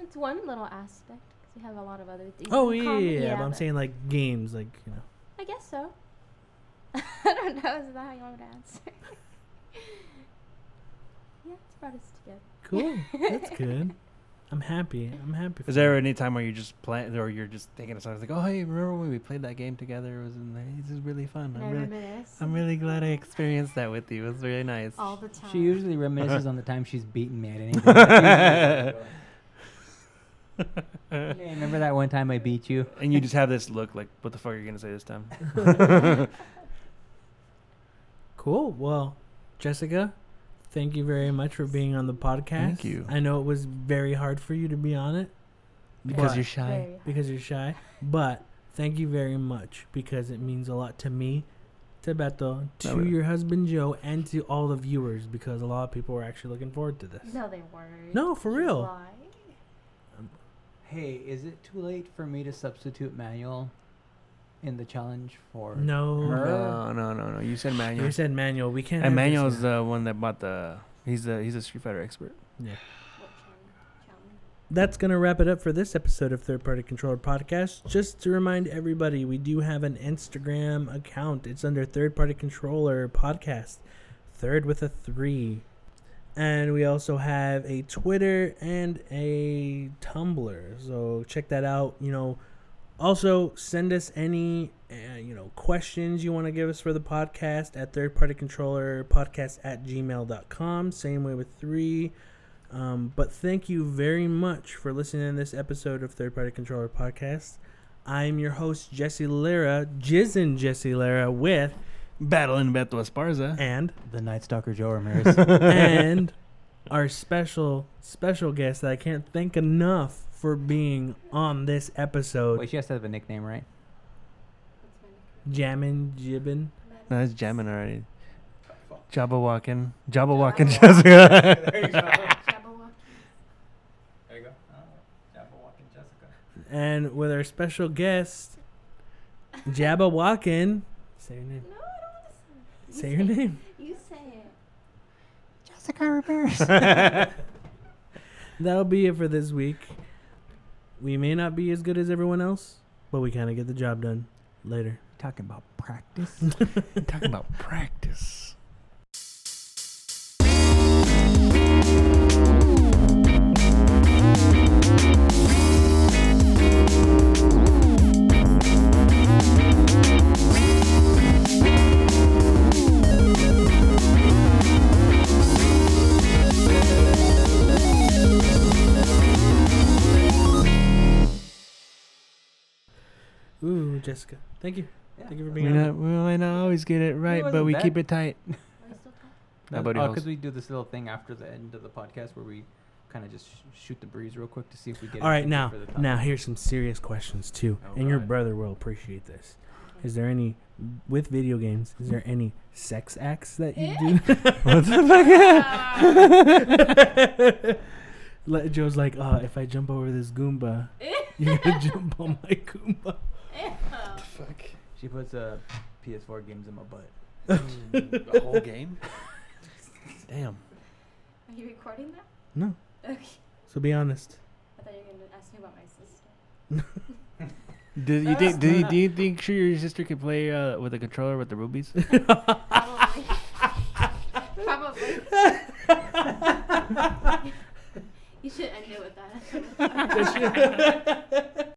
it's one little aspect because we have a lot of other things. Oh in yeah, yeah, common. yeah, but I'm saying like games, like you know. I guess so. I don't know. Is that how you want me to answer? yeah, it's brought us together. Cool, that's good. I'm happy. I'm happy. For Is there any time where you just playing, or you're just thinking of something like, "Oh, hey, remember when we played that game together? It was in there. This is really fun. And I I'm really, reminisce I'm really glad I experienced that with you. It was really nice." all the time. she usually reminisces on the time she's beaten me at anything. hey, remember that one time I beat you? and you just have this look like, "What the fuck are you gonna say this time?" Cool. Well, Jessica, thank you very much for being on the podcast. Thank you. I know it was very hard for you to be on it because you're shy. Because you're shy, but thank you very much because it means a lot to me, to Beto, to Oh, yeah. your husband Joe, and to all the viewers because a lot of people were actually looking forward to this. No, they weren't. No, for real. Why? Hey, is it too late for me to substitute Manuel in the challenge for No. her? No, no, no, no. You said manual. You said manual. We can't. and have this Manuel's the one that bought the. He's the he's a Street Fighter expert. Yeah. What challenge? challenge? That's going to wrap it up for this episode of Third Party Controller Podcast. Just to remind everybody, we do have an Instagram account. It's under Third Party Controller Podcast, third with a three. And we also have a Twitter and a Tumblr. So check that out. You know, also send us any uh, you know questions you want to give us for the podcast at third party controller podcast at gmail.com same way with three um, but thank you very much for listening to this episode of Third Party Controller Podcast. I'm your host, Jesse Lara, Jizzin Jesse Lara, with Battling Beto Esparza. and The Night Stalker Joe Ramirez. and our special special guest that I can't thank enough for being on this episode, Wait, she has to have a nickname, right? What's my Jammin Jibbin. No, it's jamming already. Jabba walking. Jabba walking Jessica. there you go. Jabberwocky. There you go. Oh, Jabba walking Jessica. And with our special guest, Jabba Walkin. Say your name. No, I don't want to say. Say You your it. name. You say it. Jessica Ramirez. That'll be it for this week. We may not be as good as everyone else, but we kind of get the job done. Later. Talking about practice. Talking about practice. Ooh, Jessica. Thank you. Yeah. Thank you for We, being on. not, we might not always get it right, but we bad. keep it tight. Are you still talking? Nobody oh, because we do this little thing after the end of the podcast where we kind of just sh- shoot the breeze real quick to see if we get. All right, now, for the now here's some serious questions too, Oh, and your brother will appreciate this. Is there any with video games? Is there any sex acts that you do? what the fuck? Let Joe's like, uh, if I jump over this Goomba, you're gonna jump on my Goomba. Fuck? She puts uh, PS4 games in my butt. the whole game? Damn. Are you recording that? No, Okay. So be honest. I thought you were gonna ask me about my sister. Do you think? Do you, do you think sure your sister could play uh, with a controller with the rubies? Probably. Probably. you should end it with that.